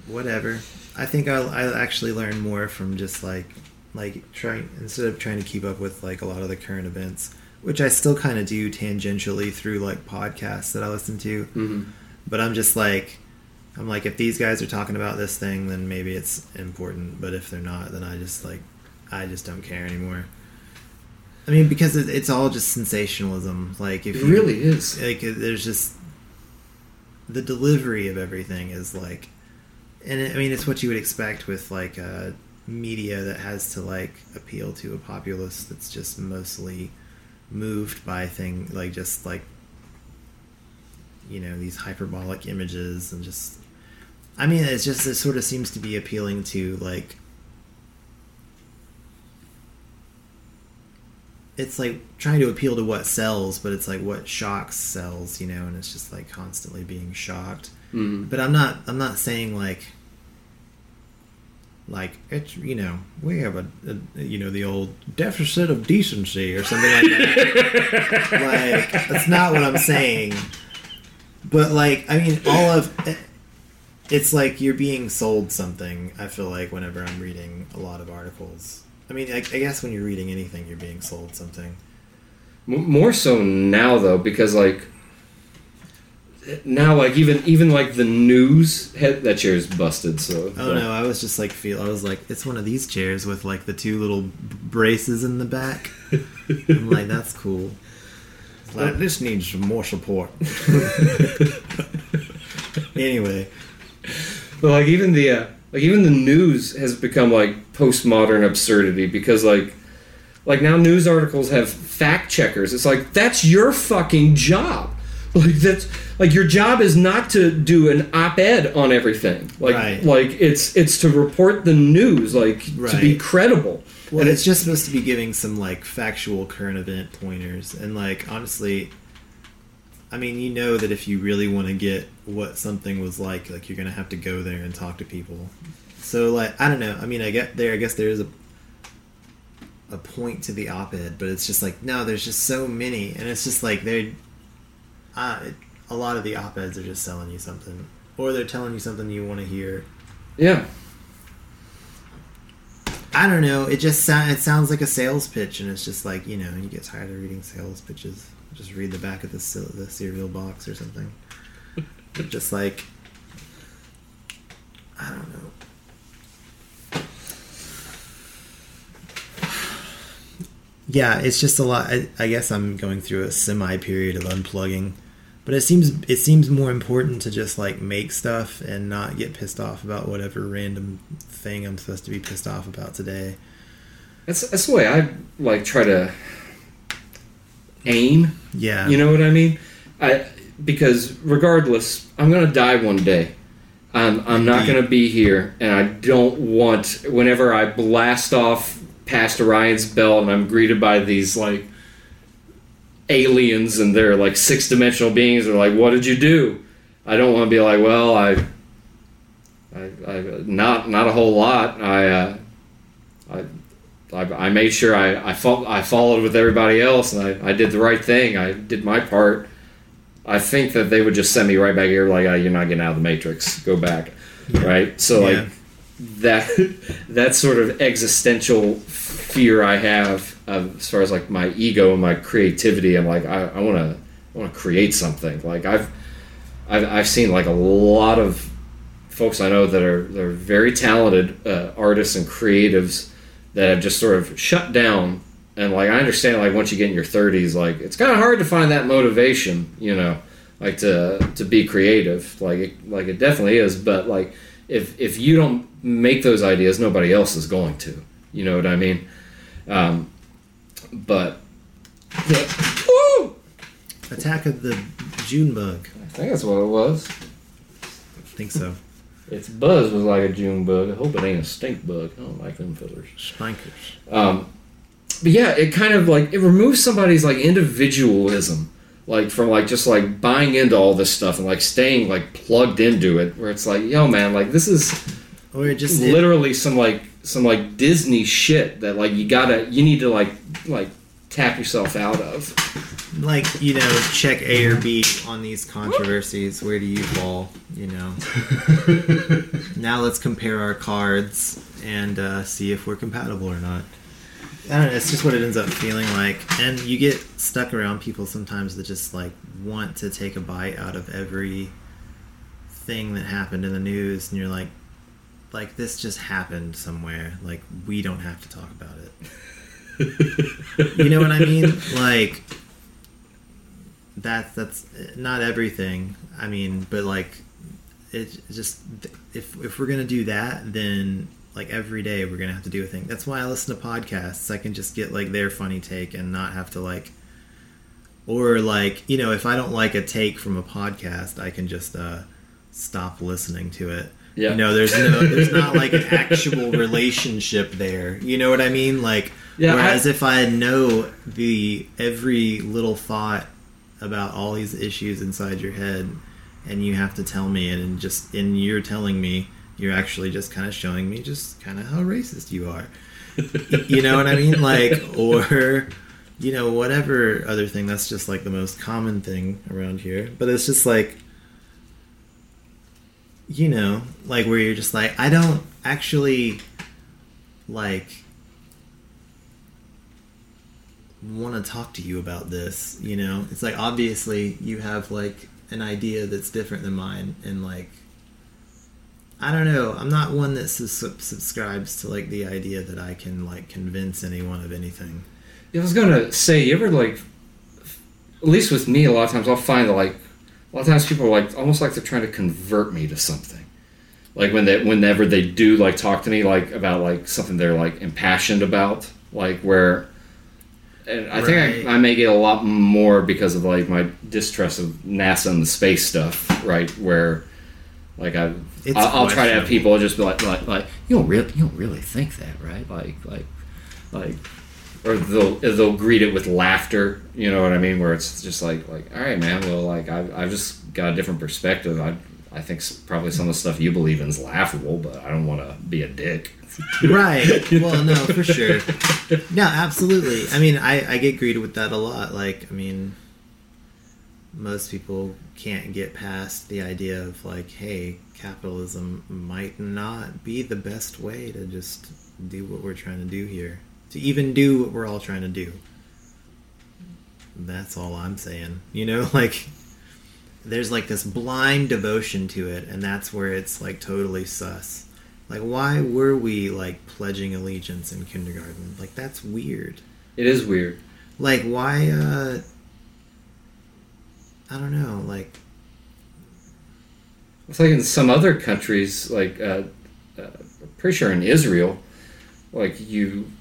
whatever. I think I'll, I'll actually learn more from just like, like trying instead of trying to keep up with like a lot of the current events, which I still kind of do tangentially through like podcasts that I listen to. Mhm. But I'm just like, I'm like, if these guys are talking about this thing, then maybe it's important. But if they're not, then I just like, I just don't care anymore. I mean, because it's all just sensationalism. Like if It you, really is. like there's just the delivery of everything is like, and it, I mean, it's what you would expect with like uh, media that has to like appeal to a populace that's just mostly moved by thing like just like you know these hyperbolic images and just I mean it's just it sort of seems to be appealing to like it's like trying to appeal to what sells but it's like what shocks sells you know and it's just like constantly being shocked Mhm. but I'm not I'm not saying like like it's you know we have a, a you know the old deficit of decency or something like that. Like that's not what I'm saying. But like I mean all of it's like you're being sold something I feel like whenever I'm reading a lot of articles. I mean I, I guess when you're reading anything you're being sold something. More so now though because like now like even even like the news head, that chair is busted so Oh no, I was just like feel I was like it's one of these chairs with like the two little braces in the back. I'm like that's cool. Like, this needs some more support. anyway, but like even the uh, like even the news has become like postmodern absurdity because like like now news articles have fact checkers. It's like that's your fucking job. Like that's like your job is not to do an op-ed on everything. Like Right. like it's it's to report the news, like to be credible. Well, and it's just supposed to be giving some like factual current event pointers, and like honestly, I mean, you know that if you really want to get what something was like, like you're gonna have to go there and talk to people. So like, I don't know. I mean, I get there. I guess there is a a point to the op-ed, but it's just like no, there's just so many, and it's just like they're uh, it, a lot of the op-eds are just selling you something, or they're telling you something you want to hear. yeah. I don't know. It just sound, it sounds like a sales pitch, and it's just like you know, you get tired of reading sales pitches. Just read the back of the the cereal box or something. just like I don't know. Yeah, it's just a lot. I, I guess I'm going through a semi period of unplugging, but it seems it seems more important to just like make stuff and not get pissed off about whatever random thing I'm supposed to be pissed off about today. That's that's the way I like try to aim. Yeah, You know what I mean? I because regardless, I'm gonna die one day. I'm I'm not gonna be here, and I don't want whenever I blast off past Orion's belt and I'm greeted by these like aliens and they're like six dimensional beings. They're like, "What did you do?" I don't want to be like, "Well, I, I, I not not a whole lot. I, uh, I." I, I made sure I I, fo- I followed with everybody else, and I, I did the right thing. I did my part. I think that they would just send me right back here, like, oh, "You're not getting out of the matrix. Go back." Right. So Yeah. like that that sort of existential fear I have of, as far as like my ego and my creativity. I'm like, I want to want to create something. Like I've, I've I've seen like a lot of folks I know that are they're very talented uh, artists and creatives that have just sort of shut down. And like I understand, like once you get in your 30s, like it's kind of hard to find that motivation, you know, like to to be creative. Like it, like it definitely is. But like if if you don't make those ideas, nobody else is going to. You know what I mean? Um, but yeah. Woo! Attack of the June bug. I think that's what it was. I think so. Its buzz was like a June bug. I hope it ain't a stink bug. I don't like them fillers. Spankers. Um, but yeah, it kind of like it removes somebody's like individualism, like from like just like buying into all this stuff and like staying like plugged into it. Where it's like, yo, man, like this is Or it just it- literally some like some like Disney shit that like you gotta you need to like like tap yourself out of. like you know check A or B on these controversies. Where do you fall? You know. now let's compare our cards and uh, see if we're compatible or not. I don't know. It's just what it ends up feeling like, and you get stuck around people sometimes that just like want to take a bite out of every thing that happened in the news, and you're like, like this just happened somewhere. Like we don't have to talk about it. you know what I mean? Like that's that's not everything. I mean, but like it just if if we're gonna do that, then like every day we're gonna have to do a thing. That's why I listen to podcasts. I can just get like their funny take and not have to like or like you know if I don't like a take from a podcast, I can just uh stop listening to it. Yeah. You know, there's no, there's not like an actual relationship there. You know what I mean? Like, Yeah, whereas I- if I know the every little thought about all these issues inside your head, and you have to tell me, it, and just and you're telling me, you're actually just kind of showing me just kind of how racist you are. you know what I mean? Like, or you know, whatever other thing. That's just like the most common thing around here. But it's just like you know, like where you're just like, I don't actually like want to talk to you about this, you know? It's like obviously you have like an idea that's different than mine and like I don't know. I'm not one that sus- subscribes to like the idea that I can like convince anyone of anything. I was gonna say, you ever like, at least with me, a lot of times I'll find like, a lot of times people are like, almost like they're trying to convert me to something. like when they whenever they do like talk to me like about like something they're like impassioned about, like where. And I Right. think I, I may get a lot more because of like my distrust of NASA and the space stuff, right? Where, like I, It's I'll, I'll try to have people just be like, like, like you don't really, you don't really think that, right? Like, like, like, or they'll they'll greet it with laughter. You know what I mean? Where it's just like, like, all right, man. Well, like, I've, I've just got a different perspective. I, I think probably some of the stuff you believe in is laughable, but I don't want to be a dick. right. Well, no, for sure. No, absolutely. I mean, I, I get greeted with that a lot. Like, I mean, most people can't get past the idea of, like, hey, capitalism might not be the best way to just do what we're trying to do here. To even do what we're all trying to do. That's all I'm saying. You know, like, there's like this blind devotion to it, and that's where it's like totally sus. Like, why were we like pledging allegiance in kindergarten? Like, that's weird. It is weird. Like, why, uh, I don't know, like, It's like in some other countries, like uh, uh, pretty sure in Israel, like you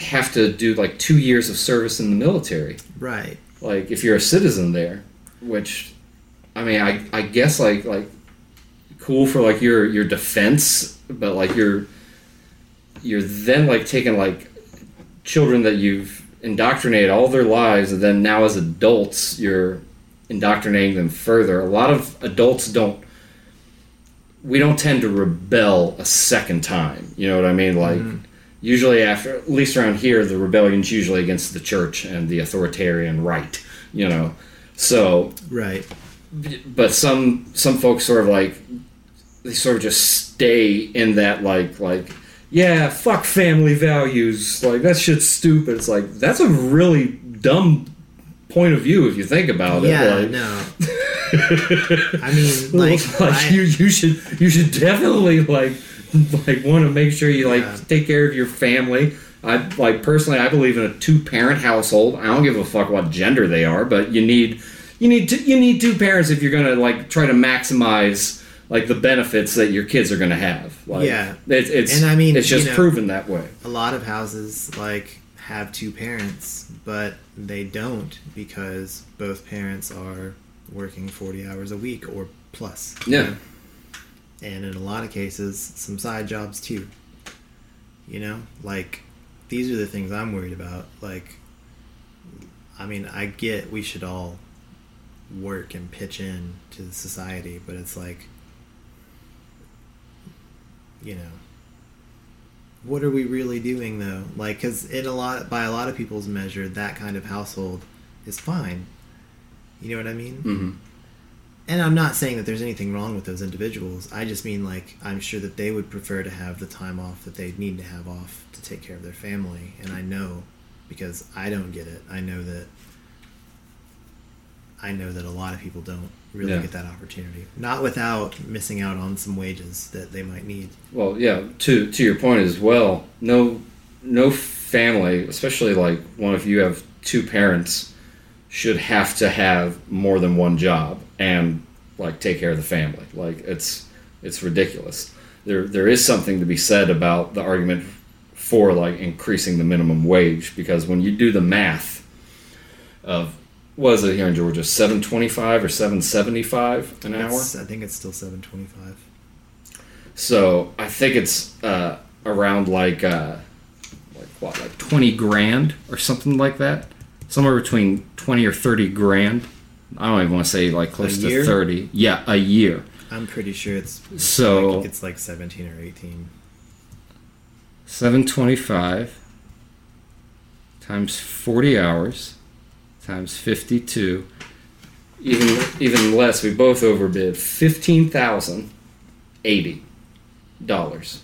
have to do like two years of service in the military. right. Like if you're a citizen there, which I mean, I, I guess like like cool for like your your defense, but like you're you're then like taking like children that you've indoctrinated all their lives, and then now as adults you're indoctrinating them further. A lot of adults don't. We don't tend to rebel a second time. You know what I mean? Like mm-hmm. Usually after, at least around here, the rebellion's usually against the church and the authoritarian right. You know, so Right. but some some folks sort of like they sort of just stay in that like like yeah fuck family values like that shit's stupid it's like that's a really dumb point of view if you think about Yeah, it like, no. I mean, like, like I- you you should you should definitely like like want to make sure you like Yeah. take care of your family I like personally I believe in a two parent household I don't give a fuck what gender they are but you need you need to, you need two parents if you're gonna like try to maximize like the benefits that your kids are gonna have like Yeah. it's, it's And I mean, it's just know- proven that way a lot of houses like have two parents, but they don't because both parents are working 40 hours a week or plus. yeah And in a lot of cases, some side jobs too. You know, like these are the things I'm worried about. Like, I mean, I get we should all work and pitch in to the society, but it's like, you know, what are we really doing though? Like, because in a lot, by a lot of people's measure, that kind of household is fine. You know what I mean? hmm And I'm not saying that there's anything wrong with those individuals. I just mean like I'm sure that they would prefer to have the time off that they need to have off to take care of their family. And I know because I don't get it. I know that I know that a lot of people don't really Yeah. get that opportunity. Not without missing out on some wages that they might need. Well, yeah. To to your point as well, no no family, especially like one if you have two parents, should have to have more than one job and like take care of the family. Like it's it's ridiculous. There there is something to be said about the argument for like increasing the minimum wage because when you do the math of was it here in Georgia, seven twenty five or seven seventy five an hour? I think it's still 725. So I think it's uh, around like uh, like what, like twenty grand or something like that. Somewhere between twenty or thirty grand. I don't even want to say like close to thirty. Yeah, a year. I'm pretty sure it's So- like, it's like 17 or 18. Seven twenty-five times forty hours times fifty-two. Even even less. We both overbid fifteen thousand eighty dollars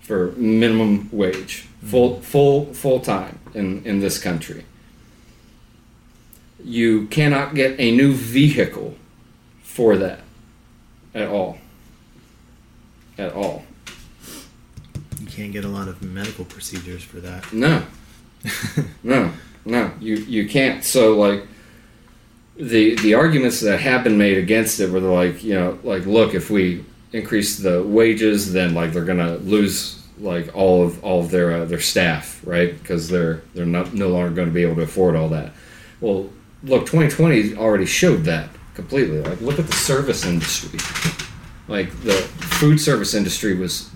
for minimum wage, full mm-hmm. full full time in in this country. You cannot get a new vehicle for that at all. At all. You can't get a lot of medical procedures for that. No, no, no. You you can't. So like the the arguments that have been made against it were like you know like look if we increase the wages, then like they're gonna lose like all of all of their uh, their staff, right? Because they're they're not no longer going to be able to afford all that. Well, look, 2020 already showed that completely. Like, look at the service industry. Like the food service industry was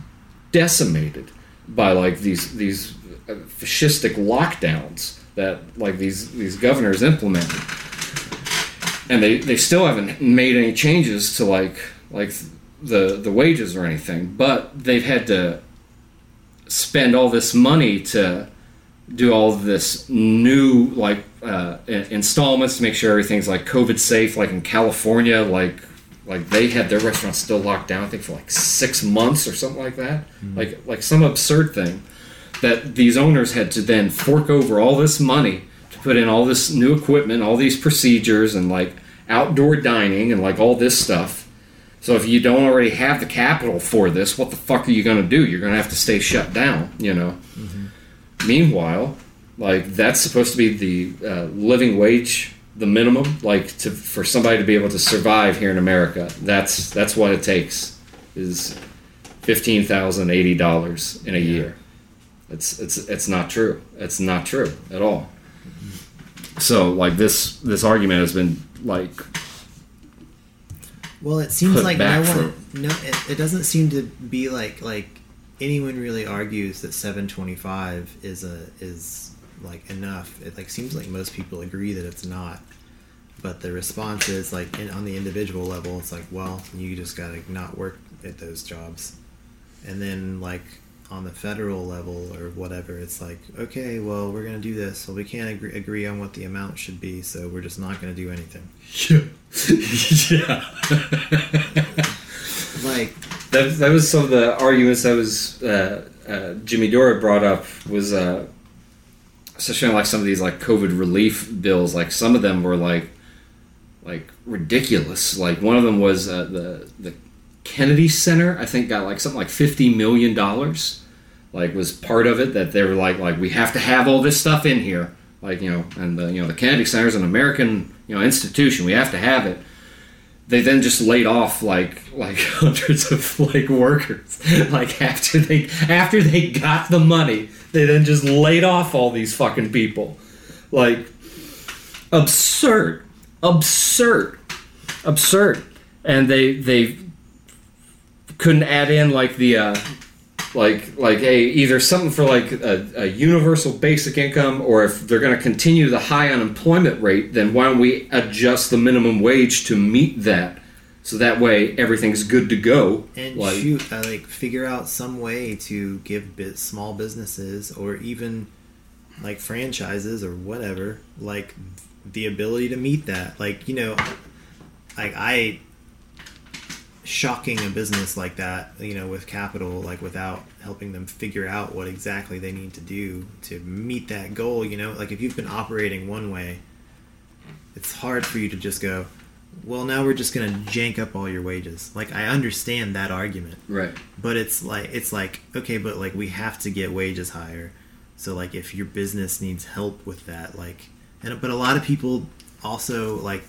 decimated by like these these uh, fascistic lockdowns that like these these governors implemented and they, they still haven't made any changes to like like the the wages or anything but they've had to spend all this money to do all this new like uh, installments to make sure everything's like covid safe like in california like like they had their restaurants still locked down i think for like six months or something like that mm-hmm. like like some absurd thing that these owners had to then fork over all this money to put in all this new equipment all these procedures and like outdoor dining and like all this stuff so if you don't already have the capital for this what the fuck are you going to do you're going to have to stay shut down you know mm-hmm. Meanwhile like that's supposed to be the uh, living wage the minimum like to for somebody to be able to survive here in America. That's that's what it takes is fifteen thousand eighty dollars in a year. It's it's it's not true. It's not true at all. So like this this argument has been like well it seems like no one no it, it doesn't seem to be like like anyone really argues that 725 is a is like enough. It like seems like most people agree that it's not, but the response is like in, on the individual level, it's like, well, you just gotta not work at those jobs, and then like on the federal level or whatever, it's like, okay, well, we're gonna do this. Well, we can't agree, agree on what the amount should be, so we're just not gonna do anything. Yeah, yeah. like that. That was some of the arguments that was uh, uh, Jimmy Dore brought up was. Uh, especially like some of these like COVID relief bills, like some of them were like like ridiculous. Like one of them was uh, the the Kennedy Center. I think got like something like fifty million dollars. Like was part of it that they were like like we have to have all this stuff in here. Like you know, and the you know the Kennedy Center is an American you know institution. We have to have it they then just laid off like like hundreds of like workers. Like after they after they got the money they then just laid off all these fucking people. Like absurd. Absurd. Absurd. And they they couldn't add in like the uh like like a either something for like a, a universal basic income or if they're going to continue the high unemployment rate then why don't we adjust the minimum wage to meet that? So that way everything's good to go. And like, shoot uh, like figure out some way to give bit small businesses or even like franchises or whatever like the ability to meet that. Like you know like i shocking a business like that, you know, with capital, like without helping them figure out what exactly they need to do to meet that goal, you know, like if you've been operating one way, it's hard for you to just go, well, now we're just going to jank up all your wages. Like I understand that argument. Right. But it's like it's like okay, but like we have to get wages higher. So like if your business needs help with that, like and but a lot of people also like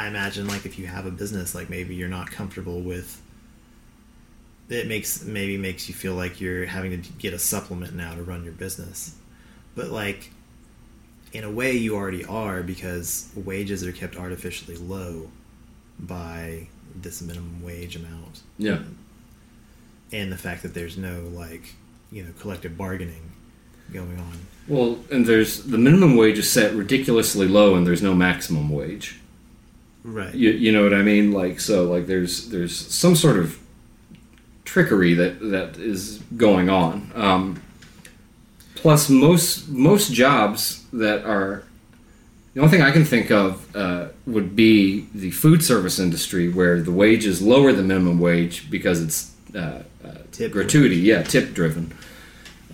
I imagine like if you have a business, like maybe you're not comfortable with. It makes maybe makes you feel like you're having to get a supplement now to run your business, but like, in a way you already are because wages are kept artificially low, by this minimum wage amount. Yeah. And the fact that there's no like, you know, collective bargaining going on. Well, and there's the minimum wage is set ridiculously low, and there's no maximum wage. Right. You, you know what I mean? Like so like there's there's some sort of trickery that that is going on. Um, plus most most jobs that are the only thing I can think of uh, would be the food service industry, where the wage is lower than minimum wage because it's uh, uh, tip gratuity, yeah, tip driven.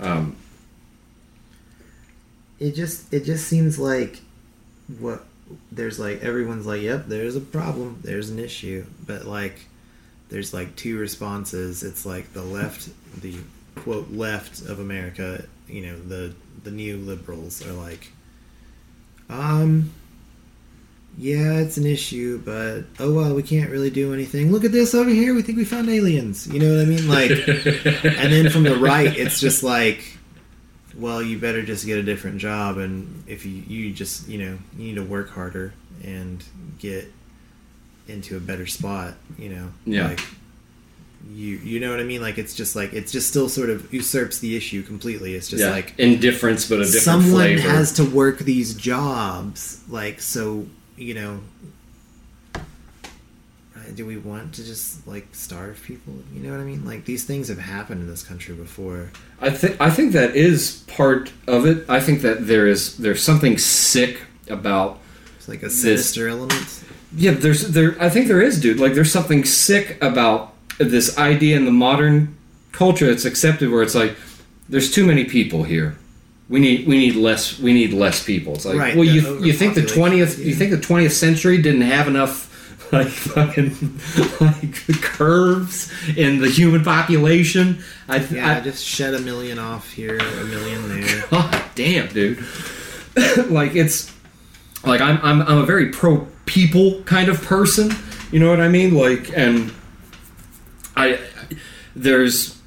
Um, it just it just seems like what there's like everyone's like, yep, there's a problem, there's an issue, but like there's like two responses. It's like the left, the quote left of America, you know, the the new liberals are like, um, yeah, it's an issue, but oh well, we can't really do anything. Look at this over here. We think we found aliens. You know what I mean? Like, and then from the right, it's just like, well, you better just get a different job, and if you you just you know you need to work harder and get into a better spot. You know, Yeah. Like, you you know what I mean? Like it's just like it's just still sort of usurps the issue completely. It's just yeah, like indifference, but a different someone flavor. has to work these jobs like so you know do we want to just like starve people you know what i mean like these things have happened in this country before I think I think that is part of it. I think that there is there's something sick about it's like a sinister element yeah. There's there. I think there is, dude. Like there's something sick about this idea in the modern culture that's accepted, where it's like there's too many people here. We need we need less we need less people. It's like Right, well you you think the twentieth you think the twentieth century didn't have enough like fucking like curves in the human population. I, yeah I just shed a million off here a million there God damn, dude. like it's like I'm I'm I'm a very pro people kind of person. You know what I mean? Like and I there's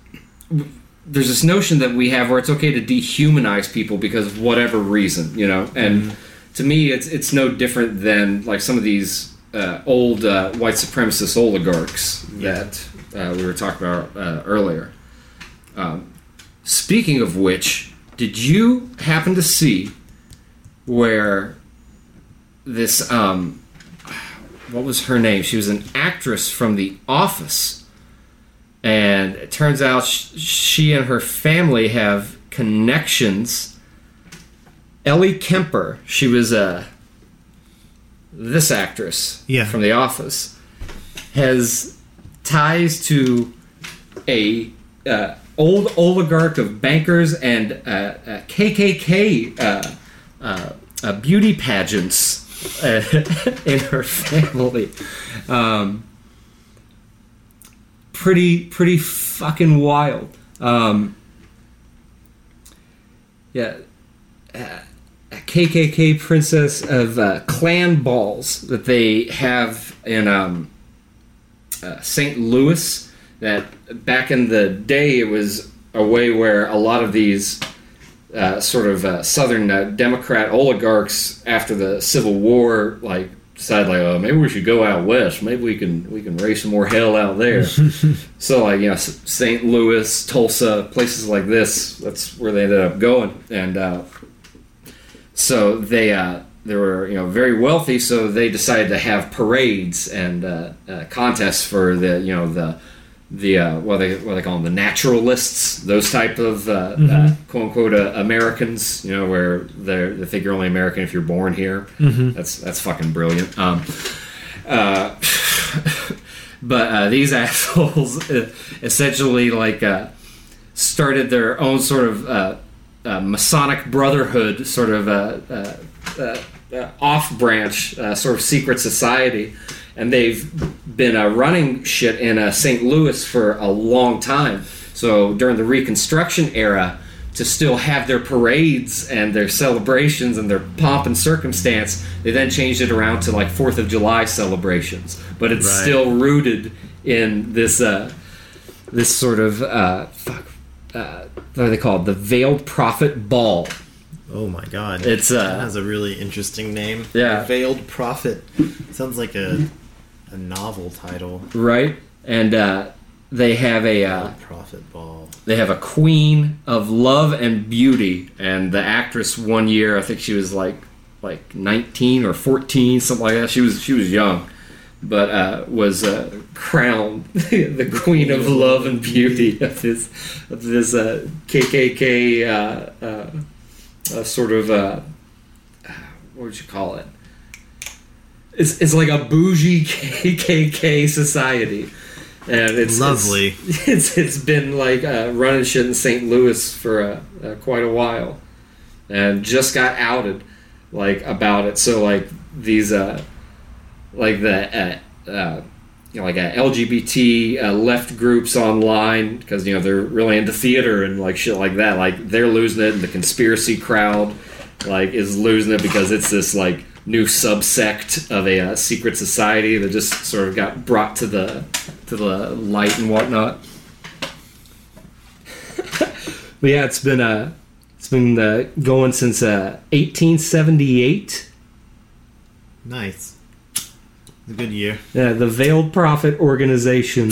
there's this notion that we have where it's okay to dehumanize people because of whatever reason, you know. And mm-hmm. to me, it's it's no different than like some of these uh, old uh, white supremacist oligarchs that uh, we were talking about uh, earlier. Um, speaking of which, did you happen to see where this um, what was her name? She was an actress from The Office, and it turns out she and her family have connections. Ellie Kemper, she was uh, this actress Yeah. from The Office, has ties to a uh, old oligarch of bankers and uh, uh, KKK uh, uh, uh, beauty pageants uh, in her family. Um, pretty, pretty fucking wild. Um, yeah. KKK princess of uh, Klan balls that they have in um, uh, St. Louis. That back in the day, it was a way where a lot of these uh, sort of uh, Southern uh, Democrat oligarchs, after the Civil War, like decided like, oh, maybe we should go out west. Maybe we can we can raise some more hell out there. so like you know, St. Louis, Tulsa, places like this. That's where they ended up going, and uh, so they uh, they were you know very wealthy. So they decided to have parades and uh, uh, contests for the you know the the uh, what they what they call them the naturalists, those type of uh, uh, quote unquote uh, Americans. You know where they they think you're only American if you're born here. That's that's fucking brilliant. Um, uh, but uh, these assholes essentially like uh, started their own sort of uh, Masonic Brotherhood, sort of uh, uh, uh, off branch, uh, sort of secret society. And they've been uh, running shit in uh, St. Louis for a long time. So during the Reconstruction era, to still have their parades and their celebrations and their pomp and circumstance, they then changed it around to like Fourth of July celebrations. But it's Right. still rooted in this uh, this sort of uh, fuck, uh, what are they called? The Veiled Prophet Ball. oh my god It's, uh, that has a really interesting name Yeah. veiled prophet sounds like a a novel title right? And uh, they have a uh, prophet ball they have a queen of love and beauty, and the actress one year I think she was like like nineteen or fourteen, something like that. She was she was young, but uh, was uh, crowned the queen of love and beauty of this of this uh, KKK uh, uh, uh, sort of uh, what would you call it? It's, it's like a bougie KKK society, and it's Lovely. It's it's, it's been like uh, running shit in St. Louis for uh, uh, quite a while, and just got outed like about it. So like these uh, like the uh, uh, you know, like uh, LGBT uh, left groups online because you know they're really into theater and like shit like that. Like they're losing it, and the conspiracy crowd like is losing it because it's this like new subsect of a uh, secret society that just sort of got brought to the to the light and whatnot. but yeah, it's been uh, it's been uh, going since uh, 1878. Nice. A good year. Yeah, the Veiled Prophet organization.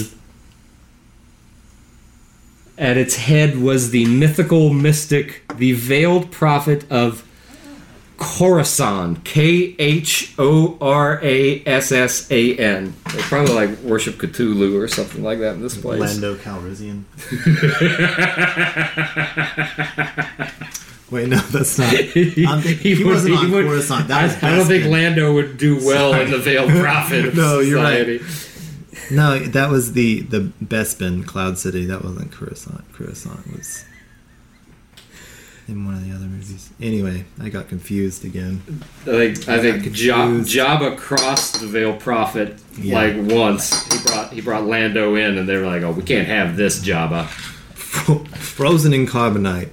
At its head was the mythical mystic, the Veiled Prophet of Khorasan. K H O R A S S A N. They probably like worship Cthulhu or something like that in this place. Lando Calrissian. Wait, no, that's not. I'm think- he, would- wasn't on would- Coruscant. I, I don't think Lando would do well in the Veiled Prophet No, you're right. society. No, that was the the Bespin Cloud City. That wasn't Coruscant. Coruscant was in one of the other movies. Anyway, I got confused again. I think I think ja- Jabba crossed the Veil Prophet Yeah. like once. He brought he brought Lando in, and they were like, "Oh, we can't have this Jabba." Frozen in carbonite.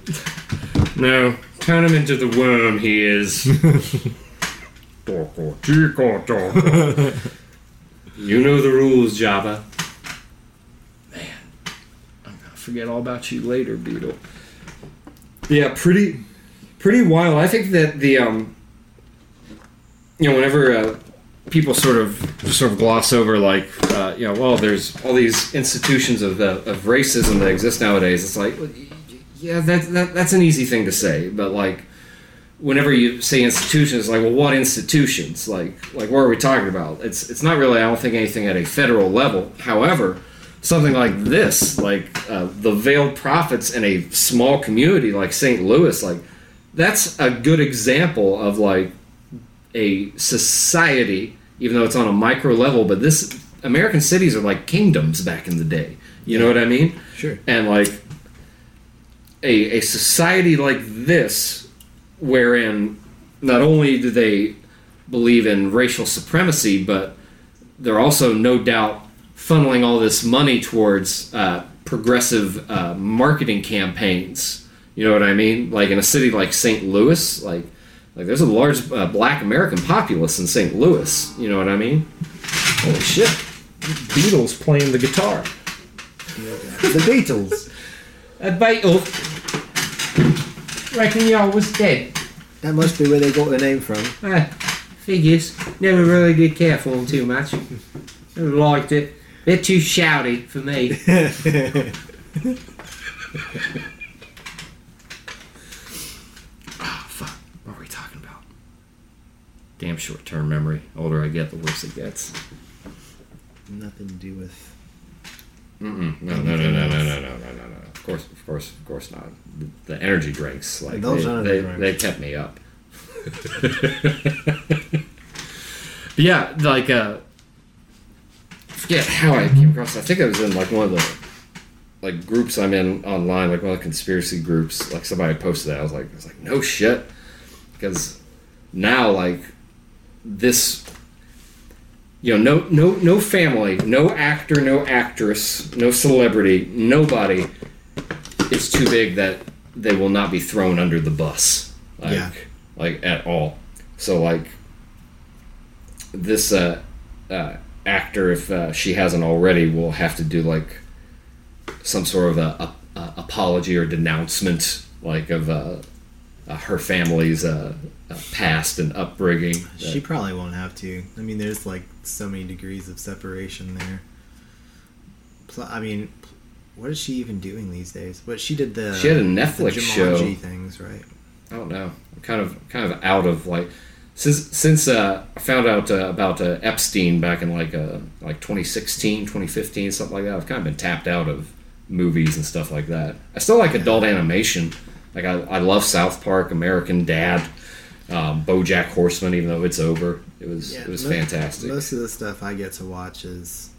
No, turn him into the worm. He is. you know the rules, Jabba. Man, I'm gonna forget all about you later, Beetle. Yeah, pretty, pretty wild. I think that the um, you know, whenever uh, people sort of sort of gloss over like uh, you know, well, there's all these institutions of uh, of racism that exist nowadays. It's like, well, y- y- yeah, that, that that's an easy thing to say, but like whenever you say institutions, like, well, what institutions? Like, like what are we talking about? It's it's not really. I don't think anything at a federal level. However, something like this, like uh, the veiled prophets in a small community like St. Louis, like that's a good example of like a society, even though it's on a micro level. But this American cities are like kingdoms back in the day. You know what I mean? Sure. and like a, a society like this wherein not only do they believe in racial supremacy but they're also no doubt funneling all this money towards uh, progressive uh, marketing campaigns. You know what i mean? Like in a city like st louis like like there's a large uh, black american populace in st louis. You know what i mean? Holy shit. Beatles playing the guitar. The Beatles. a beetle reckon y'all was dead That must be where they got their name from. Uh, figures. Never really did care for them too much. Never liked it. Bit too shouty for me. oh, fuck. What were we talking about? Damn short term memory. Older I get, the worse it gets. Nothing to do with. Mm-mm. No, no, no, no, no, no, no, no, no, no. Of course, of course, of course not. The, energy drinks, like Those they, energy they, drinks. they kept me up. But yeah, like uh, forget how I came across. it. I think I was in like one of the like groups I'm in online, like one of the conspiracy groups. Like somebody posted that. I was like, I was like, no shit, because now like this you know, no, no, no family, no actor, no actress, no celebrity, nobody is too big that they will not be thrown under the bus, like, Yeah. like at all. So, like this uh, uh, actor, if uh, she hasn't already, will have to do like some sort of a, a, a apology or denouncement, like of uh, her family's uh, uh, past and upbringing. She probably won't have to. I mean, there's like so many degrees of separation there. Pl- I mean, what is she even doing these days? What she did the She had a Netflix show. Things, right? I don't know. I'm kind of kind of out of like since since uh, I found out uh, about uh, Epstein back in like uh, like 2016, 2015, something like that. I've kind of been tapped out of movies and stuff like that. I still like adult animation. Like I, I love South Park, American Dad, um, BoJack Horseman. Even though it's over, it was it was mo- fantastic. Most of the stuff I get to watch is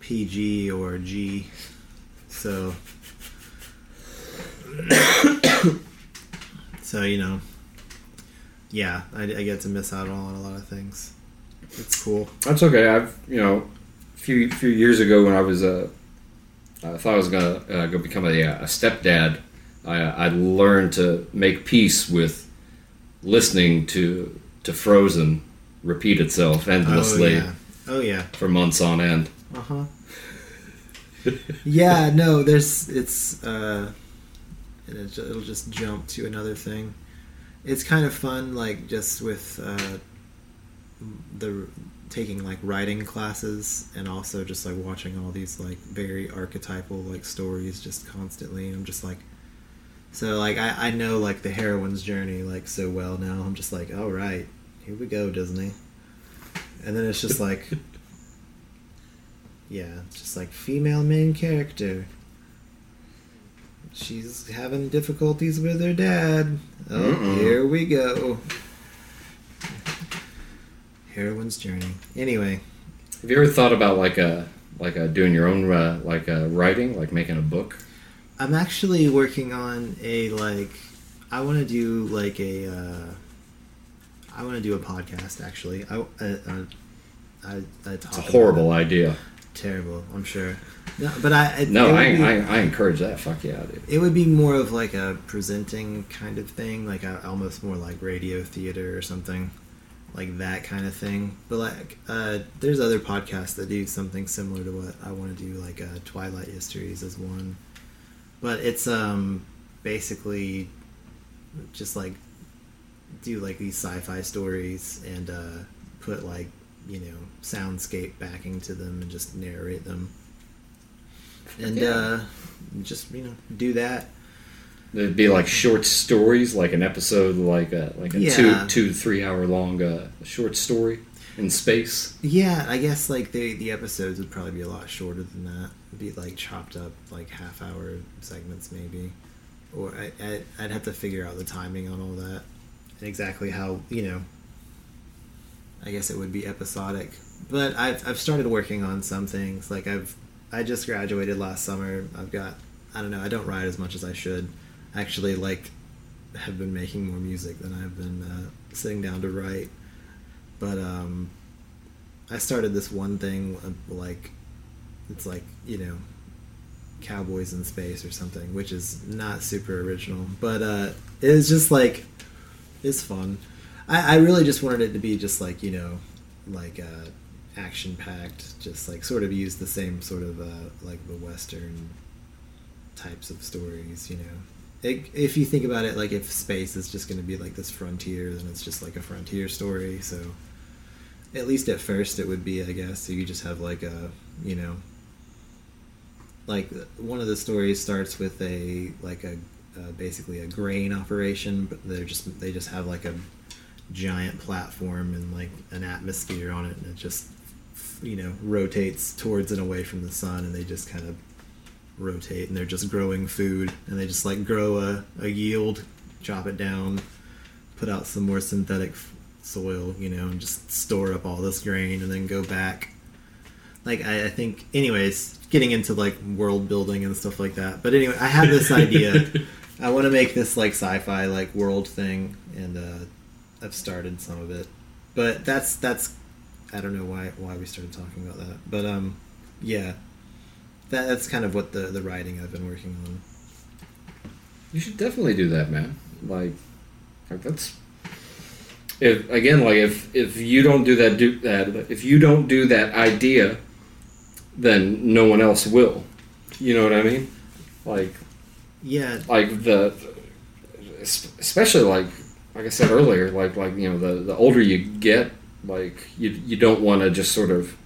PG or G, so so you know, yeah, I, I get to miss out on a lot of things. It's cool. That's okay. I've you know, a few few years ago when I was uh, I thought I was gonna uh, go become a, a stepdad. I, I learned to make peace with listening to to Frozen repeat itself endlessly. Oh yeah. Oh yeah. for months on end. Uh huh. yeah. No. There's. It's. uh It'll it'll just jump to another thing. It's kind of fun, like just with uh, the taking like writing classes and also just like watching all these like very archetypal like stories just constantly. And I'm just like, so like I I know like the heroine's journey like so well now. I'm just like, all right, here we go, Disney. And then it's just like. Yeah, it's just like female main character. She's having difficulties with her dad. Oh, Mm-mm. here we go. Heroine's journey. Anyway, Have you ever thought about like a like a doing your own uh, like uh, writing, like making a book? I'm actually working on a like. I want to do like a. Uh, I want to do a podcast. Actually, I. Uh, uh, I, I It's a horrible idea. terrible. I'm sure. No, but I. it- No, it I, be- I, I encourage that. Fuck yeah, dude. It would be more of like a presenting kind of thing, like a, almost more like radio theater or something, like that kind of thing. But like, uh, there's other podcasts that do something similar to what I want to do, like uh, Twilight Histories is one. But it's um basically just like do like these sci-fi stories and uh, put like you know soundscape backing to them and just narrate them and Yeah. uh, just you know do that. It'd be like short stories, like an episode, like a like a two Yeah. two to three hour long uh, short story in space. Yeah, I guess like the the episodes would probably be a lot shorter than that. It'd be like chopped up like half hour segments maybe, or I, I I'd have to figure out the timing on all that and exactly how you know. I guess it would be episodic, but I've I've started working on some things. Like I've I just graduated last summer. I've got I don't know. I don't write as much as I should. Actually, like have been making more music than I've been uh, sitting down to write. But um, I started this one thing uh, like it's like you know cowboys in space or something, which is not super original, but uh, it was just like it's fun. I, I really just wanted it to be just like you know like uh, action packed, just like sort of use the same sort of uh, like the western types of stories, you know. It, if you think about it, like if space is just going to be like this frontier, then it's just like a frontier story. So, at least at first, it would be, I guess. So you just have like a, you know, like one of the stories starts with a like a uh, basically a grain operation, but they're just they just have like a giant platform and like an atmosphere on it, and it just you know rotates towards and away from the sun, and they just kind of rotate and they're just growing food and they just like grow a, a yield chop it down put out some more synthetic soil you know and just store up all this grain and then go back. Like I, I think anyways getting into like world building and stuff like that. But anyway i have this idea. I want to make this like sci-fi like world thing and uh i've started some of it. But that's that's i don't know why why we started talking about that. But um yeah. That, that's kind of what the the writing I've been working on. You should definitely do that, man. Like, like that's if again, like if if you don't do that, do that. If you don't do that idea, then no one else will. You know what I mean? Like, Yeah, like the especially like like I said earlier, like like you know the the older you get, like you you don't want to just sort of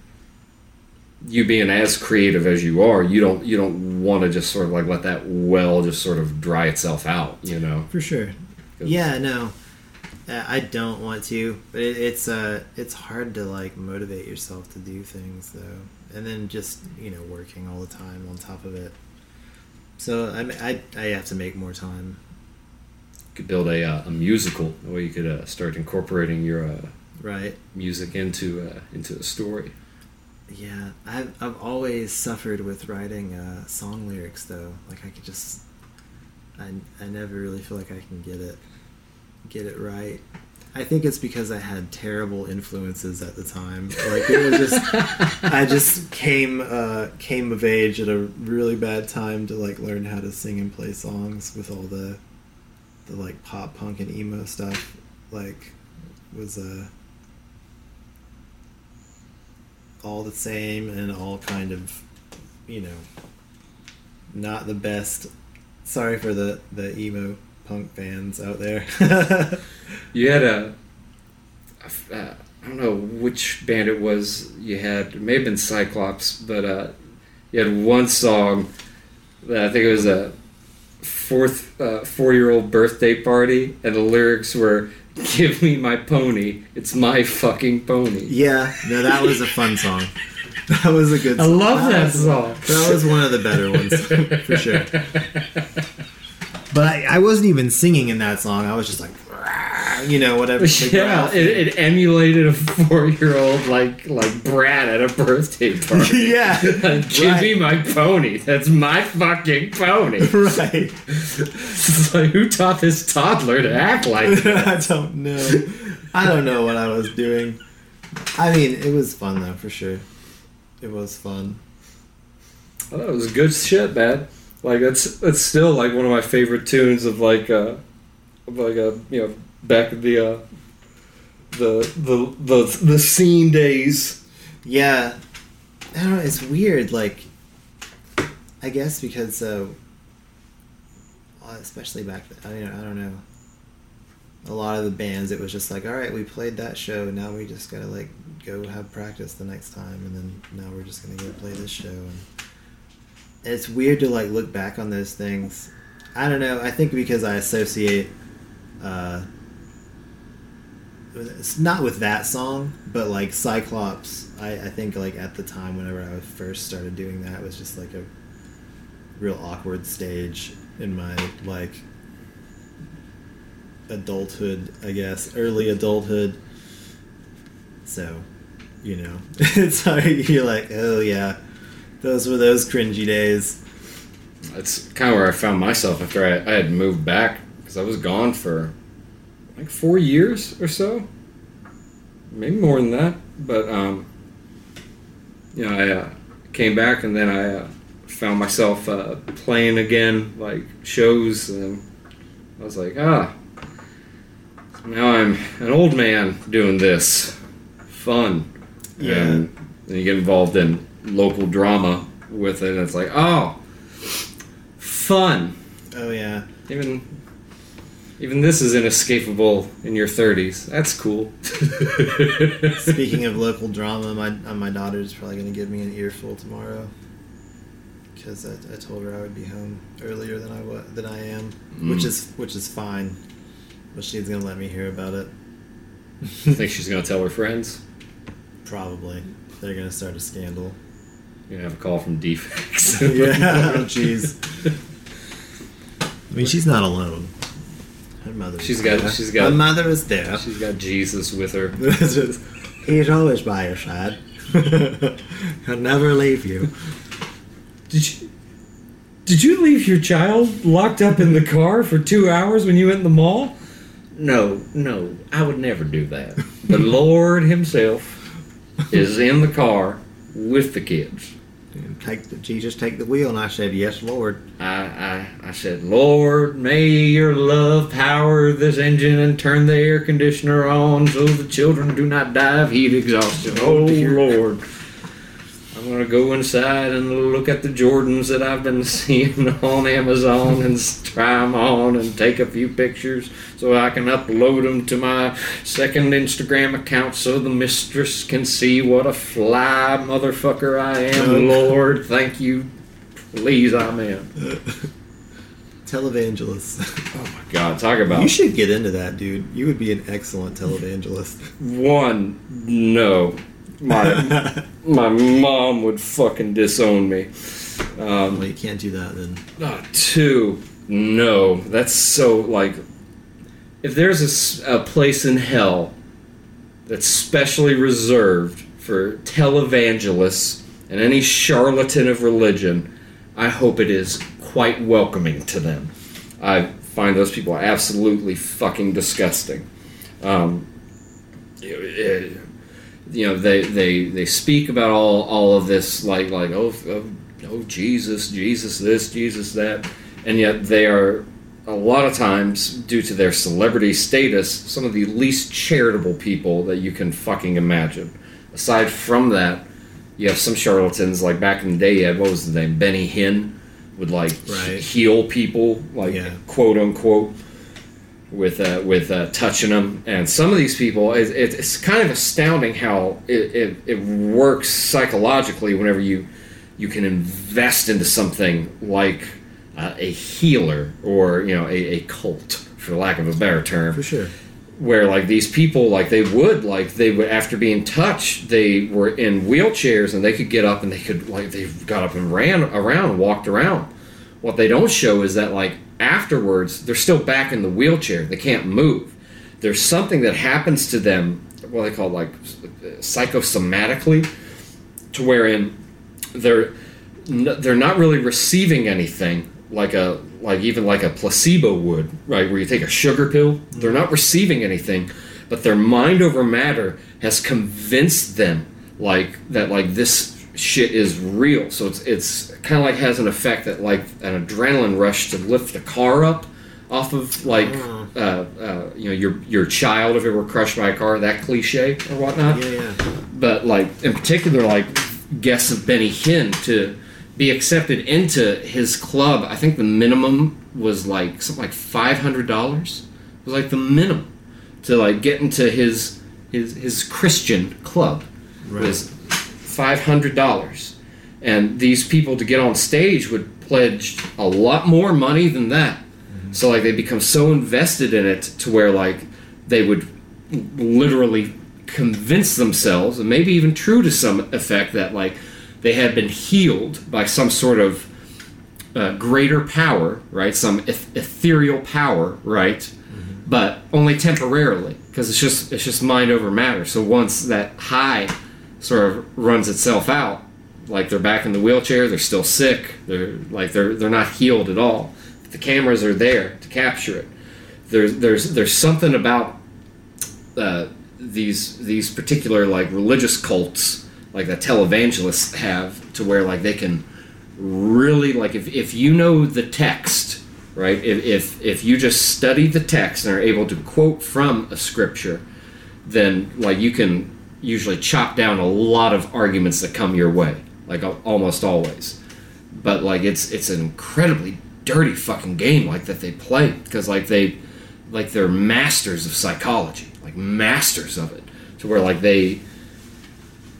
you being as creative as you are, you don't you don't want to just sort of like let that well just sort of dry itself out, you know. for sure. Yeah, no, I don't want to, but it, it's uh it's hard to like motivate yourself to do things though, and then just you know working all the time on top of it. So I I I have to make more time. You could build a uh, a musical way you could uh, start incorporating your uh, Right. music into uh, into a story. Yeah, I've I've always suffered with writing uh, song lyrics though. Like I could just, I I never really feel like I can get it, get it right. I think it's because I had terrible influences at the time. Like it was just, I just came uh, came of age at a really bad time to like learn how to sing and play songs with all the, the like pop punk and emo stuff. Like was uh, all the same and all kind of, you know, not the best. Sorry for the the emo punk bands out there. You had a, a- uh, I don't know which band it was. You had it may have been Cyclops, but uh, you had one song that I think it was a fourth uh, four year old birthday party, and the lyrics were "Give me my pony, it's my fucking pony." yeah, no, that was a fun song. That was a good. Song. I love that was- song. That was one of the better ones for sure. But I, I wasn't even singing in that song. I was just like, you know, whatever. Yeah, it, it emulated a four-year-old like like brat at a birthday party. yeah, Like, Give me my pony. That's my fucking pony. right. Like, who taught this toddler to act like that? I don't know. I don't know what I was doing. I mean, it was fun though, for sure. It was fun. Oh, that was good shit, man. Like that's that's still like one of my favorite tunes of like uh of like a you know back the uh the the the the scene days. Yeah, I don't know. It's weird. Like, I guess because, uh, especially back then, I mean, I don't know. A lot of the bands, it was just like, all right, we played that show. Now we just gotta like go have practice the next time, and then now we're just gonna go play this show. And it's weird to like look back on those things. I don't know. I think because I associate. Uh, it's not with that song, but like Cyclops, I, I think like at the time whenever I first started doing that was just like a real awkward stage in my like adulthood, I guess, early adulthood. So, you know, it's like you're like, oh yeah, those were those cringy days. That's kind of where I found myself after I, I had moved back because I was gone for like four years or so, maybe more than that. But um, you know, I uh, came back and then I uh, found myself uh, playing again, like shows, and I was like, ah, now I'm an old man doing this, fun. Yeah. And then you get involved in local drama with it, and it's like, oh, fun. Oh yeah, Even even this is inescapable in your 30s. That's cool. Speaking of local drama, my uh, my daughter's probably going to give me an earful tomorrow because I, I told her I would be home earlier than I wa- than I am, which Mm. is which is fine. But she's going to let me hear about it. I think she's gonna tell her friends. Probably they're going to start a scandal. You're gonna have a call from defects. yeah, oh, jeez. I mean, she's not alone. Her mother. She's is got- there. she's got- Her mother is there. She's got Jesus with her. He's always by your side. He'll never leave you. Did you Did you leave your child locked up in the car for two hours when you went in the mall? No, no, I would never do that. The Lord Himself is in the car with the kids. And Take the, Jesus, take the wheel. And I said, Yes, Lord. I, I, I said, Lord, may your love power this engine and turn the air conditioner on so the children do not die of heat exhaustion. Oh, Lord. I'm going to go inside and look at the Jordans that I've been seeing on Amazon and try them on and take a few pictures so I can upload them to my second Instagram account so the mistress can see what a fly motherfucker I am. Lord, thank you. Please, amen. Televangelist. Oh my God! Talk about you should get into that, dude. You would be an excellent televangelist. one. No, my my mom would fucking disown me. Um, well, you can't do that then. uh, two. No, that's so like. If there's a place in hell that's specially reserved for televangelists and any charlatan of religion, I hope it is quite welcoming to them. I find those people absolutely fucking disgusting. Um, eh, you know, they, they, they speak about all, all of this like like oh, oh oh Jesus Jesus this Jesus that, and yet they are a lot of times, due to their celebrity status, some of the least charitable people that you can fucking imagine. Aside from that, you have some charlatans, like back in the day, you had, what was the name? Benny Hinn would like Right. heal people, like Yeah. quote unquote, with uh, with uh, touching them. And some of these people, it, it, it's kind of astounding how it, it, it works psychologically whenever you you can invest into something like uh, a healer or you know a, a cult, for lack of a better term For sure. where like these people like they would like they would after being touched they were in wheelchairs and they could get up and they could like they got up and ran around walked around what they don't show is that like afterwards they're still back in the wheelchair. They can't move. There's something that happens to them what they call like psychosomatically to wherein they're they're not really receiving anything like a like even like a placebo would right? Where you take a sugar pill they're not receiving anything but their mind over matter has convinced them like that like this shit is real. So it's it's kind of like has an effect that like an adrenaline rush to lift a car up off of like Oh. uh, uh, you know your your child if it were crushed by a car that cliche or whatnot. Yeah, yeah. but like in particular like guests of Benny Hinn to be accepted into his club I think the minimum was like something like five hundred dollars. It was like the minimum to like get into his his his Christian club. Was five hundred dollars and these people to get on stage would pledge a lot more money than that so like they become so invested in it to where like they would literally convince themselves, and maybe even true to some effect, that like they had been healed by some sort of uh, greater power, right? Some eth- ethereal power, right? But only temporarily, because it's just it's just mind over matter. So once that high sort of runs itself out, like they're back in the wheelchair, they're still sick. They're like they're they're not healed at all. The cameras are there to capture it. There's there's there's something about uh, these these particular like religious cults like that televangelists have to where like they can really like if, if you know the text right if, if if you just study the text and are able to quote from a scripture then like you can usually chop down a lot of arguments that come your way like almost always. But like it's it's an incredibly dirty fucking game like that they play because like they like they're masters of psychology like masters of it to where like they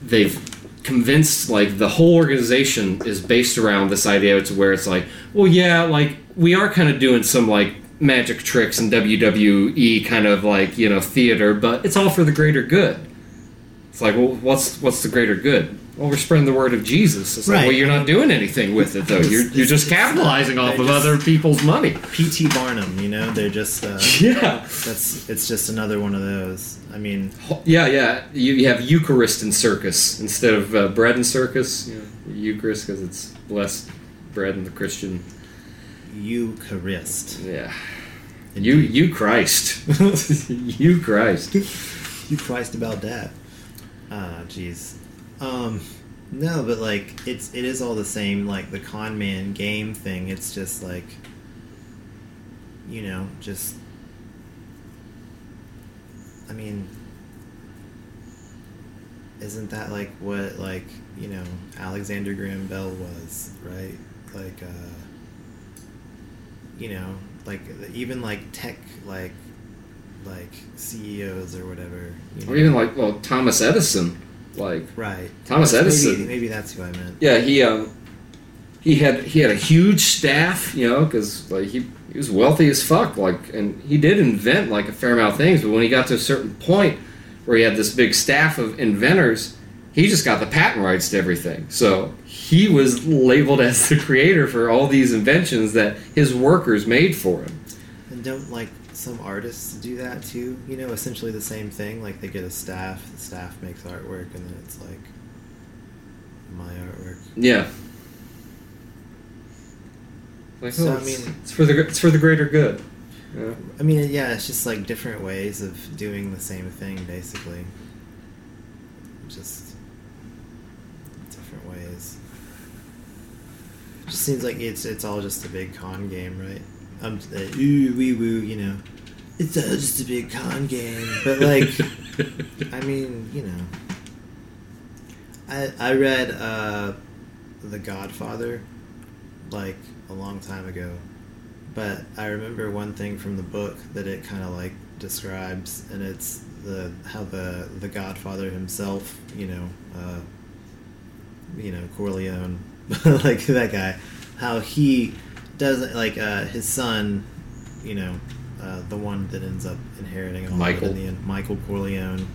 they've convinced like the whole organization is based around this idea to where it's like well yeah like we are kind of doing some like magic tricks and WWE kind of like you know theater but it's all for the greater good it's like well what's what's the greater good well we're spreading the word of Jesus it's like well you're not doing anything with it though you're, you're just capitalizing off of other people's money P.T. Barnum, you know, they're just uh, yeah that's it's just another one of those. I mean, Yeah, yeah. You, you have Eucharist and circus instead of uh, bread and circus. Know, Eucharist because it's blessed bread in the Christian. Eucharist. Yeah. You, you Christ. you Christ. You Christ about that. Ah, jeez. Um, no, but like it's it is all the same. Like the con man game thing. It's just like, you know, just. I mean, isn't that like what like you know Alexander Graham Bell was right? Like, uh, you know, like even like tech like like CEOs or whatever. You know? Or even like, well, Thomas Edison. Like, right. Thomas Maybe- Edison. Maybe, that's who I meant. yeah, he um, he had he had a huge staff, you know, because like he he was wealthy as fuck, like, and he did invent like a fair amount of things. But when he got to a certain point where he had this big staff of inventors, he just got the patent rights to everything. So he was labeled as the creator for all these inventions that his workers made for him. And don't like some artists do that too? You know, essentially the same thing. Like they get a staff, the staff makes artwork, and then it's like my artwork. Yeah. Like, So, oh, I it's- mean- it's for the it's for the greater good. Yeah. I mean, yeah, it's just like different ways of doing the same thing, basically. Just different ways. Just seems like it's it's all just a big con game, right? I'm uh, ooh wee woo, you know, it's uh, just a big con game. But like, I mean, you know, I I read uh, The Godfather like a long time ago, but I remember one thing from the book that it kind of like describes, and it's the how the the Godfather himself, you know, uh, you know Corleone, like that guy, how he does like uh, his son, you know, uh, the one that ends up inheriting all of it Michael. in the end, Michael Corleone.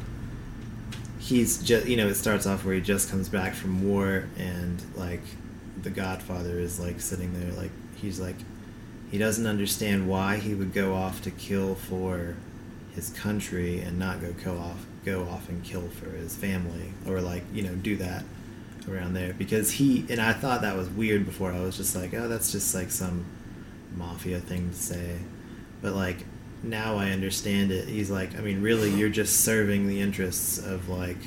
He's just you know it starts off where he just comes back from war and like the Godfather is like sitting there like he's like he doesn't understand why he would go off to kill for his country and not go go off go off and kill for his family or like you know do that around there because he and I thought that was weird before I was just like oh that's just like some mafia thing to say but like now I understand it he's like I mean really you're just serving the interests of like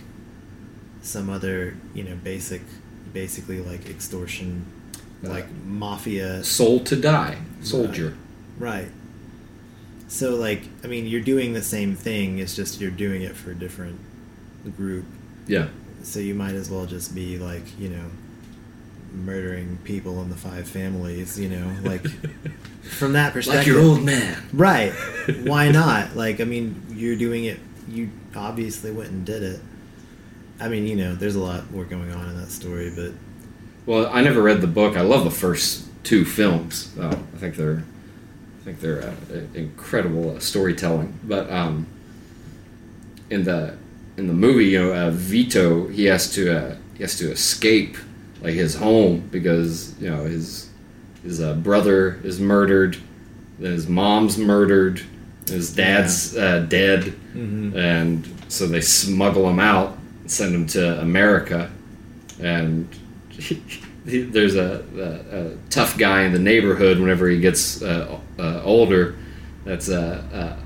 some other you know basic basically like extortion uh, like mafia Sold to die, soldier. Right. So, like, I mean, you're doing the same thing. It's just you're doing it for a different group. Yeah. So you might as well just be like, you know, murdering people in the five families. You know, like from that perspective. Like your old man. Right. Why not? Like, I mean, you're doing it. You obviously went and did it. I mean, you know, there's a lot more going on in that story, but Well, I never read the book. I love the first two films. Uh, I think they're, I think they're uh, incredible uh, storytelling. But um, in the in the movie, you know, uh, Vito he has to uh, he has to escape like his home because you know his his uh, brother is murdered, then his mom's murdered, his dad's uh, dead, and so they smuggle him out and send him to America, and there's a, a, a tough guy in the neighborhood whenever he gets uh, uh, older that's uh, uh,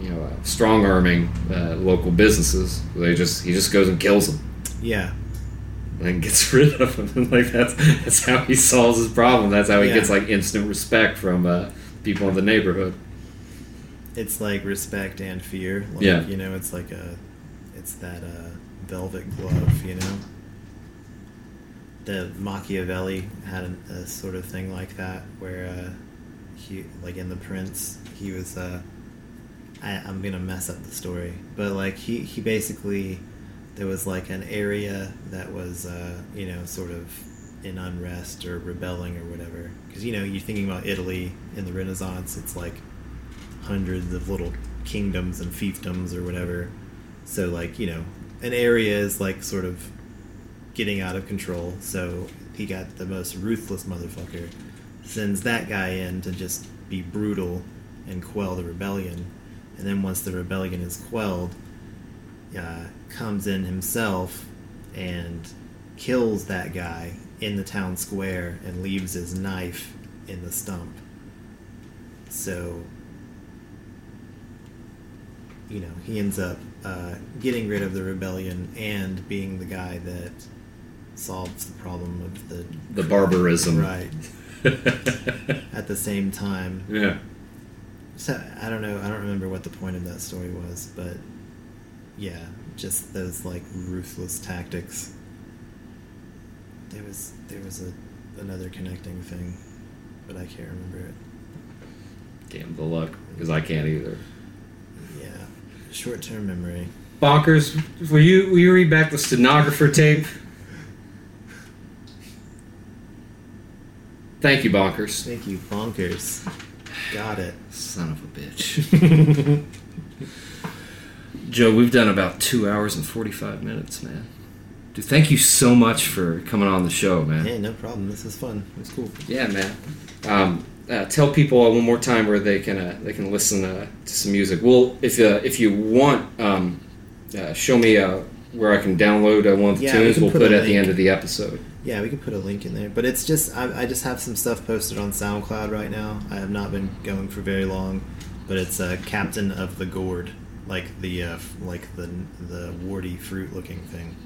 you know uh, strong arming uh, local businesses they just he just goes and kills them yeah. and gets rid of them like that's that's how he solves his problem that's how he Yeah. gets like instant respect from uh, people in the neighborhood it's like respect and fear. Like, Yeah. You know, it's like a, it's that uh, velvet glove. You know. The Machiavelli had a, a sort of thing like that, where uh, he, like in The Prince, he was. I, I'm gonna mess up the story, but like he he basically, there was like an area that was uh, you know sort of in unrest or rebelling or whatever. Because you know you're thinking about Italy in the Renaissance, it's like hundreds of little kingdoms and fiefdoms or whatever. So like you know, an area is like sort of getting out of control. So he got the most ruthless motherfucker, sends that guy in to just be brutal and quell the rebellion. And then once the rebellion is quelled, uh, comes in himself and kills that guy in the town square and leaves his knife in the stump. So you know, he ends up uh, getting rid of the rebellion and being the guy that solves the problem of the the barbarism right at the same time. yeah So I don't know. I don't remember what the point of that story was, but yeah, just those like ruthless tactics. There was there was a another connecting thing, but I can't remember it. damn the luck because i can't either Yeah, short term memory. bonkers will you will you read back the stenographer tape thank you bonkers Thank you, bonkers. Got it. Son of a bitch. Joe, we've done about two hours and 45 minutes, man. Dude, thank you so much for coming on the show, man. Hey, no problem. This is fun. It was cool. Yeah, man. Um, uh, tell people one more time where they can uh, they can listen uh, to some music. Well, if uh, if you want, um, uh, show me uh, where I can download uh, one of the Yeah, tunes. We'll put put at the end of the episode. Yeah, we can put a link in there, but it's just I, I just have some stuff posted on SoundCloud right now. I have not been going for very long, but it's uh, Captain of the Gourd, like the uh, f- like the the warty fruit looking thing.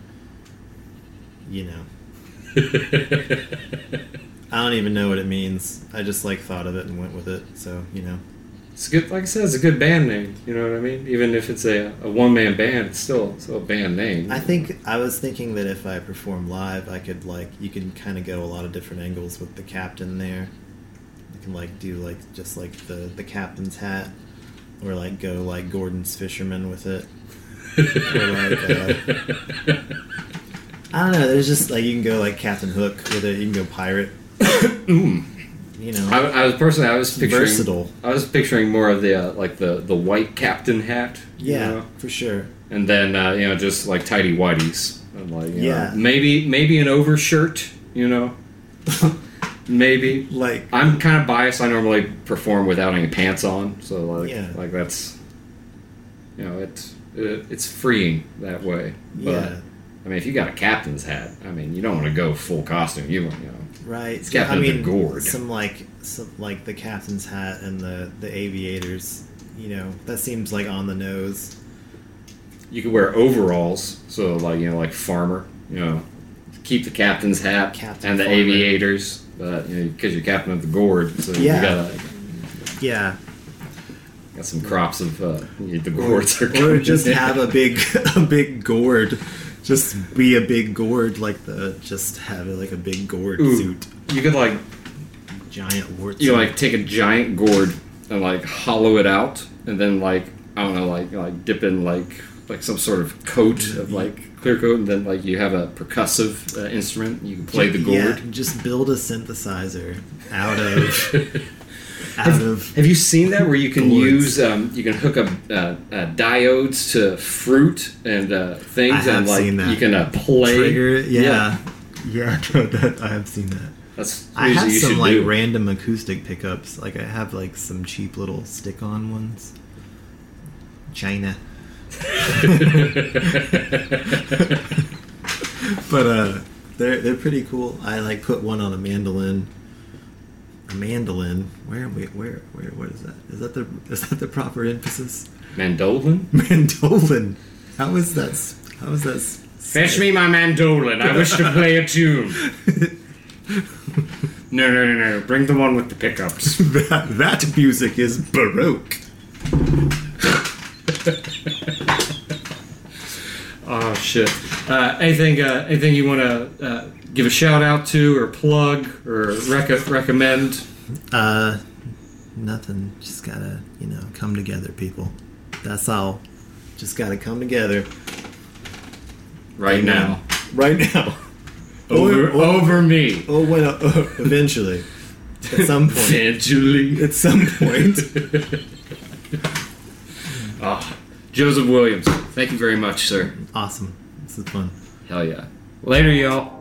You know, I don't even know what it means. I just like thought of it and went with it. So you know, It's a good, like I said, it's a good band name. You know what I mean? Even if it's a, a one man band, it's still still a band name. I think I was thinking that if I perform live, I could like you can kind of go a lot of different angles with the captain there. You can like do like just like the the captain's hat, or like go like Gorton's fisherman with it. or like uh, I don't know. There's just like you can go like Captain Hook with it. You can go pirate. You know, I, I was personally, I was picturing, versatile. I was picturing more of the uh, like the the white captain hat. you Yeah, know? for sure. and then uh, you know just like tidy whities, like you Yeah. know, maybe maybe an overshirt. You know, maybe. Like I'm kind of biased. I normally perform without any pants on, so like Yeah. like that's you know it's it, it's freeing that way. But yeah, I mean, if you got a captain's hat, I mean, you don't want to go full costume. You want you know. Right. It's Captain I mean, Gourd. some like some like the captain's hat and the the aviators. You know, that seems like on the nose. You could wear overalls, so like you know, like farmer. You know, keep the captain's hat Captain and the farmer. aviators, but you know, because you're captain of the gourd, so Yeah. you gotta Yeah, got some crops of uh, the gourds are or coming just in. have a big a big gourd. Just be a big gourd, like the just have it like a big gourd Ooh. suit, You could like giant warts. you like take a giant gourd and like hollow it out, and then like I don't know, like like dip in like like some sort of coat of like clear coat, and then like you have a percussive uh, instrument. You can play the Yeah, gourd. just build a synthesizer out of out of Have you seen that where you can use um, you can hook up uh, uh, diodes to fruit and uh, things, I have and like seen that. you can uh, play. trigger. it. Yeah, yeah, no, that, I have seen that. that's I have some like do. random acoustic pickups. Like I have like some cheap little stick-on ones. China. But uh they're they're pretty cool. I like put one on a mandolin. A mandolin. Where wait where where what is that? Is that the is that the proper emphasis? mandolin. Mandolin. How is that how is that Fetch me my mandolin. I wish to play a tune. No, no, no, no. Bring the one with the pickups. that that music is baroque. Oh shit! Uh, anything? Uh, anything you want to uh, give a shout out to, or plug, or rec- recommend? Uh, nothing. Just gotta, you know, come together, people. That's all. Just gotta come together Right now, right now. over Or- or- over me. Oh, when uh, eventually, at some point. Eventually. At some point. Ah, Joseph Williams. Thank you very much, sir. awesome. This is fun. Hell yeah. Later, y'all.